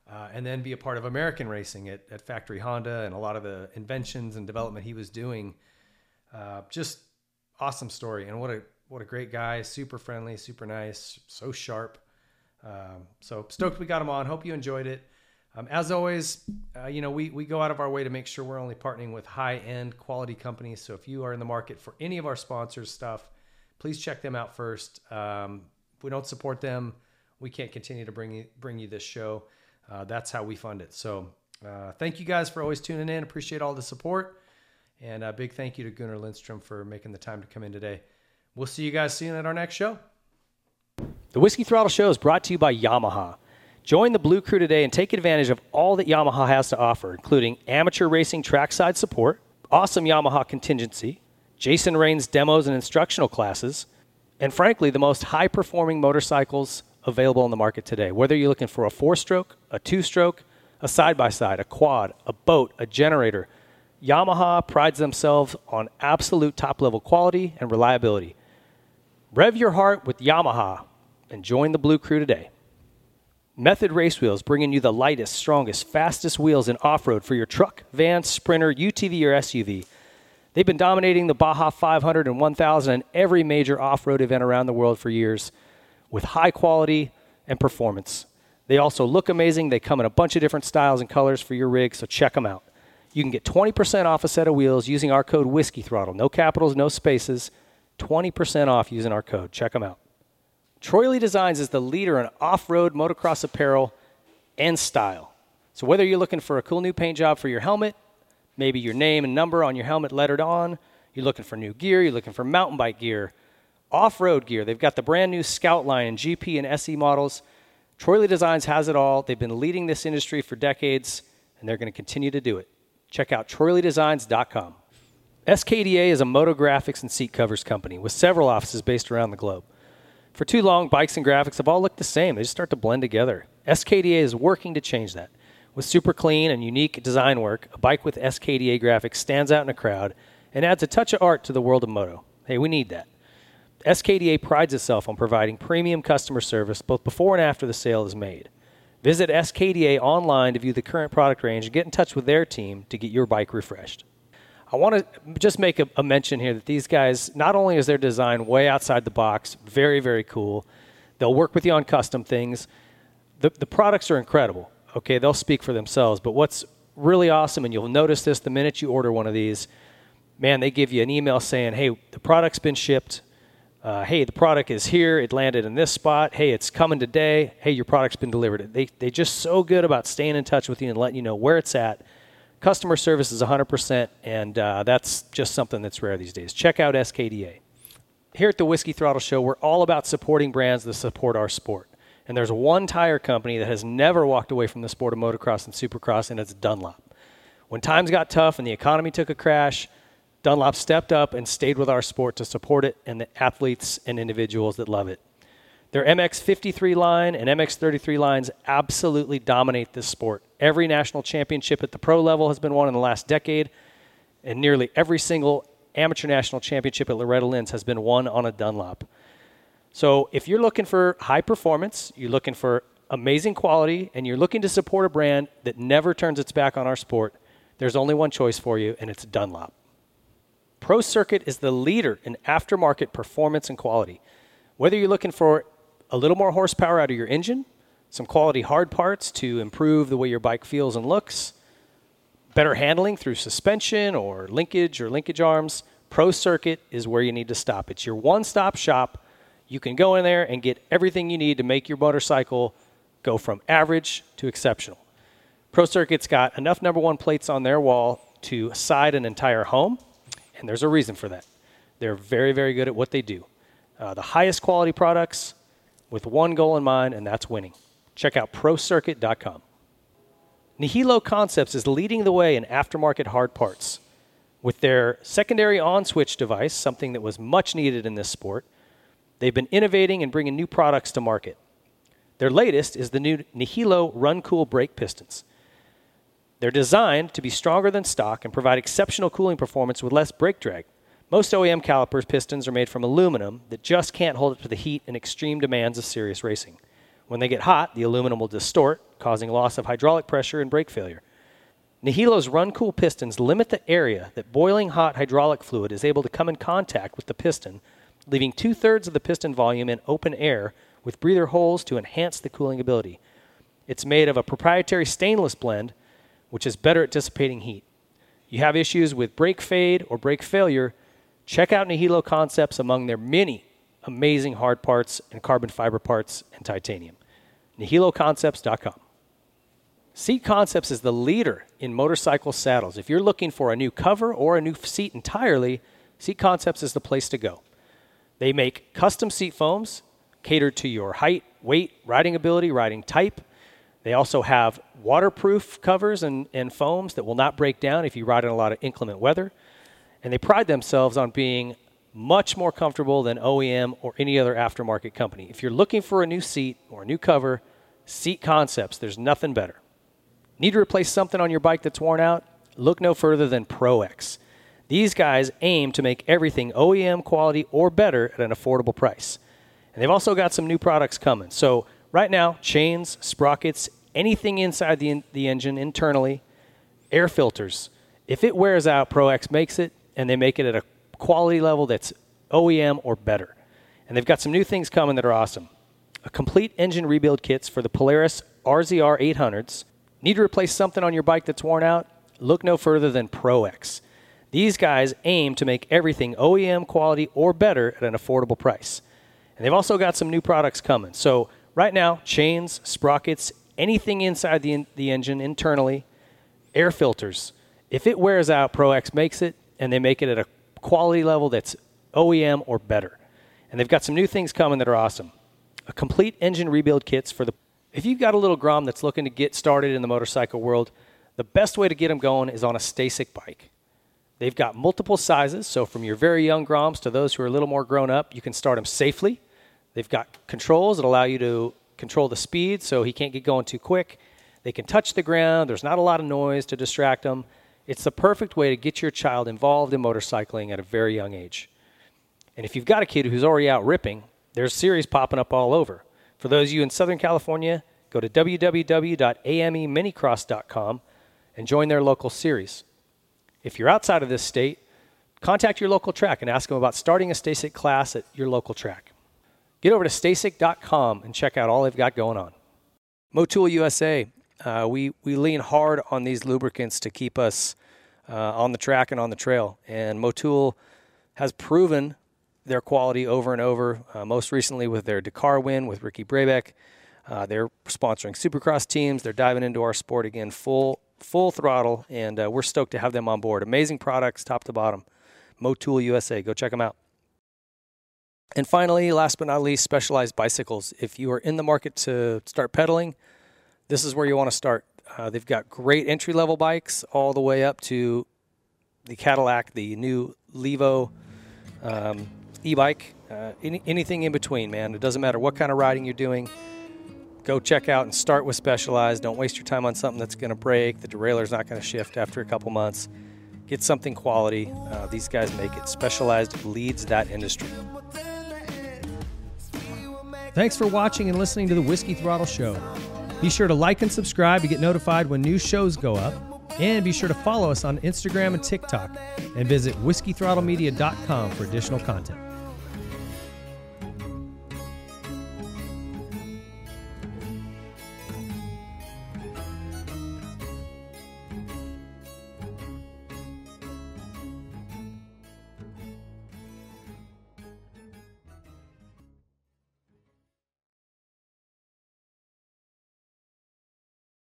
Uh, and then be a part of American racing at, at Factory Honda and a lot of the inventions and development he was doing. Uh, just awesome story and what a what a great guy super friendly super nice so sharp um, so stoked we got him on hope you enjoyed it um, as always uh, you know we, we go out of our way to make sure we're only partnering with high end quality companies so if you are in the market for any of our sponsors stuff please check them out first um, if we don't support them we can't continue to bring you bring you this show uh, that's how we fund it so uh, thank you guys for always tuning in appreciate all the support and a big thank you to Gunnar Lindstrom for making the time to come in today. We'll see you guys soon at our next show. The Whiskey Throttle Show is brought to you by Yamaha. Join the Blue Crew today and take advantage of all that Yamaha has to offer, including amateur racing trackside support, awesome Yamaha contingency, Jason Rain's demos and instructional classes, and frankly, the most high performing motorcycles available on the market today. Whether you're looking for a four stroke, a two stroke, a side by side, a quad, a boat, a generator, Yamaha prides themselves on absolute top level quality and reliability. Rev your heart with Yamaha and join the Blue Crew today. Method Race Wheels bringing you the lightest, strongest, fastest wheels in off road for your truck, van, sprinter, UTV, or SUV. They've been dominating the Baja 500 and 1000 and every major off road event around the world for years with high quality and performance. They also look amazing. They come in a bunch of different styles and colors for your rig, so check them out. You can get 20% off a set of wheels using our code Whiskey Throttle. No capitals, no spaces. 20% off using our code. Check them out. Troy Designs is the leader in off road motocross apparel and style. So, whether you're looking for a cool new paint job for your helmet, maybe your name and number on your helmet lettered on, you're looking for new gear, you're looking for mountain bike gear, off road gear, they've got the brand new Scout line and GP and SE models. Troy Designs has it all. They've been leading this industry for decades, and they're going to continue to do it. Check out TroyLeeDesigns.com. SKDA is a moto graphics and seat covers company with several offices based around the globe. For too long, bikes and graphics have all looked the same. They just start to blend together. SKDA is working to change that. With super clean and unique design work, a bike with SKDA graphics stands out in a crowd and adds a touch of art to the world of moto. Hey, we need that. SKDA prides itself on providing premium customer service both before and after the sale is made. Visit SKDA online to view the current product range and get in touch with their team to get your bike refreshed. I want to just make a, a, mention here that these guys, not only is their design way outside the box, very, very cool, they'll work with you on custom things. The, the products are incredible. Okay, they'll speak for themselves. But what's really awesome, and you'll notice this the minute you order one of these, man, they give you an email saying, hey, the product's been shipped. Uh, hey, the product is here. It landed in this spot. Hey, it's coming today. Hey, your product's been delivered. They they just so good about staying in touch with you and letting you know where it's at. Customer service is 100%, and uh, that's just something that's rare these days. Check out SKDA. Here at the Whiskey Throttle Show, we're all about supporting brands that support our sport. And there's one tire company that has never walked away from the sport of motocross and supercross, and it's Dunlop. When times got tough and the economy took a crash, Dunlop stepped up and stayed with our sport to support it and the athletes and individuals that love it. Their MX53 line and MX33 lines absolutely dominate this sport. Every national championship at the pro level has been won in the last decade, and nearly every single amateur national championship at Loretta Lynn's has been won on a Dunlop. So if you're looking for high performance, you're looking for amazing quality, and you're looking to support a brand that never turns its back on our sport, there's only one choice for you, and it's Dunlop. Pro Circuit is the leader in aftermarket performance and quality. Whether you're looking for a little more horsepower out of your engine, some quality hard parts to improve the way your bike feels and looks, better handling through suspension or linkage or linkage arms, Pro Circuit is where you need to stop. It's your one stop shop. You can go in there and get everything you need to make your motorcycle go from average to exceptional. Pro Circuit's got enough number one plates on their wall to side an entire home and there's a reason for that. They're very, very good at what they do. Uh, the highest quality products with one goal in mind, and that's winning. Check out ProCircuit.com. Nihilo Concepts is leading the way in aftermarket hard parts. With their secondary on switch device, something that was much needed in this sport, they've been innovating and bringing new products to market. Their latest is the new Nihilo Run Cool brake pistons. They're designed to be stronger than stock and provide exceptional cooling performance with less brake drag. Most OEM calipers pistons are made from aluminum that just can't hold up to the heat and extreme demands of serious racing. When they get hot, the aluminum will distort, causing loss of hydraulic pressure and brake failure. Nihilo's Run Cool pistons limit the area that boiling hot hydraulic fluid is able to come in contact with the piston, leaving two thirds of the piston volume in open air with breather holes to enhance the cooling ability. It's made of a proprietary stainless blend which is better at dissipating heat. You have issues with brake fade or brake failure, check out Nihilo Concepts among their many amazing hard parts and carbon fiber parts and titanium. NihiloConcepts.com. Seat Concepts is the leader in motorcycle saddles. If you're looking for a new cover or a new seat entirely, Seat Concepts is the place to go. They make custom seat foams catered to your height, weight, riding ability, riding type, They also have waterproof covers and, and foams that will not break down if you ride in a lot of inclement weather. And they pride themselves on being much more comfortable than OEM or any other aftermarket company. If you're looking for a new seat or a new cover, Seat Concepts, there's nothing better. Need to replace something on your bike that's worn out? Look no further than ProX. These guys aim to make everything OEM quality or better at an affordable price. And they've also got some new products coming. So, right now, chains, sprockets, anything inside the, the engine internally, air filters. If it wears out, ProX makes it, and they make it at a quality level that's OEM or better. And they've got some new things coming that are awesome. A complete engine rebuild kits for the Polaris RZR 800s. Need to replace something on your bike that's worn out? Look no further than ProX. These guys aim to make everything OEM quality or better at an affordable price. And they've also got some new products coming. So, right now, chains, sprockets, anything inside the, the engine internally, air filters. If it wears out, ProX makes it, and they make it at a quality level that's OEM or better. And they've got some new things coming that are awesome. A complete engine rebuild kits for the. If you've got a little Grom that's looking to get started in the motorcycle world, the best way to get them going is on a STACYC bike. They've got multiple sizes, so from your very young Groms to those who are a little more grown up, you can start them safely. They've got controls that allow you to control the speed so he can't get going too quick. They can touch the ground, there's not a lot of noise to distract them. It's the perfect way to get your child involved in motorcycling at a very young age. And if you've got a kid who's already out ripping, there's series popping up all over. For those of you in Southern California, go to www.ameminicross.com and join their local series. If you're outside of this state, contact your local track and ask them about starting a STACYC class at your local track. Get over to stacyc.com and check out all they've got going on. Motul USA, uh, we, we lean hard on these lubricants to keep us uh, on the track and on the trail. And Motul has proven their quality over and over, uh, most recently with their Dakar win with Ricky Brabec. Uh, they're sponsoring Supercross teams. They're diving into our sport again full full throttle, and uh, we're stoked to have them on board. Amazing products, top to bottom. Motul USA, go check them out. And finally, last but not least, specialized bicycles. If you are in the market to start pedaling, this is where you want to start. Uh, they've got great entry level bikes all the way up to the Cadillac, the new Levo um, e bike, uh, any, anything in between, man. It doesn't matter what kind of riding you're doing. Go check out and start with Specialized. Don't waste your time on something that's going to break. The derailleur's not going to shift after a couple months. Get something quality. Uh, these guys make it. Specialized leads that industry. Thanks for watching and listening to the Whiskey Throttle Show. Be sure to like and subscribe to get notified when new shows go up. And be sure to follow us on Instagram and TikTok. And visit whiskeythrottlemedia.com for additional content.